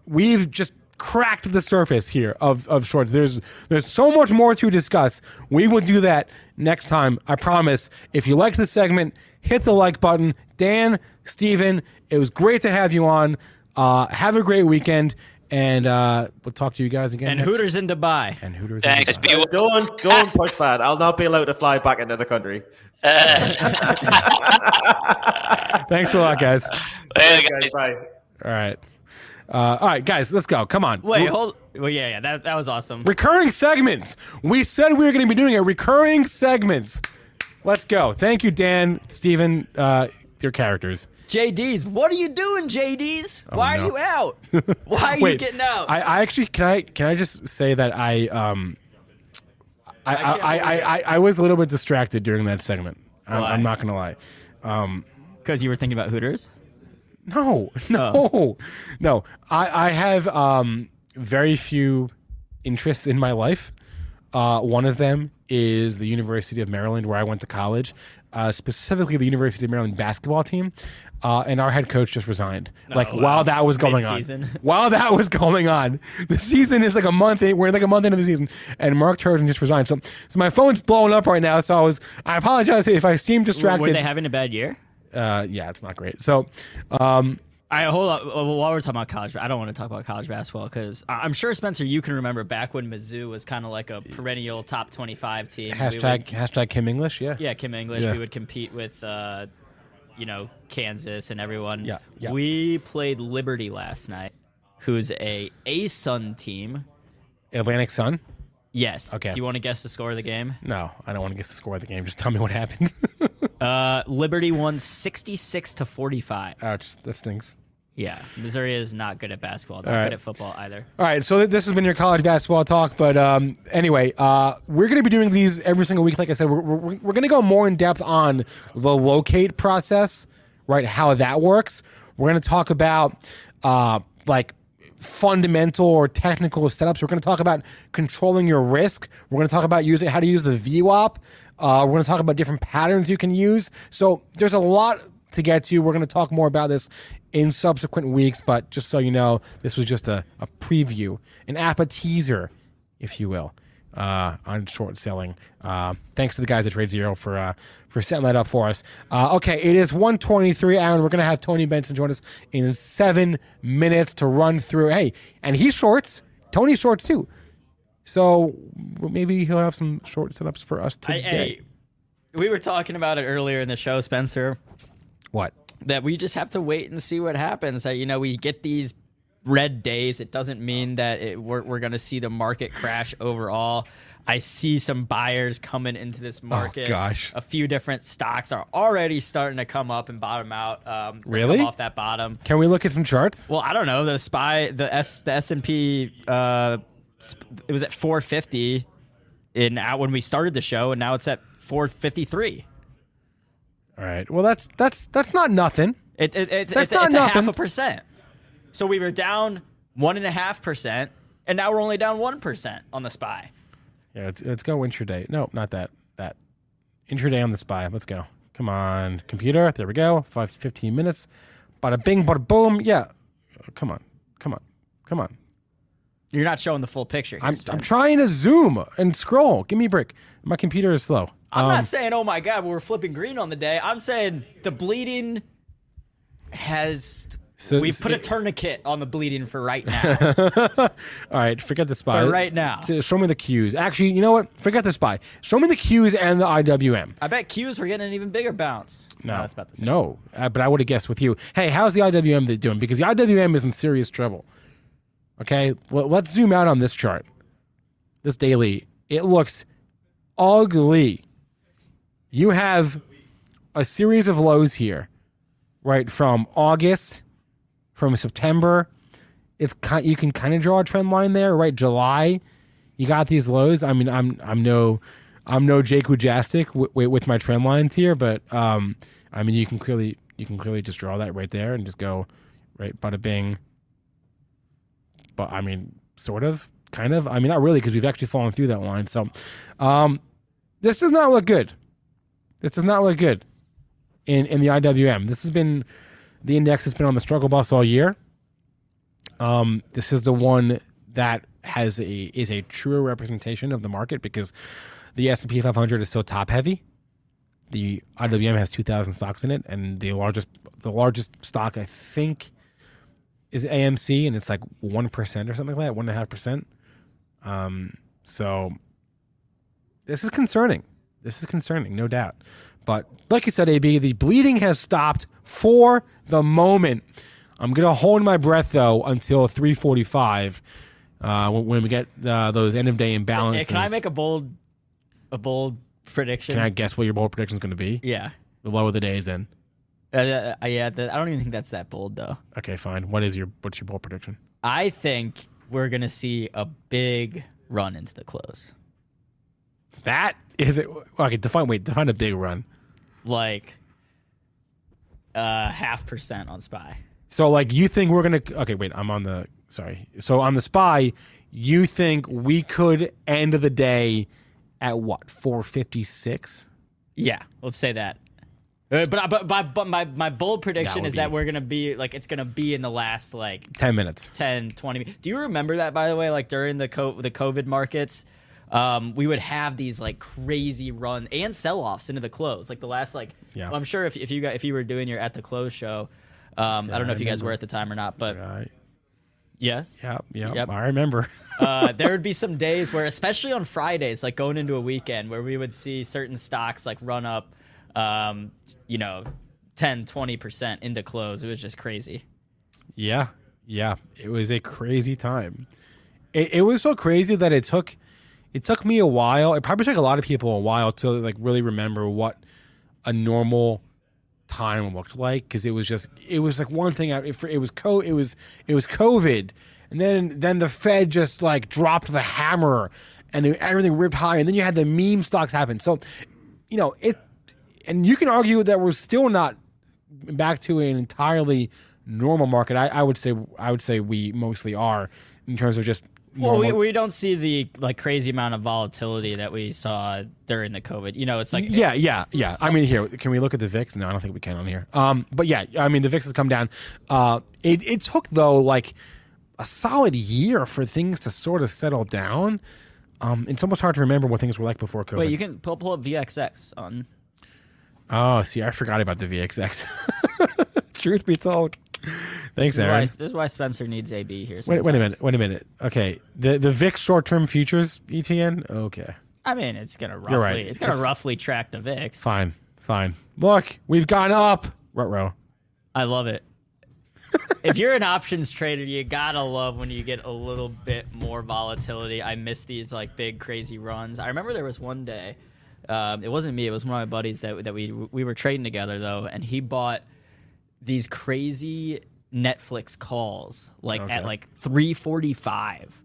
we've just cracked the surface here of, of shorts. There's there's so much more to discuss. We will do that next time. I promise. If you liked this segment, hit the like button. Dan, Stephen, it was great to have you on. Uh, have a great weekend, and uh, we'll talk to you guys again. And next- Hooters in Dubai. and Hooters. Thanks. in Dubai. well. Don't don't push that. I'll not be allowed to fly back into the country. [laughs] Thanks a lot, guys. Hey, Guys, guys. bye. All right. Uh, all right, guys, let's go. Come on. Wait, Re- hold. Well, yeah, yeah, that, that was awesome. recurring segments. We said we were going to be doing it. Recurring segments. Let's go. Thank you, Dan, Stephen, uh, your characters. JD's, what are you doing, JD's? Why no. are you out? [laughs] Why are you getting out? I, I actually can I can I just say that I um I I, I, I, I, I was a little bit distracted during that segment. I'm, I'm not gonna lie. Um, Because you were thinking about Hooters. No, [laughs] no, no. I I have um very few interests in my life. Uh, one of them is the University of Maryland, where I went to college, uh, specifically the University of Maryland basketball team. Uh, and our head coach just resigned. like wow. while that was going on, Mid-season. [laughs] while that was going on, the season is like a month. In, we're like a month into the season, and Mark Turgeon just resigned. So, so my phone's blowing up right now. So I was, I apologize if I seem distracted. Were they having a bad year? Uh, yeah, it's not great. So, um, I hold up. While we're talking about college, I don't want to talk about college basketball because I'm sure Spencer, you can remember back when Mizzou was kind of like a perennial top 25 team. Hashtag would- hashtag Kim English. Yeah. yeah, Kim English. Yeah. We would compete with, uh, you know, Kansas and everyone. Yeah, yeah. We played Liberty last night, who's a A Sun team. Atlantic Sun. Yes. Okay. Do you want to guess the score of the game? No, I don't want to guess the score of the game. Just tell me what happened. [laughs] Uh, Liberty won 66 to 45. Ouch, that stings. Yeah, Missouri is not good at basketball. Not right. good at football either. All right, so th- this has been your college basketball talk, but um, anyway, uh, we're going to be doing these every single week. Like I said, we're, we're, we're going to go more in depth on the locate process, right? How that works. We're going to talk about uh, like fundamental or technical setups. We're going to talk about controlling your risk. We're going to talk about using how to use the VWAP. Uh, we're going to talk about different patterns you can use. So there's a lot to get to. We're going to talk more about this in subsequent weeks, but just so you know, this was just a, a preview, an appetizer, if you will, uh, on short selling. Uh, thanks to the guys at TradeZero for uh, for setting that up for us. Uh, okay, it is 123, Aaron. We're going to have Tony Benson join us in seven minutes to run through. Hey, and he's shorts. Tony shorts too. So maybe he'll have some short setups for us I, today. we were talking about it earlier in the show, Spencer, what? that we just have to wait and see what happens. That you know, we get these red days. It doesn't mean that it, we're we're going to see the market crash overall. I see some buyers coming into this market. Oh, gosh. a few different stocks are already starting to come up and bottom out. Um, Really? off that bottom. Can we look at some charts? Well, I don't know. The spy, the S, the S and P, uh, it was at 450 in out when we started the show, and now it's at 453. All right. Well, that's that's that's not nothing. It, it, it's That's it's, not it's a half nothing. a percent. So we were down one and a half percent, and now we're only down one percent on the spy. Yeah, let's, let's go intraday. No, not that. That intraday on the spy. Let's go. Come on, computer. There we go. Five, 15 minutes. Bada bing, bada boom. Yeah. Come on. Come on. Come on. You're not showing the full picture. Here, I'm, I'm trying to zoom and scroll. Give me a break. My computer is slow. I'm Um, not saying, oh my god, we're flipping green on the day. I'm saying the bleeding has. So- we so- put a tourniquet on the bleeding for right [laughs] now. All right, forget the spy. For right now. To- show me the cues. Actually, you know what? Forget the spy. Show me the cues and the IWM. I bet Q's were getting an even bigger bounce. No, that's about the same. No, uh, but I would have guessed with you. Hey, how's the IWM doing? Because the IWM is in serious trouble. Okay, well, let's zoom out on this chart. This daily, it looks ugly. You have a series of lows here, right from August, from September. It's kind. You can kind of draw a trend line there, right? July, you got these lows. I mean, I'm I'm no I'm no Jake Wujastyk w- w- with my trend lines here, but um, I mean, you can clearly you can clearly just draw that right there and just go right, bada bing. But I mean, sort of, kind of. I mean, not really, because we've actually fallen through that line. So, um, this does not look good. This does not look good in in the IWM. This has been the index has been on the struggle bus all year. Um, this is the one that has a is a truer representation of the market because the S and P 500 is so top heavy. The IWM has 2,000 stocks in it, and the largest the largest stock I think is AMC, and it's like one percent or something like that, one and a half percent. Um, so this is concerning. This is concerning, no doubt. But like you said, AB, the bleeding has stopped for the moment. I'm gonna hold my breath though until 3:45 uh, when, we get uh, those end of day imbalances. Can I make a bold, a bold prediction? Can I guess what your bold prediction is going to be? Yeah. The lower the day is in. Uh, uh, yeah. The, I don't even think that's that bold though. Okay, fine. What is your what's your bold prediction? I think we're gonna see a big run into the close. That is it. Okay, define. Wait, define a big run. Like, uh, half percent on spy. So like you think we're gonna? Okay, wait. I'm on the sorry. So on the spy, you think we could end the day at what 456. Yeah, let's say that. Uh, but but but, but my, my bold prediction would is that we're gonna be like it's gonna be in the last like 10 minutes. 10 20 do you remember that by the way like during the co- the covid markets um, we would have these like crazy run and sell-offs into the close like the last like Yeah. well, i'm sure if, if you got if you were doing your at the close show um, i don't know I if you guys were at the time or not but Right. yes Yep, yep. Yep. I remember. [laughs] uh, there would be some days where, especially on Fridays, like going into a weekend, where we would see certain stocks like run up, um, you know, 10, 20% into close. It was just crazy. Yeah, yeah, it was a crazy time. It, it was so crazy that it took it took me a while. It probably took a lot of people a while to like really remember what a normal time looked like because it was just it was like one thing. It, it was co it was it was COVID, and then then the Fed just like dropped the hammer and everything ripped high, and then you had the meme stocks happen. So, you know it, and you can argue that we're still not back to an entirely normal market. I, I would say I would say we mostly are in terms of just Well, we, we don't see the like crazy amount of volatility that we saw during the COVID. You know, it's like yeah, yeah, yeah. I mean, here, can we look at the VIX? No, I don't think we can on here. Um, but yeah, I mean, the VIX has come down. Uh, it it took though like a solid year for things to sort of settle down. Um, it's almost hard to remember what things were like before COVID. Wait, you can pull, pull up VXX on. oh, see, I forgot about the VXX. [laughs] Truth be told, [laughs] thanks, This is, why, Aaron. this is why Spencer needs AB here. Wait, wait a minute. Wait a minute. Okay, the the VIX short term futures ETN. Okay, I mean, it's gonna roughly, You're right. it's gonna It's- roughly track the VIX. fine, fine. Look, we've gone up. Ruh-roh. I love it. if you're an options trader, you gotta love when you get a little bit more volatility. I miss these like big crazy runs. I remember there was one day, um, it wasn't me, it was one of my buddies that that we we were trading together though, and he bought these crazy Netflix calls like at like 345.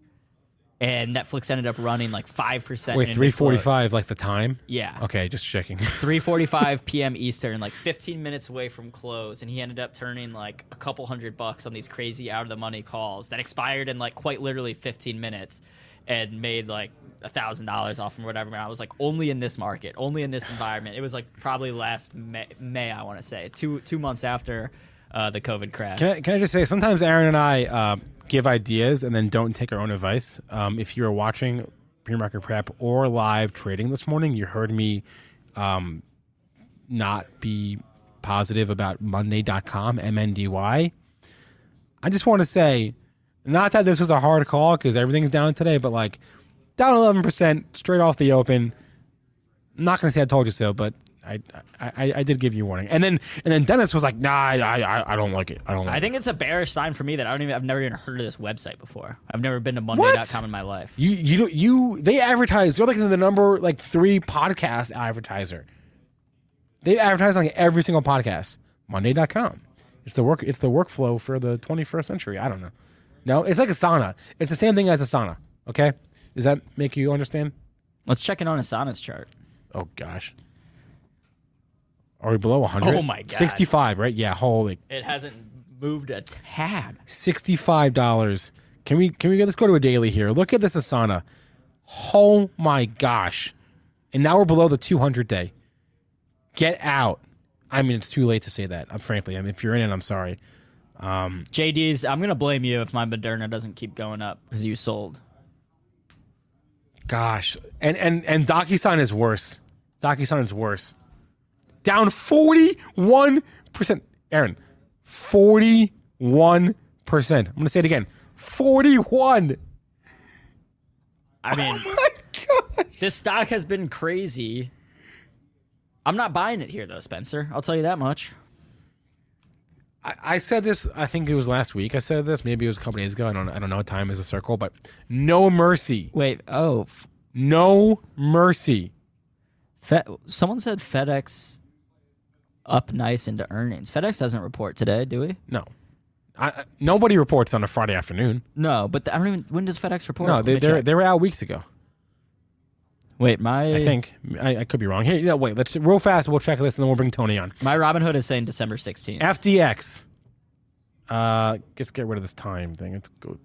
And Netflix ended up running like five percent. Wait, three forty five, like the time. Yeah. Okay, just checking. [laughs] 3:45 p.m. Eastern, like 15 minutes away from close, and he ended up turning like a couple hundred bucks on these crazy out of the money calls that expired in like quite literally 15 minutes, and made like a thousand dollars off them or whatever. And I was like, only in this market, only in this environment. It was like probably last May, May I want to say, two two months after uh, the COVID crash. Can I, can I just say, sometimes Aaron and I uh, give ideas and then don't take our own advice. Um, if you are watching pre-market prep or live trading this morning, you heard me um, not be positive about Monday.com, MNDY. I just want to say, not that this was a hard call because everything's down today, but like down 11% straight off the open. I'm not going to say I told you so, but I, I I did give you a warning. And then and then Dennis was like, Nah, I I, I don't like it. I don't. Like I think it's a bearish sign for me that I don't even I've never even heard of this website before. I've never been to Monday.com in my life. You you don't you they advertise they're like the number like three podcast advertiser. They advertise on like every single podcast. Monday.com. It's the work it's the workflow for the 21st century. I don't know. No, it's like Asana. It's the same thing as Asana. Okay? Does that make you understand? Let's check in on Asana's chart. Oh gosh. Are we below 100? Oh, my God. 65, right? Yeah, holy It hasn't moved a tad. Sixty-five dollars. Can we can we let's go to a daily here? Look at this Asana. Oh my gosh! And now we're below the two hundred day. Get out. I mean, it's too late to say that. I'm frankly. I mean, if you're in it, I'm sorry. Um, JD's, I'm gonna blame you if my Moderna doesn't keep going up because you sold. gosh, and and and DocuSign is worse. DocuSign is worse. Down forty-one percent. Aaron, forty-one percent. I'm gonna say it again. Forty-one. I mean, this stock has been crazy. I'm not buying it here though, Spencer. I'll tell you that much. I, I said this. I think it was last week. I said this. Maybe it was a couple days ago. I don't. I don't know. Time is a circle, but no mercy. Wait, oh, No mercy. Fe- someone said FedEx up nice into earnings. FedEx doesn't report today, do we? No. I, I- nobody reports on a Friday afternoon. No, but I don't even. When does FedEx report? No, Let they me they check. they were out weeks ago. Wait, my I think I, I could be wrong. Here, no, wait. Let's real fast. We'll check this and then we'll bring Tony on. my Robinhood is saying December 16th. FDX. Uh, let's get rid of this time thing. It's good.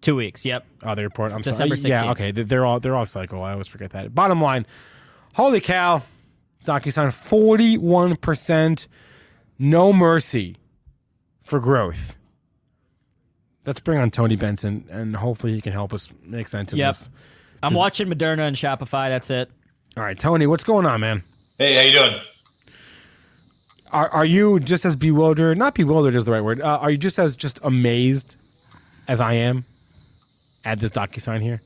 Two weeks. Yep. Oh, the report. I'm December sorry. Yeah, 16th. okay. They- They're all they're all cycle. I always forget that. Bottom line, holy cow, DocuSign, forty one percent, no mercy for growth. Let's bring on Tony Benson, and hopefully he can help us make sense of Yep. this. I'm watching Moderna and Shopify. That's it. All right, Tony, what's going on, man? Hey, how you doing? Are are you just as bewildered? Not bewildered is the right word. Uh, are you just as just amazed as I am at this DocuSign here?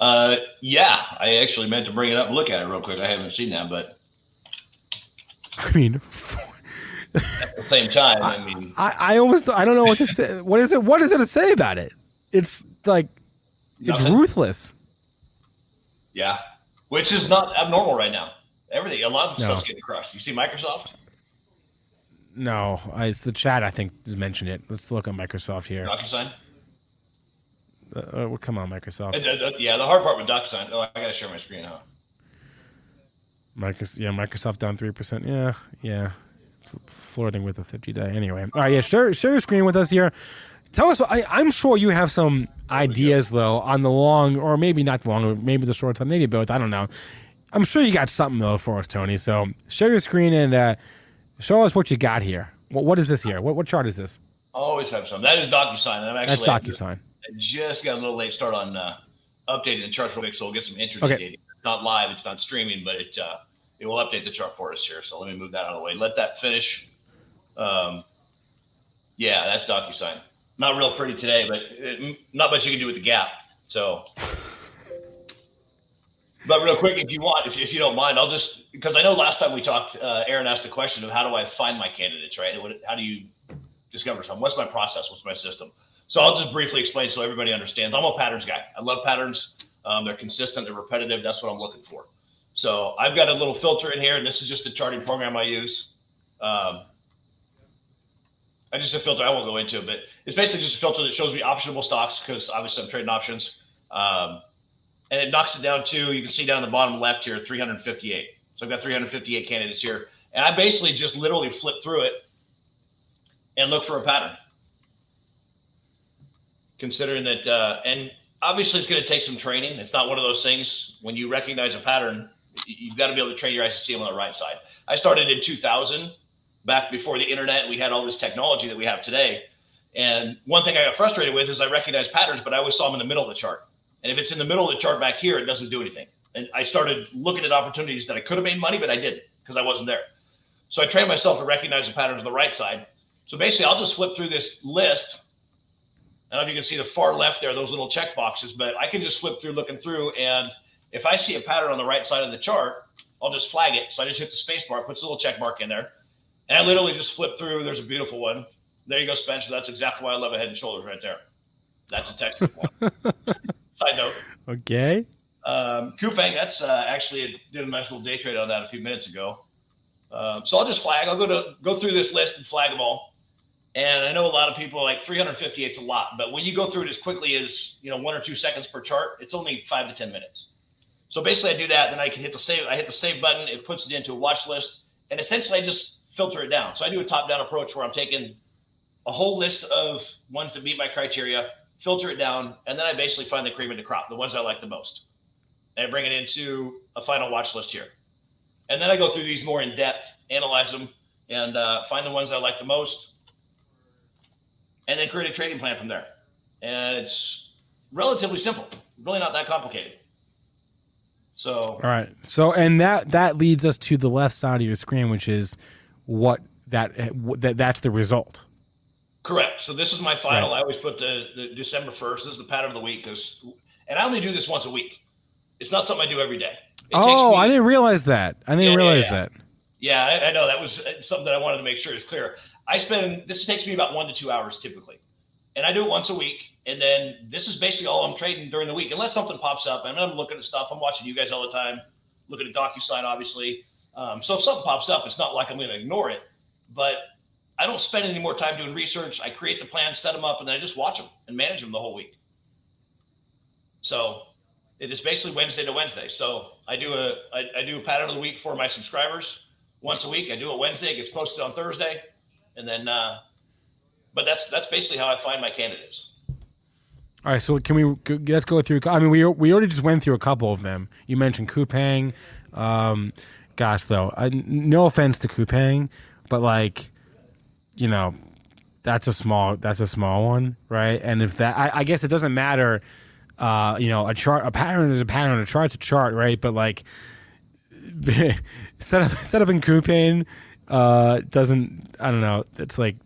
Uh, yeah, I actually meant to bring it up and look at it real quick. I haven't seen that, but [laughs] I mean, at the same time, [laughs] I mean, I, I almost I don't know what to say. What is it? What is it to say about it? It's like it's Nothing. ruthless. Yeah, which is not abnormal right now. Everything, a lot of No. stuff's getting crushed. You see Microsoft? No, I- it's the chat. I think has mentioned it. Let's look at Microsoft here. DocuSign? Uh, uh, come on, Microsoft. It's, uh, yeah, the hard part with DocuSign. Oh, I gotta share my screen, huh? Microsoft, yeah, Microsoft down three percent. Yeah, yeah, it's flirting with a fifty day. Anyway, all right, yeah, share share your screen with us here. Tell us. I, I'm sure you have some ideas though on the long, or maybe not the long, or maybe the short time, maybe both. I don't know. I'm sure you got something though for us, Tony. So share your screen and uh, show us what you got here. What what is this here? What what chart is this? I always have some. That is DocuSign. And I'm actually That's DocuSign. I just got a little late start on uh, updating the chart real quick, so we'll get some intraday Okay. data. It's not live, it's not streaming, but it uh, it will update the chart for us here. So let me move that out of the way. Let that finish. Um, yeah, that's DocuSign. Not real pretty today, but it, not much you can do with the gap. So, [laughs] but real quick, if you want, if, if you don't mind, I'll just because I know last time we talked, uh, Aaron asked the question of how do I find my candidates, right? What, how do you discover something? What's my process? What's my system? So I'll just briefly explain so everybody understands. I'm a patterns guy. I love patterns. Um, they're consistent. They're repetitive. That's what I'm looking for. So I've got a little filter in here, and this is just a charting program I use. Um, I just a filter I won't go into, it, but it's basically just a filter that shows me optionable stocks because obviously I'm trading options. Um, and it knocks it down to you can see down the bottom left here 358. So I've got 358 candidates here, and I basically just literally flip through it and look for a pattern. Considering that, uh, and obviously it's going to take some training. It's not one of those things when you recognize a pattern, you've got to be able to train your eyes to see them on the right side. I started in 2000, back before the internet. We had all this technology that we have today. And one thing I got frustrated with is I recognize patterns, but I always saw them in the middle of the chart. And if it's in the middle of the chart back here, it doesn't do anything. And I started looking at opportunities that I could have made money, but I didn't because I wasn't there. So I trained myself to recognize the patterns on the right side. So basically, I'll just flip through this list. I don't know if you can see the far left there, those little check boxes, but I can just flip through looking through. And if I see a pattern on the right side of the chart, I'll just flag it. So I just hit the space bar, puts a little check mark in there. And I literally just flip through. There's a beautiful one. There you go, Spencer. That's exactly why I love a head and shoulders right there. That's a textbook [laughs] one. Side note. Okay. Um, Coupang, that's uh, actually I did a nice little day trade on that a few minutes ago. Um, so I'll just flag. I'll go to go through this list and flag them all. And I know a lot of people are like 358 is a lot, but when you go through it as quickly as you know one or two seconds per chart, it's only five to ten minutes. So basically, I do that, and then I can hit the save. I hit the save button. It puts it into a watch list, and essentially, I just filter it down. So I do a top-down approach where I'm taking a whole list of ones that meet my criteria, filter it down, and then I basically find the cream of the crop, the ones I like the most and I bring it into a final watch list here. And then I go through these more in depth, analyze them, and uh, find the ones I like the most, and then create a trading plan from there. And it's relatively simple, really not that complicated. So, All right. So, and that that leads us to the left side of your screen, which is what that that that's the result. Correct. So this is my final. Right. I always put the, the December 1st. This is the pattern of the week because, and I only do this once a week. It's not something I do every day. It oh, I didn't realize that. I didn't Yeah, yeah, realize yeah. that. Yeah, I, I know that was uh, something that I wanted to make sure is clear. I spend this takes me about one to two hours typically, and I do it once a week. And then this is basically all I'm trading during the week, unless something pops up. And I'm looking at stuff. I'm watching you guys all the time, looking at DocuSign, obviously. Um, so if something pops up, it's not like I'm going to ignore it, but I don't spend any more time doing research. I create the plans, set them up, and then I just watch them and manage them the whole week. So it is basically Wednesday to Wednesday. So I do a I, I do a pattern of the week for my subscribers once a week. I do it Wednesday. It gets posted on Thursday, and then. Uh, but that's that's basically how I find my candidates. All right, so can we let's go through? I mean, we we already just went through a couple of them. You mentioned Coupang. Um, gosh, though, I, no offense to Coupang, but like, you know, that's a small that's a small one, right? And if that, I, I guess it doesn't matter. Uh, you know, a chart, a pattern is a pattern. A chart's a chart, right? But like, [laughs] set up set up in Coupang uh, doesn't. I don't know. It's like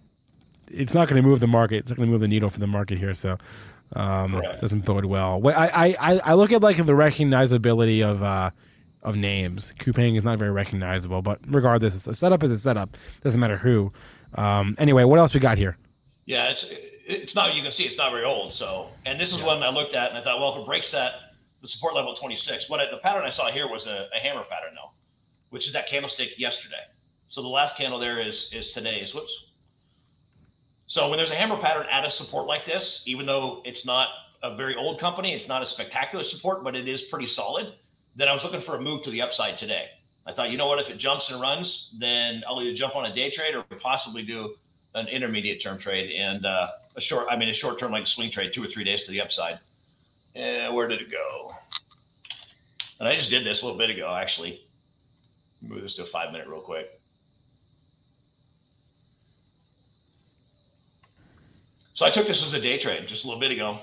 it's not going to move the market. It's not going to move the needle for the market here. So um, Correct. doesn't bode well. I, I I look at like the recognizability of uh, of names. Coupang is not very recognizable, but regardless, a setup is a setup. Doesn't matter who. Um, anyway, what else we got here? Yeah, it's it's not you can see it's not very old. So, and this is one I looked at and I thought, well, if it breaks that the support level 26, what I, the pattern I saw here was a, a hammer pattern though, which is that candlestick yesterday. So the last candle there is is today's. Whoops. So when there's a hammer pattern at a support like this, even though it's not a very old company, it's not a spectacular support, but it is pretty solid. Then I was looking for a move to the upside today. I thought, you know what, if it jumps and runs, then I'll either jump on a day trade or possibly do an intermediate term trade and uh, a short, I mean, a short term like swing trade, two or three days to the upside. And where did it go? And I just did this a little bit ago, actually. Move this to a five minute real quick. So I took this as a day trade just a little bit ago.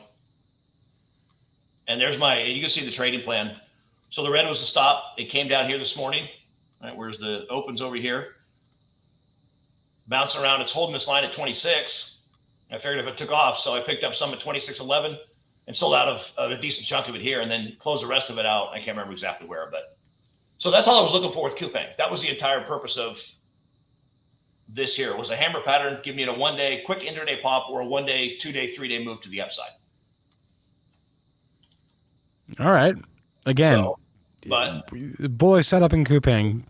And there's my, and you can see the trading plan. So the red was the stop. It came down here this morning. Right, where's the opens over here? Bouncing around. It's holding this line at 26. I figured if it took off, so I picked up some at 26.11 and sold out of, of a decent chunk of it here, and then closed the rest of it out. I can't remember exactly where, but so that's all I was looking for with Coupang. That was the entire purpose of this here. Was a hammer pattern, give me a one day quick intraday pop or a one day, two day, three day move to the upside. All right, again, So, but bullish setup in Coupang.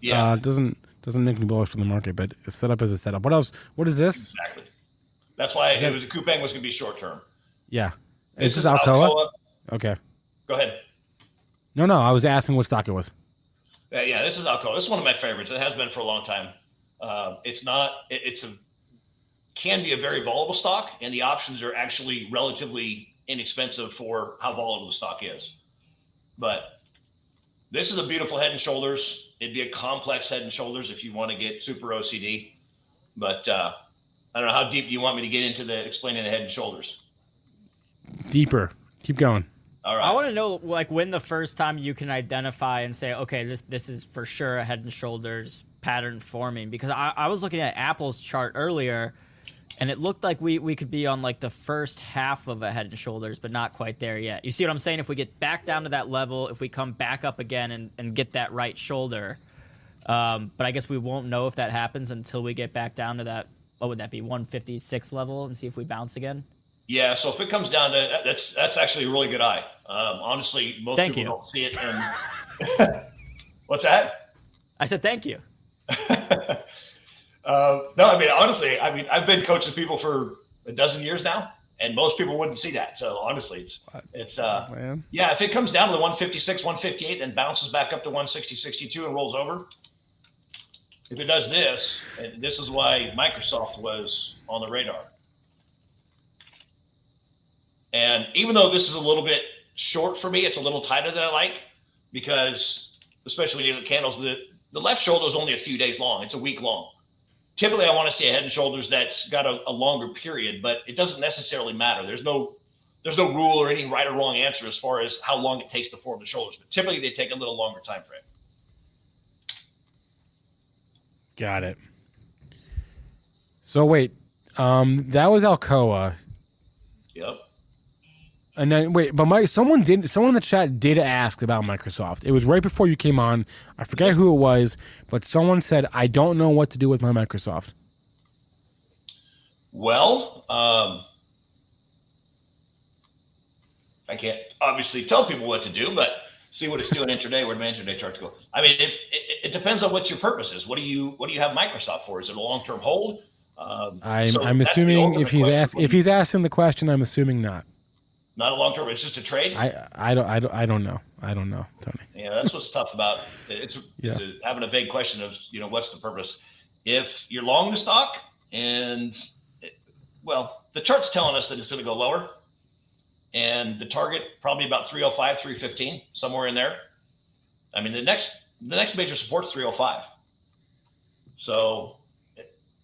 yeah, Uh, doesn't doesn't make me bullish for the market, but a setup as a setup. What else? What is this? exactly. That's why Is that- it was a Coupang was going to be short term. Yeah, is this Alcoa? Okay. Go ahead. No, no, I was asking what stock it was. Yeah, yeah, this is Alcoa. This is one of my favorites. It has been for a long time. Uh, it's not. It, it's a can be a very volatile stock, and the options are actually relatively inexpensive for how volatile the stock is. But this is a beautiful head and shoulders. It'd be a complex head and shoulders if you want to get super OCD. But uh, I don't know how deep do you want me to get into the explaining the head and shoulders. Deeper. Keep going. All right. I want to know like when the first time you can identify and say, okay, this this is for sure a head and shoulders pattern forming because I, I was looking at Apple's chart earlier and it looked like we, we could be on like the first half of a head and shoulders, but not quite there yet. You see what I'm saying? If we get back down to that level, if we come back up again and, and get that right shoulder, um, but I guess we won't know if that happens until we get back down to that. What would that be? 156 level and see if we bounce again. Yeah, so if it comes down to that's that's actually a really good eye. Um, honestly, most Thank people you. don't see it. And [laughs] what's that? I said thank you. [laughs] Uh, no, I mean honestly, I mean I've been coaching people for a dozen years now, and most people wouldn't see that. So honestly, it's it's uh Man. yeah. If it comes down to the 156, 158, then bounces back up to 160, 62 and rolls over. If it does this, and this is why Microsoft was on the radar. And even though this is a little bit short for me, it's a little tighter than I like because, especially when you look at candles, the, the left shoulder is only a few days long. It's a week long. Typically, I want to see a head and shoulders that's got a, a longer period, but it doesn't necessarily matter. There's no there's no rule or any right or wrong answer as far as how long it takes to form the shoulders. But typically, they take a little longer time frame. Got it. So wait, um, that was Alcoa, Yep. And then wait, but my someone did someone in the chat did ask about Microsoft. It was right before you came on. I forget who it was, but someone said I don't know what to do with my Microsoft. Well, um, I can't obviously tell people what to do, but see what it's doing [laughs] intraday, where demand intraday chart to go. I mean, if it, it depends on what your purpose is. What do you what do you have Microsoft for? Is it a long term hold? Um, I'm so I'm assuming if he's ask if he's asking the question, I'm assuming not. Not a long term, it's just a trade. I I don't I don't I don't know. I don't know, Tony. Yeah, that's what's tough about it's, Yeah. it's a- having a vague question of you know what's the purpose. If you're long the stock and it, well, the chart's telling us that it's going to go lower, and the target probably about 305, 315, somewhere in there. I mean, the next the next major support is 305. So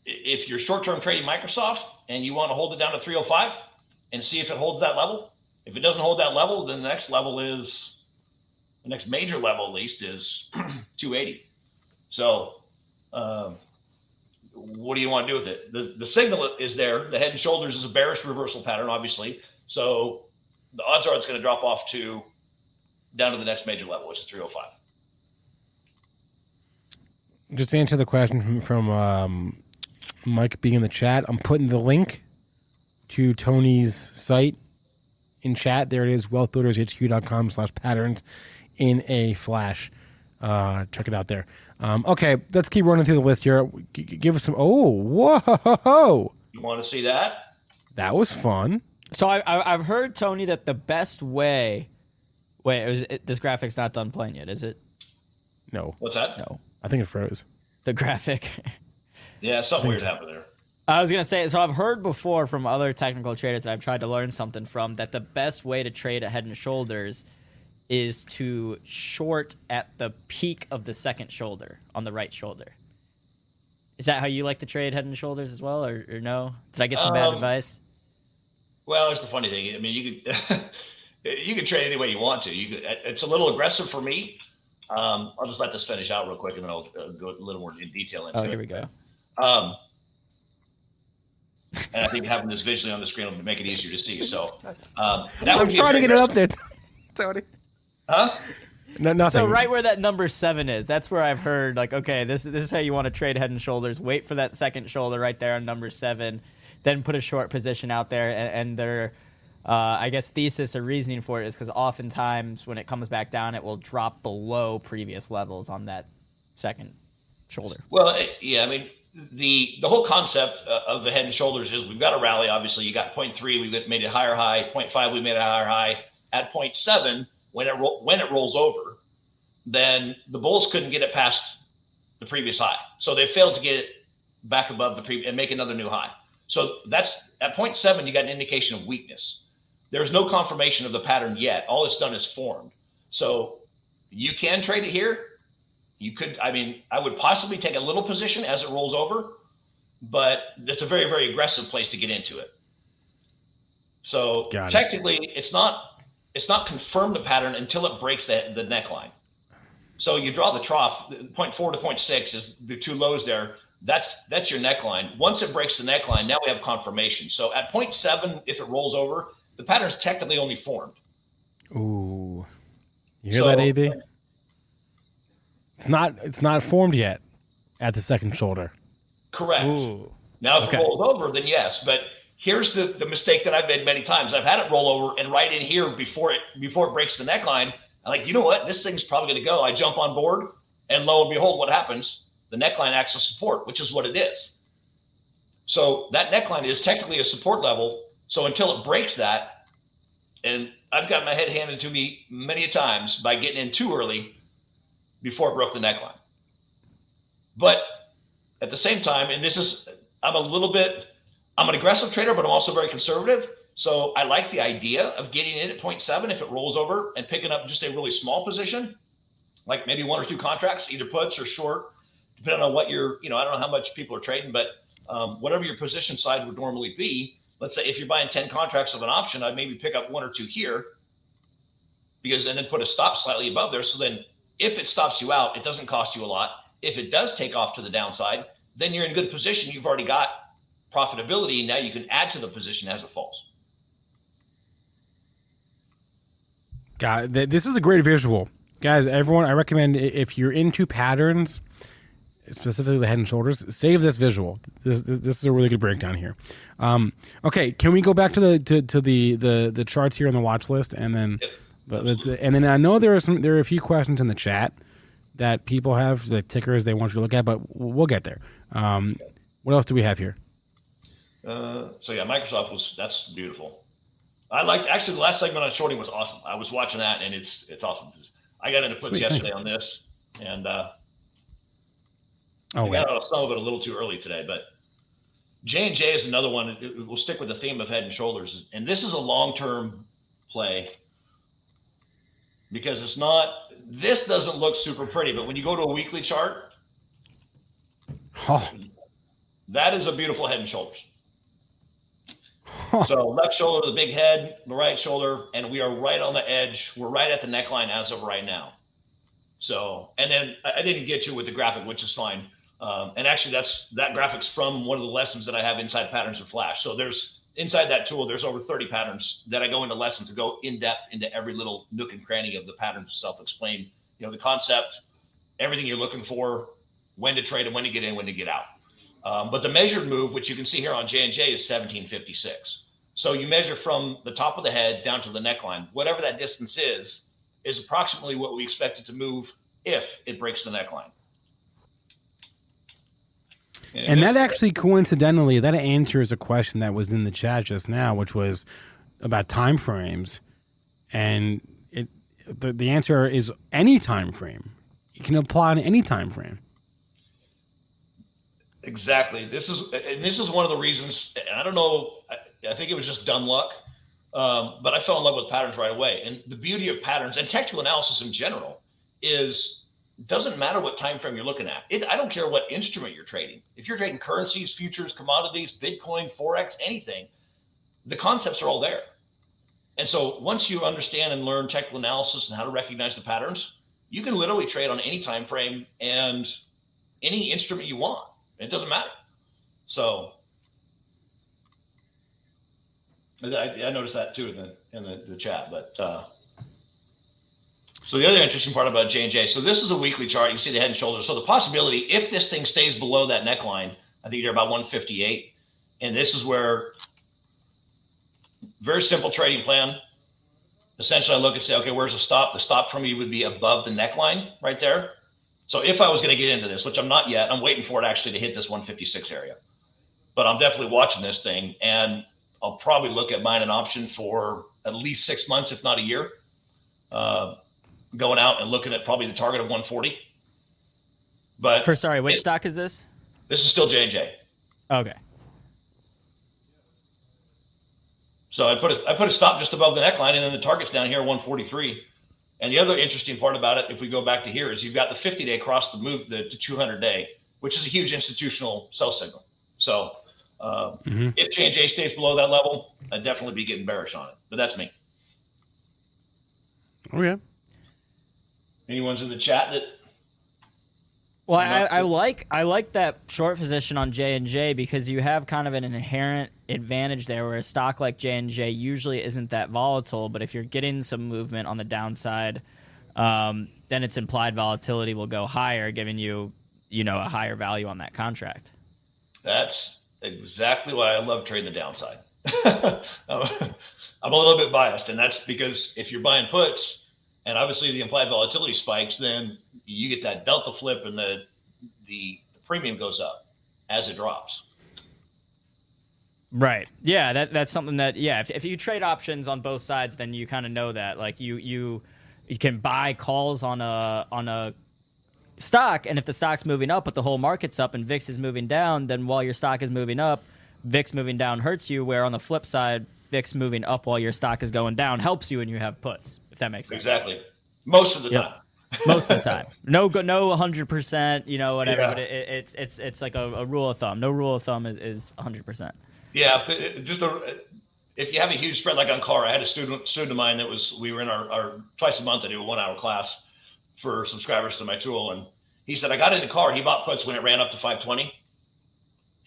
if you're short-term trading Microsoft and you want to hold it down to 305 and see if it holds that level, if it doesn't hold that level, then the next level is the next major level at least is [clears throat] 280. So um, what do you want to do with it? The, the signal is there. The head and shoulders is a bearish reversal pattern, obviously. So the odds are it's going to drop off to down to the next major level, which is 305. Just to answer the question from, from um, Mike being in the chat, I'm putting the link to Tony's site in chat. There it is, wealthbuildershq.com slash patterns in a flash. Uh, check it out there. Um, okay, let's keep running through the list here. G- give us some. Oh, whoa! You want to see that? That was fun. So I, I, I've heard Tony that the best way. Wait, it was, it, this graphic's not done playing yet, is it? No, What's that? No, I think it froze. the graphic. Yeah, something weird happened there. I was gonna say, so I've heard before from other technical traders that I've tried to learn something from that the best way to trade a head and shoulders is to short at the peak of the second shoulder on the right shoulder. Is that how you like to trade head and shoulders as well, or, or no? Did I get some bad Um, advice? Well, it's the funny thing. I mean, you could [laughs] you could trade any way you want to. You could, it's a little aggressive for me. Um, I'll just let this finish out real quick, and then I'll uh, go a little more in detail. Into Oh, it. here we go. Um, and I think having this visually on the screen will make it easier to see. So [laughs] um, that I'm would be a trying to get it up there, [laughs] Tony. Huh? No, nothing. So right where that number seven is, that's where I've heard like, okay, this this is how you want to trade head and shoulders. Wait for that second shoulder right there on number seven, then put a short position out there, and, and their, uh, I guess thesis or reasoning for it is because oftentimes when it comes back down, it will drop below previous levels on that second shoulder. Well, it, yeah, I mean, the the whole concept uh, of the head and shoulders is we've got a rally. Obviously, you got point 0.3, we've made a higher high. Point 0.5, we made a higher high. At point 0.7, when it ro- when it rolls over, then the bulls couldn't get it past the previous high, so they failed to get it back above the previous and make another new high. So that's at point 0.7, you got an indication of weakness. There's no confirmation of the pattern yet. All it's done is formed. So you can trade it here you could i mean i would possibly take a little position as it rolls over but it's a very very aggressive place to get into it. So Got it. technically it's not it's not confirmed the pattern until it breaks the, the neckline. So you draw the trough point four to point six is the two lows there. That's that's your neckline. Once it breaks the neckline now we have confirmation. So at point seven if it rolls over the pattern's technically only formed. Ooh, you hear So- that, AB? It's not. It's not formed yet at the second shoulder. correct Ooh. Now, if Okay. it rolls over, then yes. But here's the, the mistake that I've made many times. I've had it roll over and right in here before it before it breaks the neckline. I'm like, you know what? This thing's probably going to go. I jump on board, and lo and behold, what happens? The neckline acts as support, which is what it is. So that neckline is technically a support level. So until it breaks that, and I've got my head handed to me many a times by getting in too early before it broke the neckline. But at the same time, and this is, I'm a little bit, I'm an aggressive trader, but I'm also very conservative. So I like the idea of getting in at 0.7 if it rolls over and picking up just a really small position, like maybe one or two contracts, either puts or short, depending on what you're, you know, I don't know how much people are trading, but um, whatever your position side would normally be. Let's say if you're buying 10 contracts of an option, I'd maybe pick up one or two here because and then put a stop slightly above there. So then if it stops you out, it doesn't cost you a lot. If it does take off to the downside, then you're in good position. You've already got profitability. And now you can add to the position as it falls. God, th- this is a great visual, guys. Everyone, I recommend if you're into patterns, specifically the head and shoulders, save this visual. This this, this is a really good breakdown here. Um, okay, can we go back to the to, to the, the the charts here on the watch list, and then but let's and then I know there are some there are a few questions in the chat that people have the tickers they want you to look at, but we'll get there. Um, what else do we have here? Uh, so yeah, Microsoft was that's beautiful. I liked actually the last segment on shorting was awesome. I was watching that and it's it's awesome. I got into puts Sweet, yesterday thanks. on this and uh, Oh, I got out of some of it a little too early today, but J and J is another one. We'll stick with the theme of head and shoulders, and this is a long term play because it's not. This doesn't look super pretty, but when you go to a weekly chart, Oh, that is a beautiful head and shoulders. so left shoulder, the big head, the right shoulder, and we are right on the edge. We're right at the neckline as of right now. So, and then I I didn't get you with the graphic, which is fine. Um, and actually, that's that graphic's from one of the lessons that I have inside Patterns of Flash. So there's inside that tool, there's over 30 patterns that I go into lessons and go in depth into every little nook and cranny of the patterns to self-explain. You know, the concept, everything you're looking for, when to trade and when to get in, when to get out. Um, but the measured move, which you can see here on J and J, is 1756. So you measure from the top of the head down to the neckline, whatever that distance is, is approximately what we expect it to move if it breaks the neckline. And that actually coincidentally that answers a question that was in the chat just now, which was about time frames, and it the, the answer is any time frame. You can apply on any time frame. Exactly. This is and this is one of the reasons. And I don't know. I, I think it was just dumb luck, um, but I fell in love with patterns right away. And the beauty of patterns and technical analysis in general is doesn't matter what time frame you're looking at. It, I don't care what instrument you're trading. If you're trading currencies, futures, commodities, Bitcoin, forex, anything, the concepts are all there. And so once you understand and learn technical analysis and how to recognize the patterns, you can literally trade on any time frame and any instrument you want. It doesn't matter. So I, I noticed that too in the in the, the chat. But uh, so the other interesting part about J and J. So this is a weekly chart. You can see the head and shoulders. So the possibility, if this thing stays below that neckline, I think you're about 158, and this is where very simple trading plan. Essentially, I look and say, okay, where's the stop? The stop for me would be above the neckline right there. So if I was going to get into this, which I'm not yet, I'm waiting for it actually to hit this 156 area. But I'm definitely watching this thing, and I'll probably look at buying an option for at least six months, if not a year. Uh, going out and looking at probably the target of 140. But For sorry, which it- stock is this? this is still J and J. Okay. So I put a I put a stop just above the neckline, and then the target's down here 143. And the other interesting part about it, if we go back to here, is you've got the 50 day across the move, the, the 200 day, which is a huge institutional sell signal. So uh, Mhm. if J and J stays below that level, I'd definitely be getting bearish on it. But that's me. Okay. Anyone's in the chat that Well, I, I like I like that short position on J and J because you have kind of an inherent advantage there, where a stock like J and J usually isn't that volatile. But if you're getting some movement on the downside, um, then its implied volatility will go higher, giving you you know a higher value on that contract. That's exactly why I love trading the downside. [laughs] I'm a little bit biased, and that's because if you're buying puts and obviously the implied volatility spikes, then you get that delta flip and the the, the premium goes up as it drops. Right. Yeah. That that's something that yeah. If, if you trade options on both sides, then you kind of know that like you you you can buy calls on a on a stock, and if the stock's moving up, but the whole market's up and VIX is moving down, then while your stock is moving up, VIX moving down hurts you. Where on the flip side, VIX moving up while your stock is going down helps you, and you have puts. If that makes sense. Exactly. Most of the Yep. time. [laughs] Most of the [laughs] time. No, go, no, hundred percent. You know, whatever. Yeah. But it, it, it's it's it's like a, a rule of thumb. No rule of thumb is is hundred percent. Yeah, just a, if you have a huge spread like on car, I had a student student of mine that was we were in our, our twice a month I do a one hour class for subscribers to my tool, and he said I got in the car. He bought puts when it ran up to five twenty,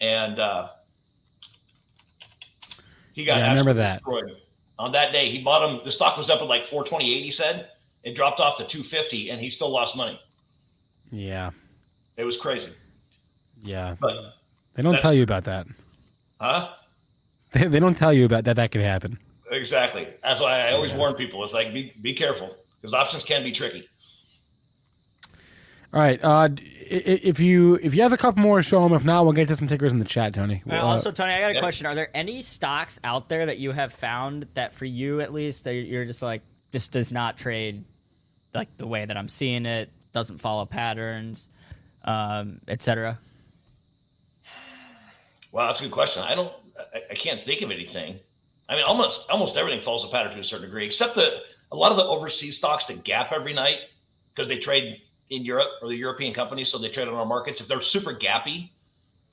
and uh, he got Yeah, I remember that. destroyed. On that day, he bought them. The stock was up at like four twenty eight. He said it dropped off to two fifty, and he still lost money. Yeah. It was crazy. Yeah. But They don't tell you about that. huh? [laughs] They, they don't tell you about that. That could happen. Exactly. That's why I always warn people. It's like be be careful because options can be tricky. All right. Uh, d- i- i- if you if you have a couple more, show them. If not, we'll get to some tickers in the chat, Tony. Uh, Uh, also, Tony, I got a yeah. question. Are there any stocks out there that you have found that, for you at least, that you're just like, just does not trade like the way that I'm seeing it, doesn't follow patterns, um, etc. Wow, that's a good question. I don't. I, I can't think of anything. I mean, almost almost everything follows a pattern to a certain degree, except that a lot of the overseas stocks that gap every night because they trade in Europe or the European companies, so they trade on our markets. If they're super gappy,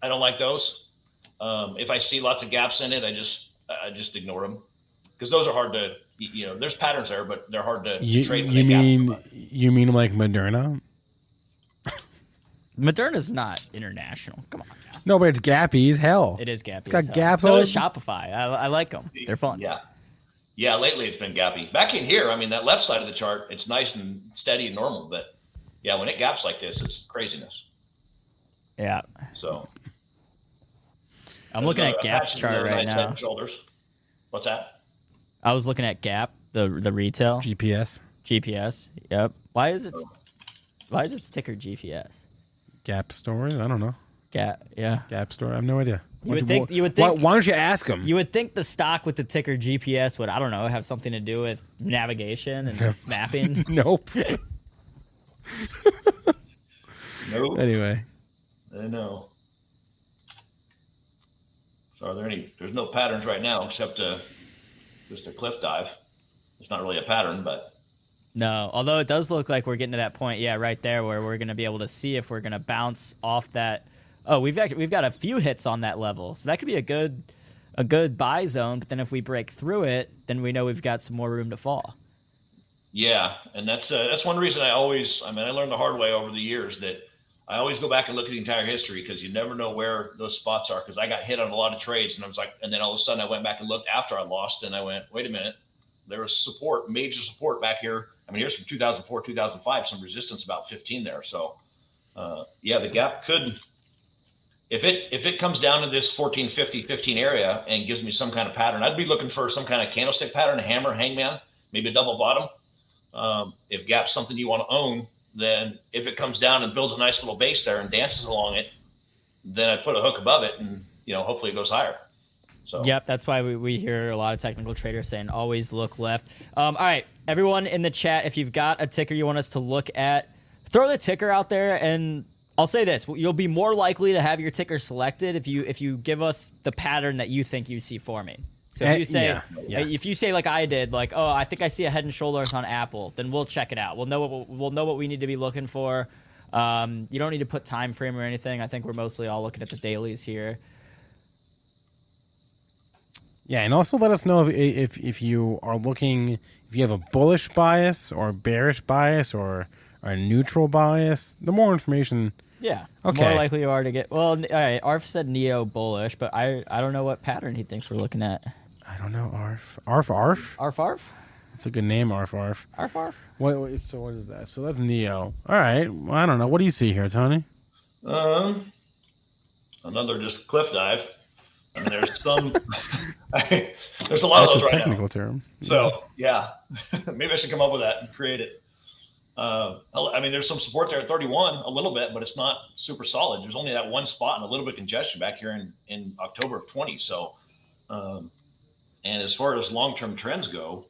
I don't like those. Um, if I see lots of gaps in it, I just I just ignore them because those are hard to you know. There's patterns there, but they're hard to, You, trade. you mean you mean like Moderna? [laughs] Moderna's not international. Come on. now. No, but it's gappy as hell. It is gappy. It's got as hell. gaps So all is Shopify. I, I like them. They're fun. Yeah. Yeah, lately it's been gappy. Back in here, I mean, that left side of the chart, it's nice and steady and normal. But yeah, when it gaps like this, it's craziness. Yeah. So I'm looking there's at a- a Gap's chart right nice now. Shoulders. What's that? I was looking at Gap, the the retail GPS, GPS. Yep. Why is it? Oh. Why is it ticker GPS? Gap stores. I don't know. Gap. Yeah. Gap store. I have no idea. You would think. You would why- think. Why, don't you ask them? You would think the stock with the ticker GPS would I don't know have something to do with navigation and [laughs] mapping. nope. [laughs] No. Anyway, I know. So are there any? There's no patterns right now except uh, just a cliff dive. It's not really a pattern, but No, although it does look like we're getting to that point, yeah, right there where we're going to be able to see if we're going to bounce off that. Oh, we've actually, we've got a few hits on that level, so that could be a good a good buy zone. But then if we break through it, then we know we've got some more room to fall. Yeah, and that's uh, that's one reason I always. I mean, I learned the hard way over the years that I always go back and look at the entire history because you never know where those spots are. Because I got hit on a lot of trades, and I was like, and then all of a sudden I went back and looked after I lost, and I went, wait a minute, there was support, major support back here. I mean, here's from 2004, 2005, some resistance about 15 there. So, uh, yeah, the gap could. If it if it comes down to this 14, 50, 15 area and gives me some kind of pattern, I'd be looking for some kind of candlestick pattern, a hammer, hangman, maybe a double bottom. Um, if gap's something you want to own, then if it comes down and builds a nice little base there and dances along it, then I put a hook above it, and you know hopefully it goes higher. So Yep, that's why we, we hear a lot of technical traders saying always look left. Um, all right, everyone in the chat, if you've got a ticker you want us to look at, throw the ticker out there, and I'll say this: you'll be more likely to have your ticker selected if you if you give us the pattern that you think you see forming. So if Eh, you say yeah, yeah. if you say like I did, like oh I think I see a head and shoulders on Apple, then we'll check it out. We'll know what we'll know what we need to be looking for. Um, you don't need to put time frame or anything. I think we're mostly all looking at the dailies here. yeah, and also let us know if if if you are looking if you have a bullish bias or bearish bias or a neutral bias. The more information. Yeah. Okay. More likely you are to get. Well, all right. Arf said neo bullish, but I I don't know what pattern he thinks we're looking at. I don't know. Arf. Arf. Arf. Arf arf It's a good name. Arf. Arf. arf arf. What, what, so what is that? So that's Neo. All right. Well, I don't know. What do you see here, Tony? Um, another just cliff dive. I mean, there's some. [laughs] [laughs] there's a lot That's of a those right technical now. term. So yeah, [laughs] maybe I should come up with that and create it. Uh, I mean, there's some support there at 31, a little bit, but it's not super solid. There's only that one spot and a little bit of congestion back here in in October of 20. So, um, and as far as long-term trends go,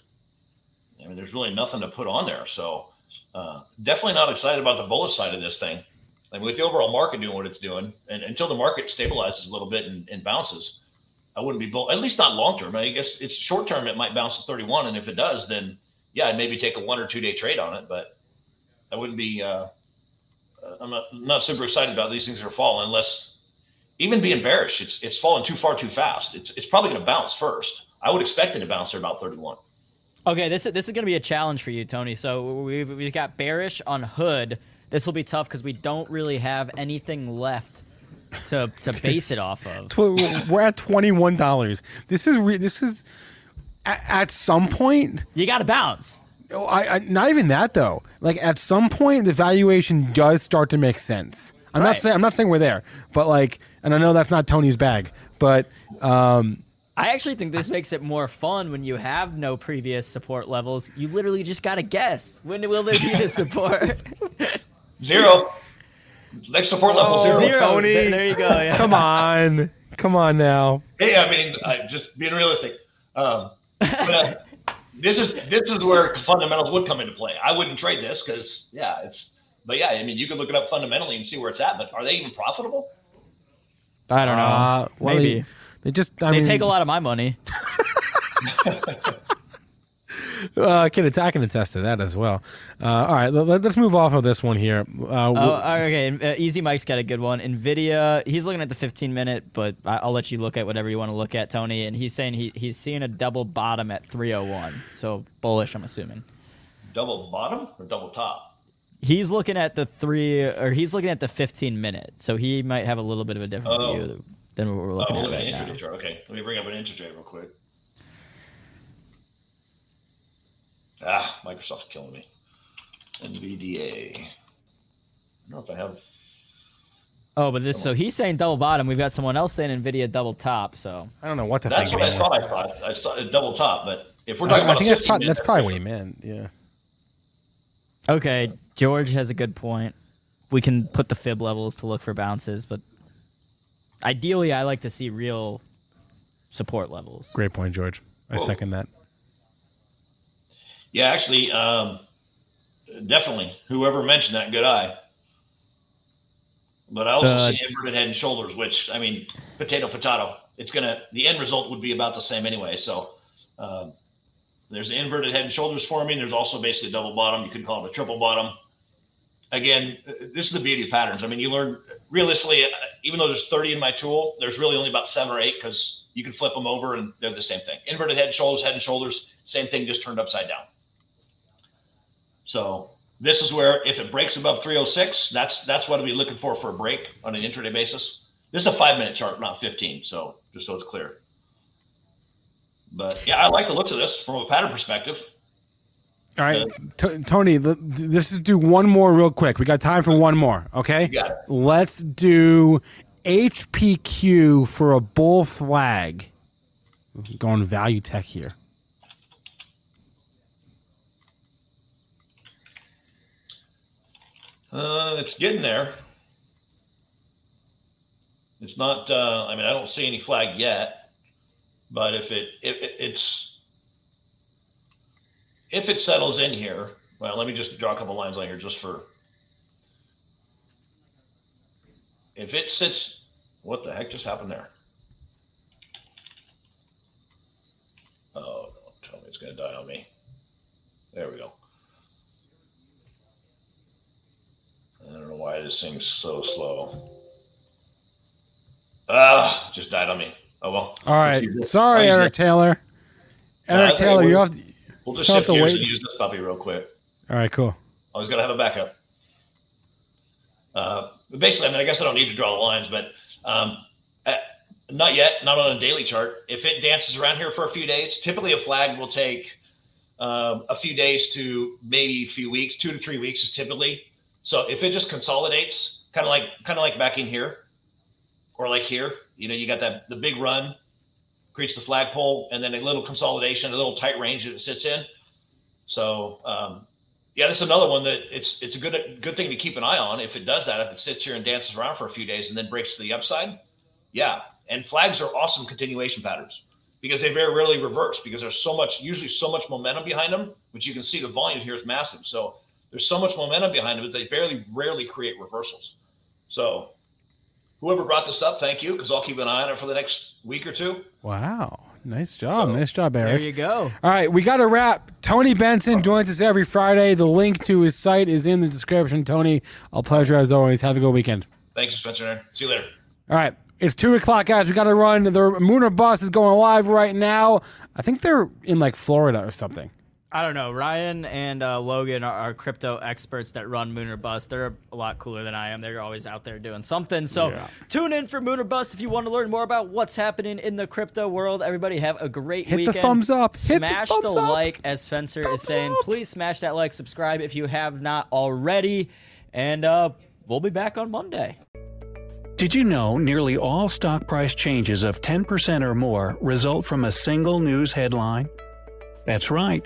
I mean, there's really nothing to put on there. So, uh, definitely not excited about the bullish side of this thing. I mean, with the overall market doing what it's doing, and until the market stabilizes a little bit and, and bounces, I wouldn't be bull. At least not long term. I guess it's short term. It might bounce to 31, and if it does, then yeah, I'd maybe take a one or two day trade on it. But I wouldn't be. Uh, I'm not not super excited about these things are falling unless even being bearish, it's it's falling too far too fast. It's it's probably going to bounce first. I would expect it to bounce at about 31. Okay, this is this is gonna be a challenge for you, Tony. So we've we've got bearish on Hood. This will be tough because we don't really have anything left to to [laughs] base it off of. We're at twenty one dollars. This is re- this is at, at some point. You got to bounce. Oh, I, I not even that though. Like at some point, the valuation does start to make sense. I'm not saying I'm not saying we're there, but like, and I know that's not Tony's bag, but um, I actually think this makes it more fun when you have no previous support levels. You literally just got to guess when will there be the [laughs] support. Zero. Next support level Oh, zero. Zero. Tony. There, there you go. Yeah. come on, come on now. Hey, I mean, I, just being realistic. Um, but, uh, this is this is where fundamentals would come into play. I wouldn't trade this because yeah, it's. But yeah, I mean, you could look it up fundamentally and see where it's at. But are they even profitable? I don't know. Uh, Maybe they, they just I they mean, take a lot of my money. [laughs] Uh, I can I can attest to that as well. Uh, all right, let, us move off of this one here. Uh, oh, okay. Uh, Easy Mike's got a good one. Nvidia. He's looking at the 15 minute, but I, will let you look at whatever you want to look at, Tony. And he's saying he, he's seeing a double bottom at 301. So bullish, I'm assuming. Double bottom or double top? He's looking at the three, or he's looking at the 15 minute. So he might have a little bit of a different oh. view than what we're looking oh, at right now. Chart. Okay, let me bring up an intraday real quick. Ah, Microsoft's killing me. NVDA. I don't know if I have. Oh, but this so he's saying double bottom. We've got someone else saying Nvidia double top. So I don't know what to that's think. That's what I thought. I thought. I thought double top, but if we're talking I, about, I think that's, pro- that's probably what he meant. Yeah. Okay, George has a good point. We can put the fib levels to look for bounces, but ideally, I like to see real support levels. Great point, George. I Whoa. second that. Yeah, actually, um, definitely. Whoever mentioned that, good eye. But I also uh, see inverted head and shoulders, which I mean, potato potato. It's gonna the end result would be about the same anyway. So um, there's the inverted head and shoulders forming. There's also basically a double bottom. You could call it a triple bottom. Again, this is the beauty of patterns. I mean, you learn realistically, even though there's 30 in my tool, there's really only about seven or eight because you can flip them over and they're the same thing. Inverted head and shoulders, head and shoulders, same thing, just turned upside down. So this is where if it breaks above 306, that's that's what I'll be looking for for a break on an intraday basis. This is a five minute chart, not 15. So just so it's clear. But yeah, I like the looks of this from a pattern perspective. All right, T- Tony, let's just do one more real quick. We got time for one more. Okay. Let's do HPQ for a bull flag. Going value tech here. Uh, it's getting there. It's not. Uh, I mean, I don't see any flag yet, but if it, if it it's if it settles in here, well, let me just draw a couple lines on here just for. If it sits, what the heck just happened there? Oh, don't tell me it's going to die on me. There we go. I don't know why this thing's so slow. Ah, just died on me. Oh well. All right. Sorry, Eric Taylor. Eric no, Taylor, you have to. We'll just shift gears and use this puppy real quick. All right, cool. Always got to have a backup. Uh, basically, I mean, I guess I don't need to draw the lines, but um, uh, not yet, not on a daily chart. If it dances around here for a few days, typically a flag will take um, a few days to maybe a few weeks, two to three weeks is typically so if it just consolidates, kind of like kind of like back in here, or like here, you know, you got that the big run, creates the flagpole, and then a little consolidation, a little tight range that it sits in. So um, yeah, that's another one that it's it's a good good thing to keep an eye on. If it does that, if it sits here and dances around for a few days and then breaks to the upside, yeah. And flags are awesome continuation patterns because they very rarely reverse because there's so much usually so much momentum behind them, which you can see the volume here is massive. So there's so much momentum behind them that they very rarely create reversals. So, whoever brought this up, thank you, because I'll keep an eye on it for the next week or two. Wow. Nice job. So, nice job, Eric. There you go. All right, we got a wrap. Tony Benson joins us every Friday. The link to his site is in the description. Tony, a pleasure as always. Have a good weekend. Thanks, Spencer. See you later. All right. It's two o'clock, guys. We got to run. The Moon or Bust is going live right now. I think they're in like Florida or something. I don't know. Ryan and uh, Logan are, are, crypto experts that run Moon or Bust. They're a lot cooler than I am. They're always out there doing something. So yeah. tune in for Moon or Bust if you want to learn more about what's happening in the crypto world. Everybody have a great Hit weekend. Hit the thumbs up. Smash Hit the, the up. like, as Spencer thumbs is saying. Up. Please smash that like, subscribe if you have not already, and uh, we'll be back on Monday. Did you know nearly all stock price changes of 10% or more result from a single news headline? That's right.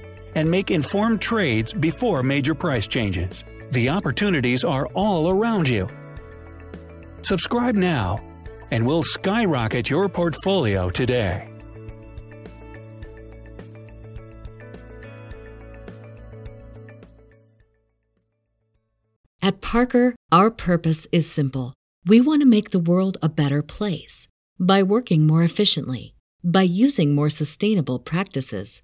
and make informed trades before major price changes. The opportunities are all around you. Subscribe now, and we'll skyrocket your portfolio today. At Parker, our purpose is simple. We want to make the world a better place by working more efficiently, by using more sustainable practices,